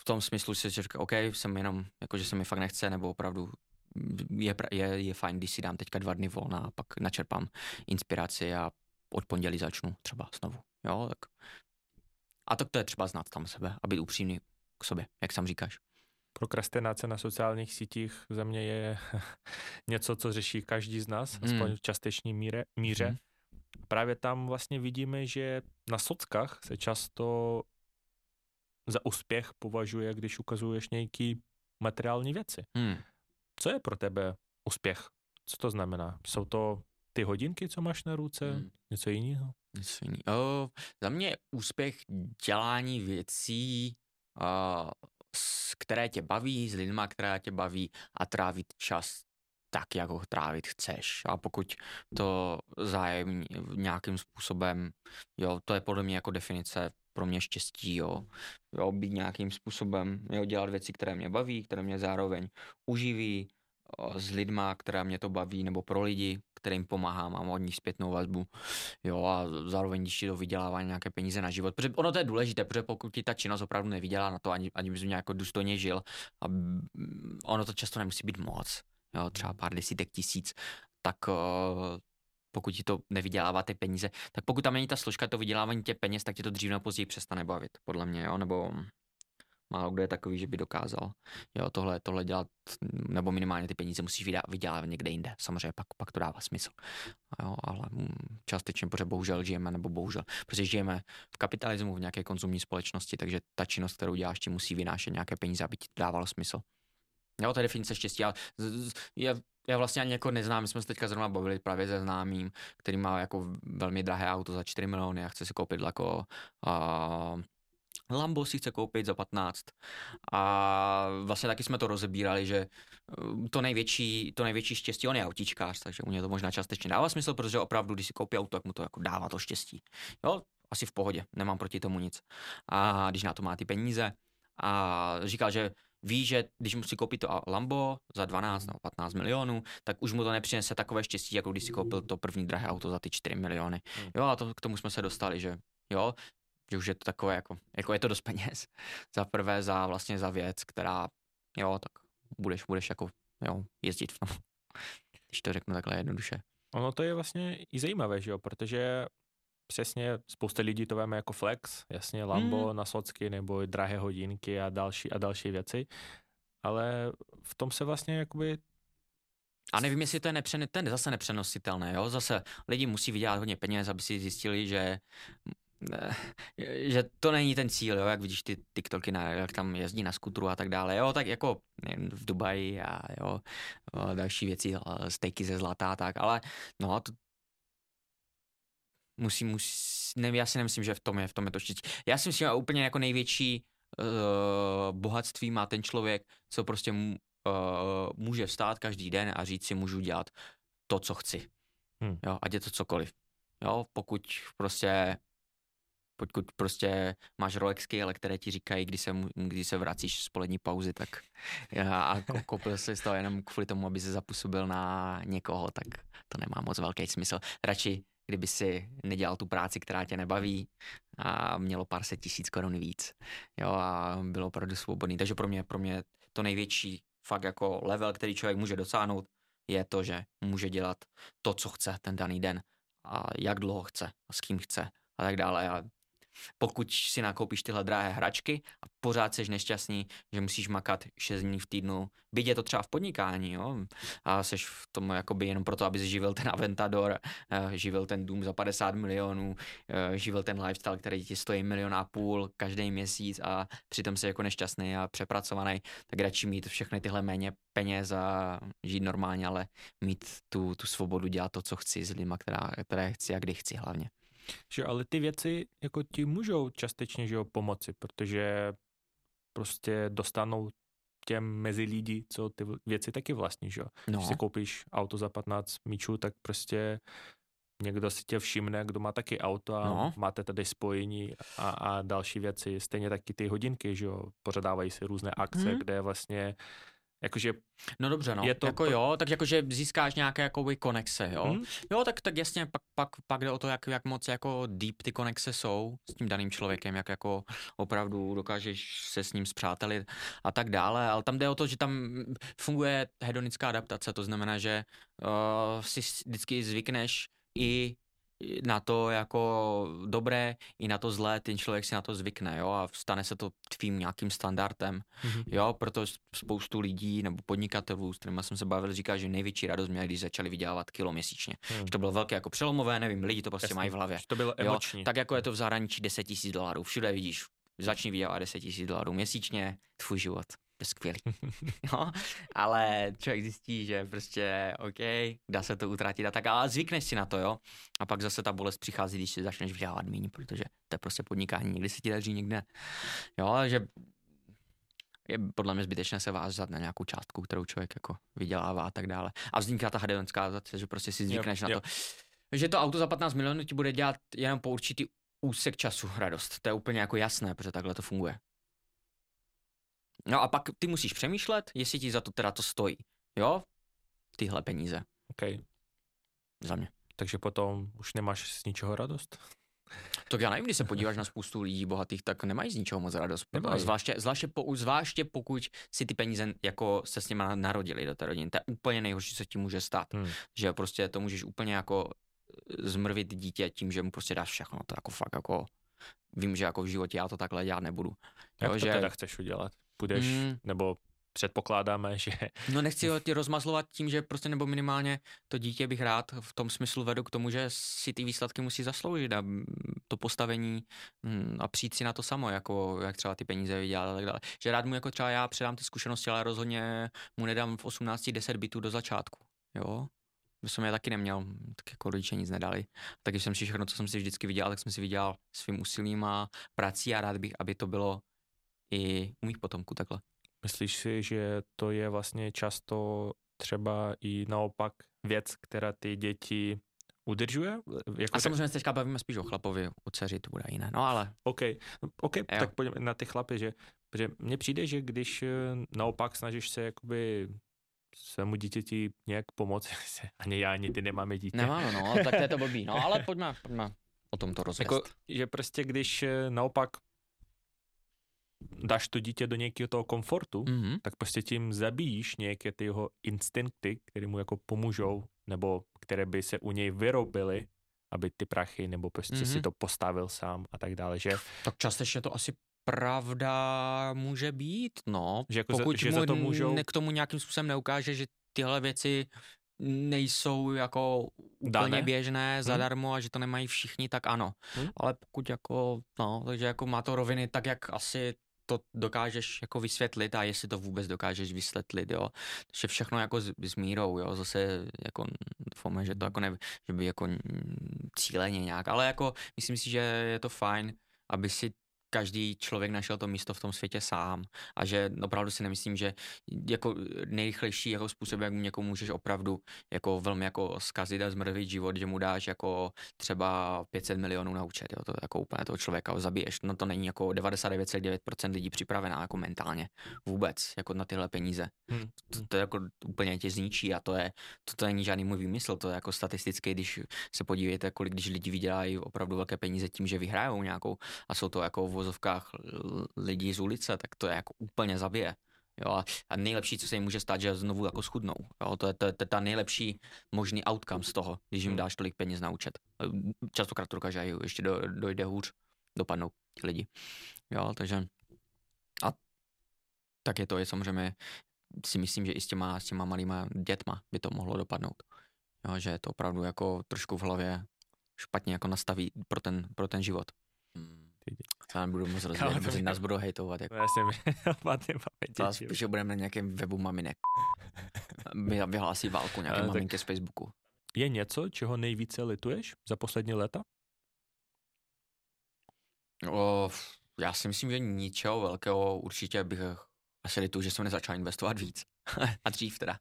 v tom smyslu si říká, OK, jsem jenom, jako že se mi fakt nechce, nebo opravdu je, je, je fajn, když si dám teďka dva dny volna a pak načerpám inspiraci a od pondělí začnu třeba znovu. Jo, tak. A tak to je třeba znát tam sebe a být upřímný k sobě, jak sám říkáš. Prokrastinace na sociálních sítích za mě je (laughs) něco, co řeší každý z nás, mm. aspoň v částečné míře. míře. Mm. Právě tam vlastně vidíme, že na sockách se často za úspěch považuje, když ukazuješ nějaký materiální věci. Mm. Co je pro tebe úspěch? Co to znamená? Jsou to ty hodinky, co máš na ruce? Mm. Něco jiného? Něco jiného. za mě úspěch dělání věcí uh, které tě baví, s lidma, která tě baví a trávit čas tak, jak ho trávit chceš. A pokud to zájem nějakým způsobem, jo, to je podle mě jako definice pro mě štěstí, jo. jo být nějakým způsobem, jo, dělat věci, které mě baví, které mě zároveň uživí, s lidma, která mě to baví, nebo pro lidi, kterým pomáhám, mám od nich zpětnou vazbu. Jo, a zároveň, ti to vydělává nějaké peníze na život. Protože ono to je důležité, protože pokud ti ta činnost opravdu nevydělá na to, ani, ani bys nějak důstojně žil, a ono to často nemusí být moc, jo, třeba pár desítek tisíc, tak uh, pokud ti to nevydělává ty peníze, tak pokud tam není ta složka to vydělávání těch peněz, tak ti to dřív nebo později přestane bavit, podle mě, jo, nebo Málo kdo je takový, že by dokázal jo, tohle, tohle dělat, nebo minimálně ty peníze musíš vydělat někde jinde. Samozřejmě pak, pak to dává smysl. Jo, ale mm, částečně, protože bohužel žijeme, nebo bohužel, protože žijeme v kapitalismu, v nějaké konzumní společnosti, takže ta činnost, kterou děláš, ti musí vynášet nějaké peníze, aby ti to dávalo smysl. Jo, je definice štěstí, ale je, já vlastně ani jako neznám, my jsme se teďka zrovna bavili právě se známým, který má jako velmi drahé auto za 4 miliony a chce si koupit jako uh, Lambo si chce koupit za 15 a vlastně taky jsme to rozebírali, že eh, to největší, to největší štěstí, on je autíčkář, takže u něj to možná částečně dává smysl, protože opravdu, když si koupí auto, tak mu to jako dává to štěstí. Jo, asi v pohodě, nemám proti tomu nic. A když na to má ty peníze a říkal, že ví, že když musí koupit to Lambo za 12 nebo 15 milionů, tak už mu to nepřinese takové štěstí, jako když si koupil to první drahé auto za ty 4 miliony. Hmm. Jo, a to, k tomu jsme se dostali, že jo, že už je to takové jako, jako je to dost peněz. (laughs) Za prvé za vlastně za věc, která, jo, tak budeš, budeš jako, jo, jezdit v tom. (laughs) Když to řeknu takhle jednoduše. Ono to je vlastně i zajímavé, že jo, protože přesně spousta lidí to veme jako flex, jasně Lambo hmm. na socky nebo drahé hodinky a další a další věci, ale v tom se vlastně jakoby a nevím, jestli to je, nepřen, to je zase nepřenositelné, jo? Zase lidi musí vydělat hodně peněz, aby si zjistili, že že to není ten cíl, jo, jak vidíš ty TikToky, na, jak tam jezdí na skutru a tak dále, jo, tak jako v Dubaji a jo, další věci, stejky ze zlata a tak, ale no a to musí, musí, ne, já si nemyslím, že v tom je, v tom je to štěstí. Já si myslím, že úplně jako největší uh, bohatství má ten člověk, co prostě uh, může vstát každý den a říct si, můžu dělat to, co chci. Hmm. Jo, ať je to cokoliv. Jo, pokud prostě Pokud prostě máš Rolexky, ale které ti říkají, kdy se, kdy se vracíš z polední pauzy, tak a koupil si z toho jenom kvůli tomu, aby se zapůsobil na někoho, tak to nemá moc velký smysl. Radši kdyby si nedělal tu práci, která tě nebaví a mělo pár set tisíc korun víc. Jo, a bylo opravdu svobodný. Takže pro mě, pro mě to největší fakt jako level, který člověk může dosáhnout, je to, že může dělat to, co chce ten daný den a jak dlouho chce a s kým chce a tak dále. A pokud si nakoupíš tyhle drahé hračky a pořád jsi nešťastný, že musíš makat 6 dní v týdnu, byť je to třeba v podnikání, jo, a jsi v tom jakoby jenom proto, aby živil ten Aventador, eh, živil ten dům za 50 milionů, eh, živil ten lifestyle, který ti stojí milion a půl každý měsíc a přitom jsi jako nešťastný a přepracovaný, tak radši mít všechny tyhle méně peněz a žít normálně, ale mít tu, tu svobodu dělat to, co chci s lidmi, která, které chci a kdy chci hlavně. Že ale ty věci jako ti můžou částečně že jo, pomoci, protože prostě dostanou těm mezi lidi, co ty věci taky vlastní, že jo. No. Když si koupíš auto za 15 míčů, tak prostě někdo si tě všimne, kdo má taky auto a no. máte tady spojení a, a další věci. Stejně taky ty hodinky, že jo, pořadávají se různé akce, hmm. kde vlastně Jakože No dobře, no. Je to jako jo, tak jakože získáš nějaké jakoby konexe, jo. Hmm. Jo, tak, tak jasně, pak, pak, pak jde o to, jak, jak moc jako deep ty konexe jsou s tím daným člověkem, jak jako opravdu dokážeš se s ním zpřátelit a tak dále, ale tam jde o to, že tam funguje hedonická adaptace, to znamená, že uh, si vždycky zvykneš i na to jako dobré i na to zlé, ten člověk si na to zvykne, jo, a stane se to tvým nějakým standardem, mm-hmm. jo, proto spoustu lidí nebo podnikatelů, s kterými jsem se bavil, říká, že největší radost měli, když začali vydělávat kilo měsíčně. Mm. Že to bylo velké jako přelomové, nevím, lidi to prostě Jasný. mají v hlavě. To bylo emoční. Jo, tak jako je to v zahraničí 10 tisíc dolarů, všude vidíš, začni vydělávat 10 tisíc dolarů měsíčně, tvůj život skvělý. (laughs) jo? Ale člověk zjistí, že prostě OK, dá se to utratit a tak, ale zvykneš si na to, jo. A pak zase ta bolest přichází, když si začneš vydělávat méně, protože to je prostě podnikání, někdy se ti daří, někde. Jo, že je podle mě zbytečné se vázat na nějakou částku, kterou člověk jako vydělává a tak dále. A vzniká ta hedonská zase, že prostě si zvykneš yep, na to. Že to auto za 15 milionů ti bude dělat jenom po určitý úsek času radost. To je úplně jako jasné, protože takhle to funguje. No a pak ty musíš přemýšlet, jestli ti za to teda to stojí. Jo? Tyhle peníze. OK. Za mě. Takže potom už nemáš z ničeho radost? Tak já nevím, když se podíváš na spoustu lidí bohatých, tak nemají z ničeho moc radost. Nemají. Zvláště, zvláště, po, zvláště pokud si ty peníze jako se s nimi narodili do té rodiny. To je úplně nejhorší, co ti může stát. Hmm. Že prostě to můžeš úplně jako zmrvit dítě tím, že mu prostě dáš všechno. To jako fakt jako vím, že jako v životě já to takhle dělat nebudu. Jak jo, to že... teda chceš udělat? Půjdeš, mm. nebo předpokládáme, (laughs) že... No nechci ho ti rozmazlovat tím, že prostě nebo minimálně to dítě bych rád v tom smyslu vedu k tomu, že si ty výsledky musí zasloužit a to postavení mm, a přijít si na to samo, jako jak třeba ty peníze vydělat a tak dále. Že rád mu jako třeba já předám ty zkušenosti, ale rozhodně mu nedám v 18 10 bitů do začátku, jo. To jsem je taky neměl, tak jako rodiče nic nedali. Tak když jsem si všechno, co jsem si vždycky vydělal, tak jsem si vydělal svým úsilím a prací a rád bych, aby to bylo i u mých potomků takhle. Myslíš si, že to je vlastně často třeba i naopak věc, která ty děti udržuje? Jako a samozřejmě teďka bavíme spíš o chlapovi, o dceři to bude jiné, no ale... OK, OK, tak pojďme na ty chlapy, že, že mně přijde, že když eh, naopak snažíš se jakoby svému dítěti nějak pomoct, (laughs) ani já, ani ty nemáme dítě. Nemáme, no, tak to je to blbý, no ale pojďme, pojďme o tom to rozvést. Jako, že prostě když eh, naopak dáš to dítě do nějakého toho komfortu, mm-hmm. tak prostě tím zabíjíš nějaké ty jeho instinkty, které mu jako pomůžou, nebo které by se u něj vyrobily, aby ty prachy, nebo prostě mm-hmm. si to postavil sám a tak dále, že? Tak částečně to asi pravda může být, no. Že jako pokud za, že mu za to můžou... k tomu nějakým způsobem neukáže, že tyhle věci nejsou jako úplně Dané? běžné hmm. zadarmo a že to nemají všichni, tak ano. Hmm. Ale pokud jako, no, takže jako má to roviny tak, jak asi to dokážeš jako vysvětlit a jestli to vůbec dokážeš vysvětlit, jo. že všechno jako s, s mírou, jo, zase jako doufáme, že to jako ne, že by jako cíleně nějak, ale jako myslím si, že je to fajn, aby si každý člověk našel to místo v tom světě sám a že opravdu si nemyslím, že jako nejrychlejší jako způsob, jak někomu můžeš opravdu jako velmi jako zkazit a zmrvit život, že mu dáš jako třeba 500 milionů na účet, jo, to jako úplně toho člověka ho zabiješ, no to není jako 99,9% lidí připravená jako mentálně vůbec, jako na tyhle peníze. Hmm. To, to, je jako úplně tě zničí a to je, to, to není žádný můj výmysl, to je jako statisticky, když se podívejte, kolik když lidi vydělají opravdu velké peníze tím, že vyhrajou nějakou a jsou to jako vozovkách lidí z ulice, tak to je jako úplně zabije. Jo, a nejlepší, co se jim může stát, že znovu jako schudnou. Jo, to, je, to, je, to je ta nejlepší možný outcome z toho, když jim hmm. dáš tolik peněz na účet. Častokrát to dokáže ještě do, dojde hůř, dopadnou ti lidi. Jo, takže a tak je to, je samozřejmě, si myslím, že i s těma, s těma malýma dětma by to mohlo dopadnout. Jo, že je to opravdu jako trošku v hlavě špatně jako nastaví pro ten, pro ten život. Hmm. Já nebudu moc rozvíjet, protože nás budou hejtovat. Jako. No, (laughs) já jsem špatně To spíš budeme na nějakém webu maminek. (laughs) Vyhlásí válku nějaké maminky z Facebooku. Je něco, čeho nejvíce lituješ za poslední léta? O, já si myslím, že ničeho velkého určitě bych asi litu, že jsem nezačal investovat víc. (laughs) a dřív teda.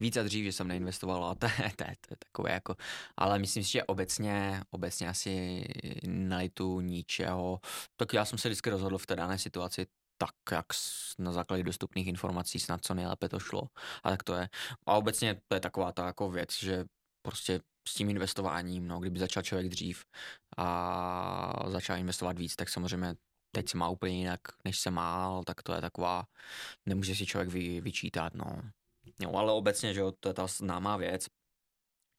Víc a dřív, že jsem neinvestoval a to, to, to, to je takové jako, ale myslím si, že obecně, obecně asi nelitu ničeho. Tak já jsem se vždycky rozhodl v té dané situaci tak, jak na základě dostupných informací snad co nejlépe to šlo. A tak to je. A obecně to je taková ta jako věc, že prostě s tím investováním, no, kdyby začal člověk dřív a začal investovat víc, tak samozřejmě teď se má úplně jinak, než se má, tak to je taková, nemůže si člověk vy, vyčítat, no. Jo, ale obecně, že jo, to je ta známá věc.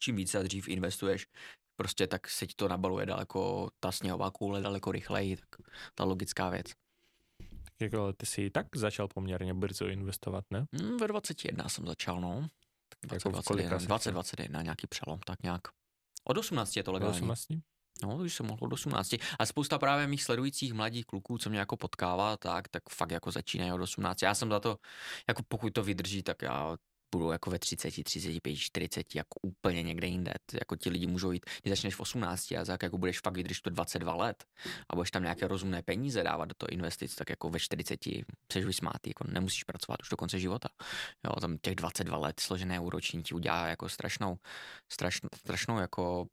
Čím více a dřív investuješ, prostě tak se ti to nabaluje daleko, ta sněhová koule daleko rychleji, tak ta logická věc. Jako ty jsi tak začal poměrně brzo investovat, ne? Hmm, ve 21 jsem začal, no. Tak 20, jako 21, 20, 21, nějaký přelom, tak nějak. Od 18 je to legální. Od 18? No, už jsem mohl od 18. A spousta právě mých sledujících mladých kluků, co mě jako potkává, tak, tak fakt jako začínají od 18. Já jsem za to, jako pokud to vydrží, tak já budu jako ve 30, 35, 40, jako úplně někde jinde. Jako ti lidi můžou jít, když začneš v 18 a tak jako budeš fakt vydržet to 22 let a budeš tam nějaké rozumné peníze dávat do toho investic, tak jako ve 40 jsi vysmátý, jako nemusíš pracovat už do konce života. Jo, tam těch 22 let složené úroční ti udělá jako strašnou, strašnou, strašnou jako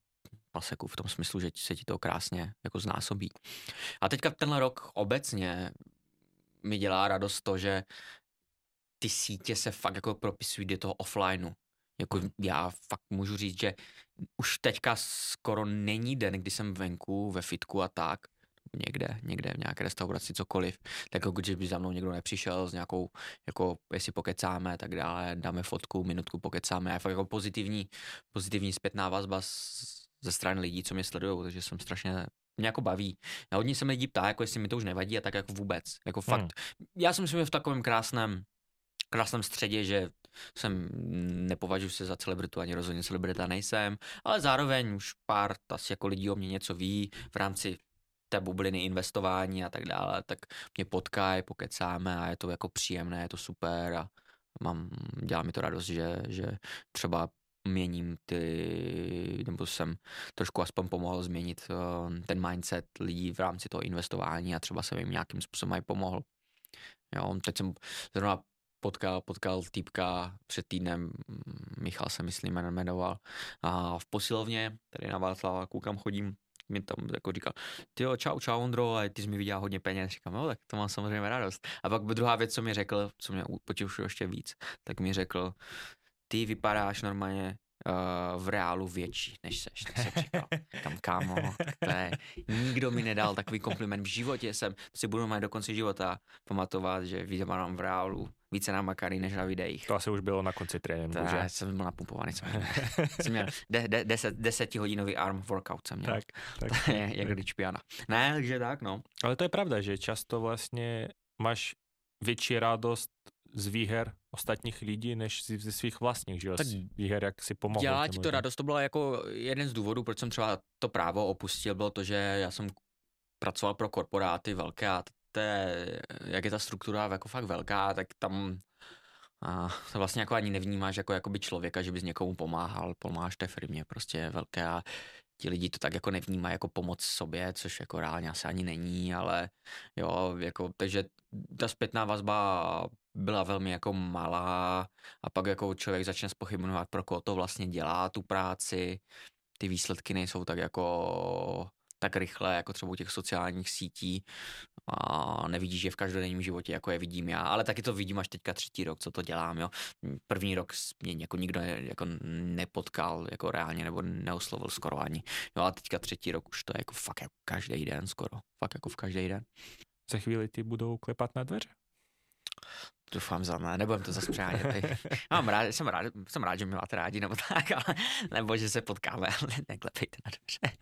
paseku v tom smyslu, že se ti to krásně jako znásobí. A teďka tenhle rok obecně mi dělá radost to, že ty sítě se fakt jako propisují do toho offlineu. Jako já fakt můžu říct, že už teďka skoro není den, kdy jsem venku, ve fitku a tak, někde, někde v nějaké restauraci, cokoliv, tak jako když by za mnou někdo nepřišel s nějakou, jako jestli pokecáme, tak dále, dáme fotku, minutku pokecáme, a fakt jako pozitivní, pozitivní zpětná vazba ze strany lidí, co mě sledují, takže jsem strašně mě jako baví. A hodně se mi lidí ptá, jako jestli mi to už nevadí a tak jako vůbec. Jako fakt. Hmm. Já si myslím, že v takovém krásném, krásném středě, že jsem nepovažuji se za celebritu, ani rozhodně celebrita nejsem, ale zároveň už pár asi jako lidí o mě něco ví v rámci té bubliny investování a tak dále, tak mě potkají, pokecáme a je to jako příjemné, je to super a mám, dělá mi to radost, že, že třeba měním ty, nebo jsem trošku aspoň pomohl změnit uh, ten mindset lidí v rámci toho investování a třeba jsem jim nějakým způsobem aj pomohl. Jo, teď jsem zrovna potkal, potkal týpka před týdnem, Michal se myslím jmenoval, a v posilovně, tady na Václava, koukám, chodím, mi tam jako říkal, ty jo, čau, čau Ondro, a ty jsi mi viděl hodně peněz. Říkám, no tak to mám samozřejmě radost. A pak druhá věc, co mi řekl, co mě potěšilo ještě víc, tak mi řekl, ty vypadáš normálně uh, v reálu větší, než seš, tak se říkal. Kam kámo, to je, nikdo mi nedal takový kompliment v životě, jsem si budu mít do konce života pamatovat, že vypadám v reálu více namakaný než na videích. To asi už bylo na konci tréninku, že? jsem byl napumpovaný, jsem měl, (laughs) jsem měl de, de, deset, desetihodinový arm workout jsem měl. Tak, tak. je, jak když piana. Ne, takže tak, no. Ale to je pravda, že často vlastně máš větší radost z výher ostatních lidí, než ze svých vlastních, že jo, tak výher, jak si pomohl. Dělá ti to radost, to bylo jako jeden z důvodů, proč jsem třeba to právo opustil, bylo to, že já jsem pracoval pro korporáty velké a je, jak je ta struktura jako fakt velká, tak tam a to vlastně jako ani nevnímáš jako jakoby člověka, že bys někomu pomáhal, pomáháš té firmě, prostě velké a ti lidi to tak jako nevnímají jako pomoc sobě, což jako reálně asi ani není, ale jo, jako, takže ta zpětná vazba byla velmi jako malá a pak jako člověk začne spochybnovat, pro koho to vlastně dělá tu práci, ty výsledky nejsou tak jako tak rychle, jako třeba u těch sociálních sítí a nevidíš je v každodenním životě, jako je vidím já, ale taky to vidím až teďka třetí rok, co to dělám, jo. První rok mě jako nikdo ne, jako nepotkal jako reálně nebo neoslovil skoro ani, jo a teďka třetí rok už to je jako fakt jako každý den skoro, fakt jako v každý den. Za chvíli ty budou klepat na dveře? Doufám za mě, nebudem to zase přehánět. (laughs) Mám rád, jsem, rád, jsem rád, že mě máte rádi, nebo tak, ale, nebo že se potkáme, ale neklepejte na dobře.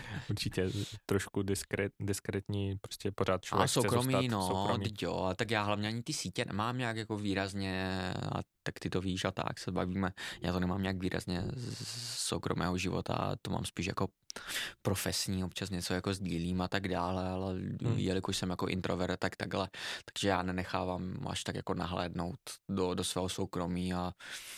(laughs) Určitě trošku diskret, diskretní, prostě pořád člověk A soukromí, chce no, soukromí. jo, tak já hlavně ani ty sítě nemám nějak jako výrazně, a tak ty to víš a tak se bavíme, já to nemám nějak výrazně z soukromého života, to mám spíš jako profesní, občas něco jako sdílím a tak dále, ale hmm. jelikož jsem jako introvert, tak takhle, takže já nenechávám až tak jako nahlédnout do, do svého soukromí a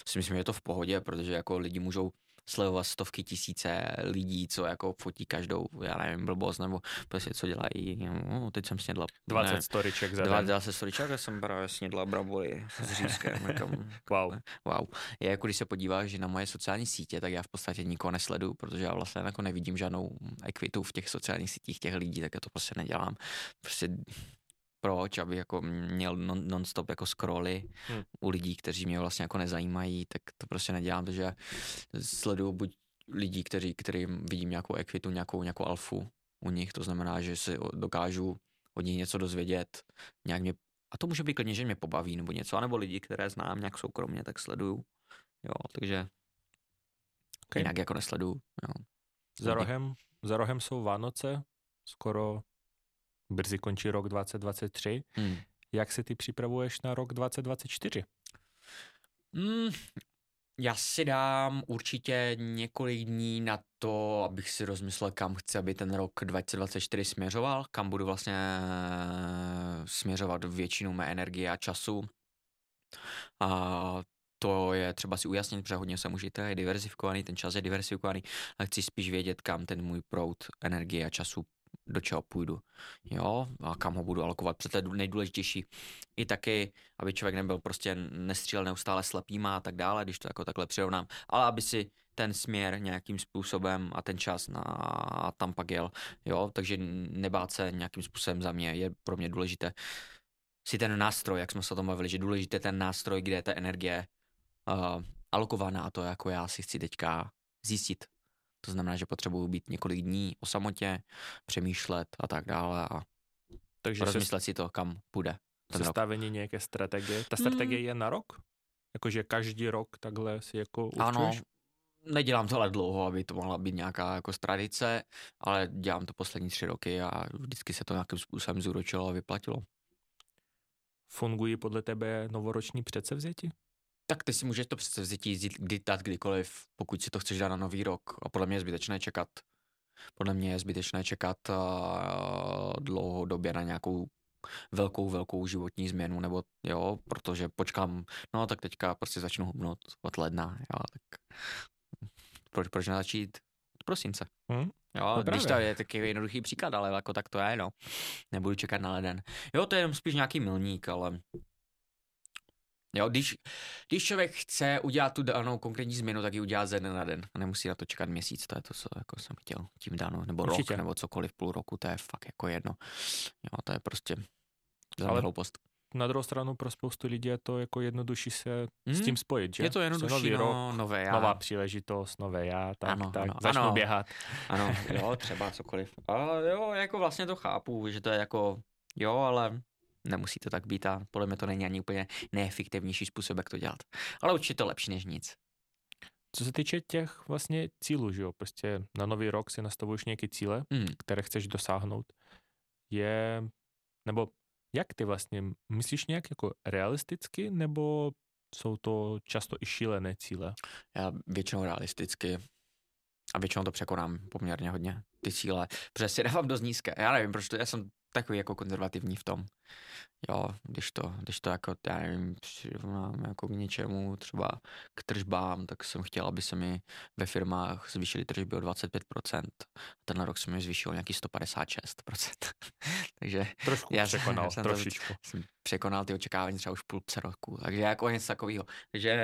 si myslím, že je to v pohodě, protože jako lidi můžou sledovat stovky tisíce lidí, co jako fotí každou, já nevím, blbost, nebo prostě co dělají. No, teď jsem snědla. 20 ne, storiček za den. 20 storiček a jsem právě snědla bramboli s řízkem. (laughs) Jako, wow. wow. Je jako když se podíváš že na moje sociální sítě, tak já v podstatě nikoho nesledu, protože já vlastně jako nevidím žádnou ekvitu v těch sociálních sítích těch lidí, tak já to prostě nedělám. Prostě proč, aby jako měl non, non-stop jako scrolly hmm. u lidí, kteří mě vlastně jako nezajímají, tak to prostě nedělám, protože sleduju buď lidí, kteří, kterým vidím nějakou ekvitu, nějakou, nějakou alfu u nich, to znamená, že si dokážu od nich něco dozvědět, nějak mě, a to může být klidně, že mě pobaví nebo něco, anebo lidi, které znám nějak soukromně, tak sleduju, jo, takže okay. jinak jako nesleduju, jo. Za rohem, za rohem jsou Vánoce, skoro brzy končí rok 2023. Hmm. Jak se ty připravuješ na rok 2024? Hmm, já si dám určitě několik dní na to, abych si rozmyslel, kam chci, aby ten rok 2024 směřoval, kam budu vlastně eh, směřovat většinu mé energie a času. A to je třeba si ujasnit, protože hodně jsem užité, je diversifikovaný, ten čas je diversifikovaný, ale chci spíš vědět, kam ten můj proud energie a času do čeho půjdu, jo, a kam ho budu alokovat, protože to je nejdůležitější. I taky, aby člověk nebyl prostě nestřílel neustále slepýma a tak dále, když to jako takhle přirovnám, ale aby si ten směr nějakým způsobem a ten čas na, tam pak jel, jo, takže nebát se nějakým způsobem za mě je pro mě důležité si ten nástroj, jak jsme se o tom bavili, že důležité ten nástroj, kde je ta energie uh, alokovaná a to jako já si chci teďka zjistit, to znamená, že potřebuju být několik dní o samotě, přemýšlet a tak dále a Takže rozmyslet se... si to, kam půjde. Sestavení nějaké strategie. Ta strategie hmm. je na rok? Jakože každý rok takhle si jako určuješ? Ano, nedělám to ale dlouho, aby to mohla být nějaká jako tradice, ale dělám to poslední tři roky a vždycky se to nějakým způsobem zúročilo a vyplatilo. Fungují podle tebe novoroční předsevzetí? Tak ty si můžeš to přece vzít kdy dát kdykoliv, pokud si to chceš dát na nový rok. A podle mě je zbytečné čekat. Podle mě je zbytečné čekat uh, dlouhodobě na nějakou velkou, velkou životní změnu, nebo jo, protože počkám, no tak teďka prostě začnu hubnout od ledna, jo, tak (laughs) proč, proč nezačít od prosince? Hmm? Jo, no když to je taky jednoduchý příklad, ale jako tak to je, no. Nebudu čekat na leden. Jo, to je jenom spíš nějaký milník, ale Jo, když, když člověk chce udělat tu danou konkrétní změnu, tak ji udělá ze dne na den. A nemusí na to čekat měsíc, to je to, co jako jsem chtěl tím dáno, nebo Určitě. rok, nebo cokoliv, půl roku, to je fakt jako jedno. Jo, to je prostě za Ale hloupost. Na druhou stranu pro spoustu lidí je to jako jednodušší se mm. s tím spojit, že? Je to jednodušší, nový no, rok, nové já. Nová příležitost, nové já, tak, ano, tak, ano, začnu ano. běhat. Ano, (laughs) jo, třeba cokoliv. A jo, jako vlastně to chápu, že to je jako, jo, ale nemusí to tak být a podle mě to není ani úplně neefektivnější způsob, jak to dělat. Ale určitě to lepší než nic. Co se týče těch vlastně cílů, že jo, prostě na nový rok si nastavuješ nějaké cíle, mm. které chceš dosáhnout, je, nebo jak ty vlastně, myslíš nějak jako realisticky, nebo jsou to často i šílené cíle? Já většinou realisticky. A většinou to překonám poměrně hodně, ty cíle, protože si dávám dost nízké. Já nevím, proč to, já jsem takový jako konzervativní v tom. Jo, když to, když to jako, já nevím, mám jako k něčemu, třeba k tržbám, tak jsem chtěl, aby se mi ve firmách zvýšily tržby o 25%. Ten rok jsem mi zvýšil nějaký 156%. (laughs) Takže Trošku já překonal, (laughs) jsem, trošičku. To, jsem překonal ty očekávání třeba už půlce roku. Takže jako něco takového. Takže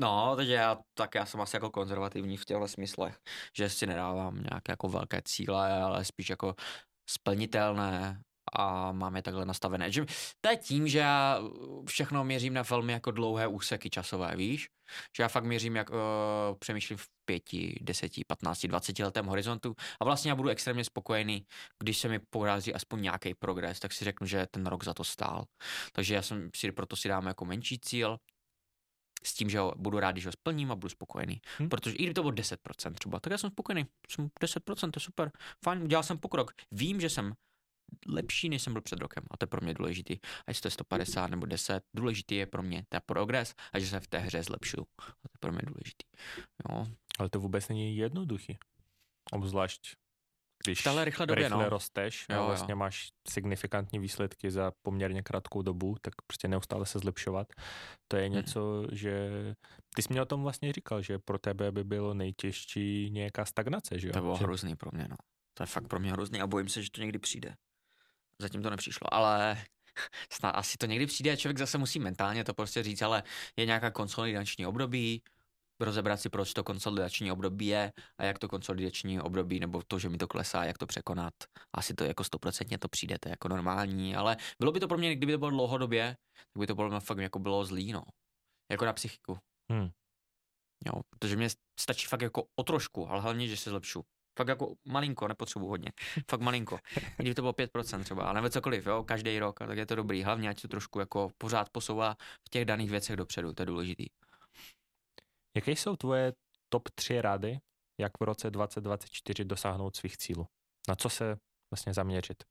No, takže já, tak já jsem asi jako konzervativní v těchto smyslech, že si nedávám nějaké jako velké cíle, ale spíš jako splnitelné a mám je takhle nastavené. Že to je tím, že já všechno měřím na velmi jako dlouhé úseky časové, víš? Že já fakt měřím, jak uh, přemýšlím v pěti, deseti, patnácti, dvaceti letém horizontu a vlastně já budu extrémně spokojený, když se mi porazí aspoň nějaký progres, tak si řeknu, že ten rok za to stál. Takže já jsem si, proto si dám jako menší cíl, s tím, že ho budu rád, když ho splním a budu spokojený. Hmm. Protože i kdyby to bylo 10% třeba, tak já jsem spokojený. Jsem 10%, to je super. Fajn, udělal jsem pokrok. Vím, že jsem lepší, než jsem byl před rokem. A to je pro mě důležitý. A jestli to je 150 nebo 10, důležitý je pro mě ten progres a že se v té hře zlepšuju. A to je pro mě důležitý. Jo. Ale to vůbec není jednoduchý. Obzvlášť když v téhle rychle době, rychle no. rosteš a Jo, vlastně jo. máš signifikantní výsledky za poměrně krátkou dobu, tak prostě neustále se zlepšovat. To je Mhm. něco, že ty jsi mě o tom vlastně říkal, že pro tebe by bylo nejtěžší nějaká stagnace, že jo? To bylo že... hrozný pro mě, no. To je fakt pro mě hrozný a bojím se, že to někdy přijde. Zatím to nepřišlo, ale (laughs) snad asi to někdy přijde a člověk zase musí mentálně to prostě říct, ale je nějaká konsolidační období, rozebrat si, proč to konsolidační období je a jak to konsolidační období, nebo to, že mi to klesá, jak to překonat. Asi to jako stoprocentně to přijde, to je jako normální, ale bylo by to pro mě, kdyby to bylo dlouhodobě, tak by to bylo fakt jako bylo zlý, no. Jako na psychiku. Hmm. Jo, protože mě stačí fakt jako o trošku, ale hlavně, že se zlepšu. Fakt jako malinko, nepotřebuji hodně. (laughs) Fakt malinko. Kdyby to bylo 5% třeba, ale nebo cokoliv, jo, každý rok, tak je to dobrý. Hlavně, ať se trošku jako pořád posouvá v těch daných věcech dopředu, to je důležitý. Jaké jsou tvoje top tři rady, jak v roce 2024 dosáhnout svých cílů? Na co se vlastně zaměřit?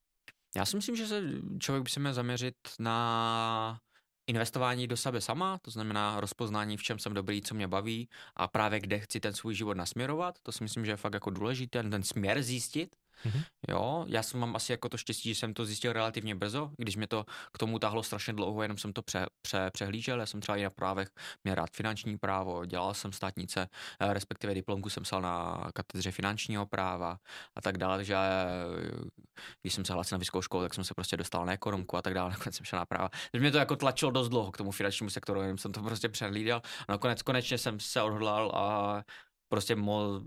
Já si myslím, že se člověk by se měl zaměřit na investování do sebe sama, to znamená rozpoznání, v čem jsem dobrý, co mě baví a právě kde chci ten svůj život nasměrovat. To si myslím, že je fakt jako důležité, ten směr zjistit. Mhm. Jo, já jsem mám asi jako to štěstí, že jsem to zjistil relativně brzo, když mě to k tomu táhlo strašně dlouho, jenom jsem to pře, pře, přehlížel, já jsem třeba i na právech měl rád finanční právo, dělal jsem státnice, eh, respektive diplomku jsem psal na katedře finančního práva a tak dále, takže eh, když jsem se hlásil na vysokou školu, tak jsem se prostě dostal na ekonomku a tak dále, (laughs) nakonec jsem šel na práva. Takže mě to jako tlačilo dost dlouho k tomu finančnímu sektoru, jenom jsem to prostě přehlídal a nakonec konečně jsem se odhodlal a prostě mohl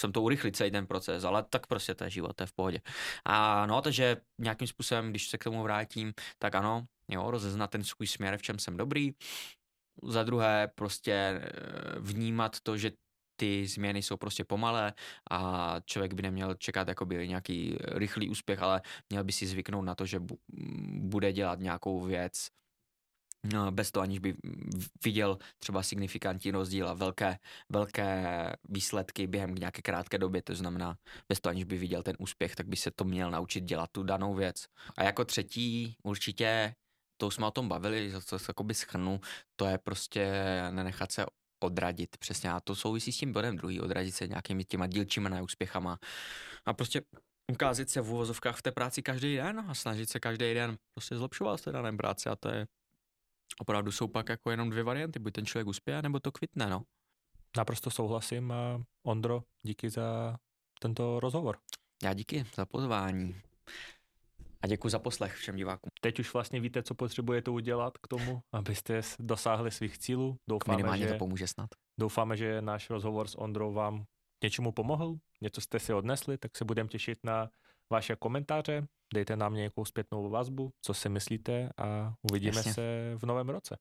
jsem to urychlit celý ten proces, ale tak prostě to je život, to je v pohodě. A no, takže nějakým způsobem, když se k tomu vrátím, tak ano, jo, rozeznat ten svůj směr, v čem jsem dobrý. Za druhé, prostě eh, vnímat to, že ty změny jsou prostě pomalé a člověk by neměl čekat jakoby nějaký rychlý úspěch, ale měl by si zvyknout na to, že bu- bude dělat nějakou věc bez toho, aniž by viděl třeba signifikantní rozdíl a velké, velké výsledky během nějaké krátké doby, to znamená bez toho, aniž by viděl ten úspěch, tak by se to měl naučit dělat tu danou věc. A jako třetí určitě, to už jsme o tom bavili, to se jakoby schrnu, to je prostě nenechat se odradit, přesně, a to souvisí s tím bodem druhý, odradit se nějakými těma dílčíma neúspěchama a prostě ukázat se v uvozovkách v té práci každý den a snažit se každý den prostě zlepšovat té dané práci a to je opravdu jsou pak jako jenom dvě varianty, buď ten člověk uspěje, nebo to kvitne, no. Naprosto souhlasím a Ondro, díky za tento rozhovor. Já díky za pozvání. A děkuji za poslech všem divákům. Teď už vlastně víte, co potřebujete udělat k tomu, abyste dosáhli svých cílů. Doufáme, Minimálně že, to pomůže snad. doufáme, že náš rozhovor s Ondrou vám něčemu pomohl, něco jste si odnesli, tak se budeme těšit na vaše komentáře, dejte nám nějakou zpětnou vazbu, co si myslíte a uvidíme Jasně. se v novém roce.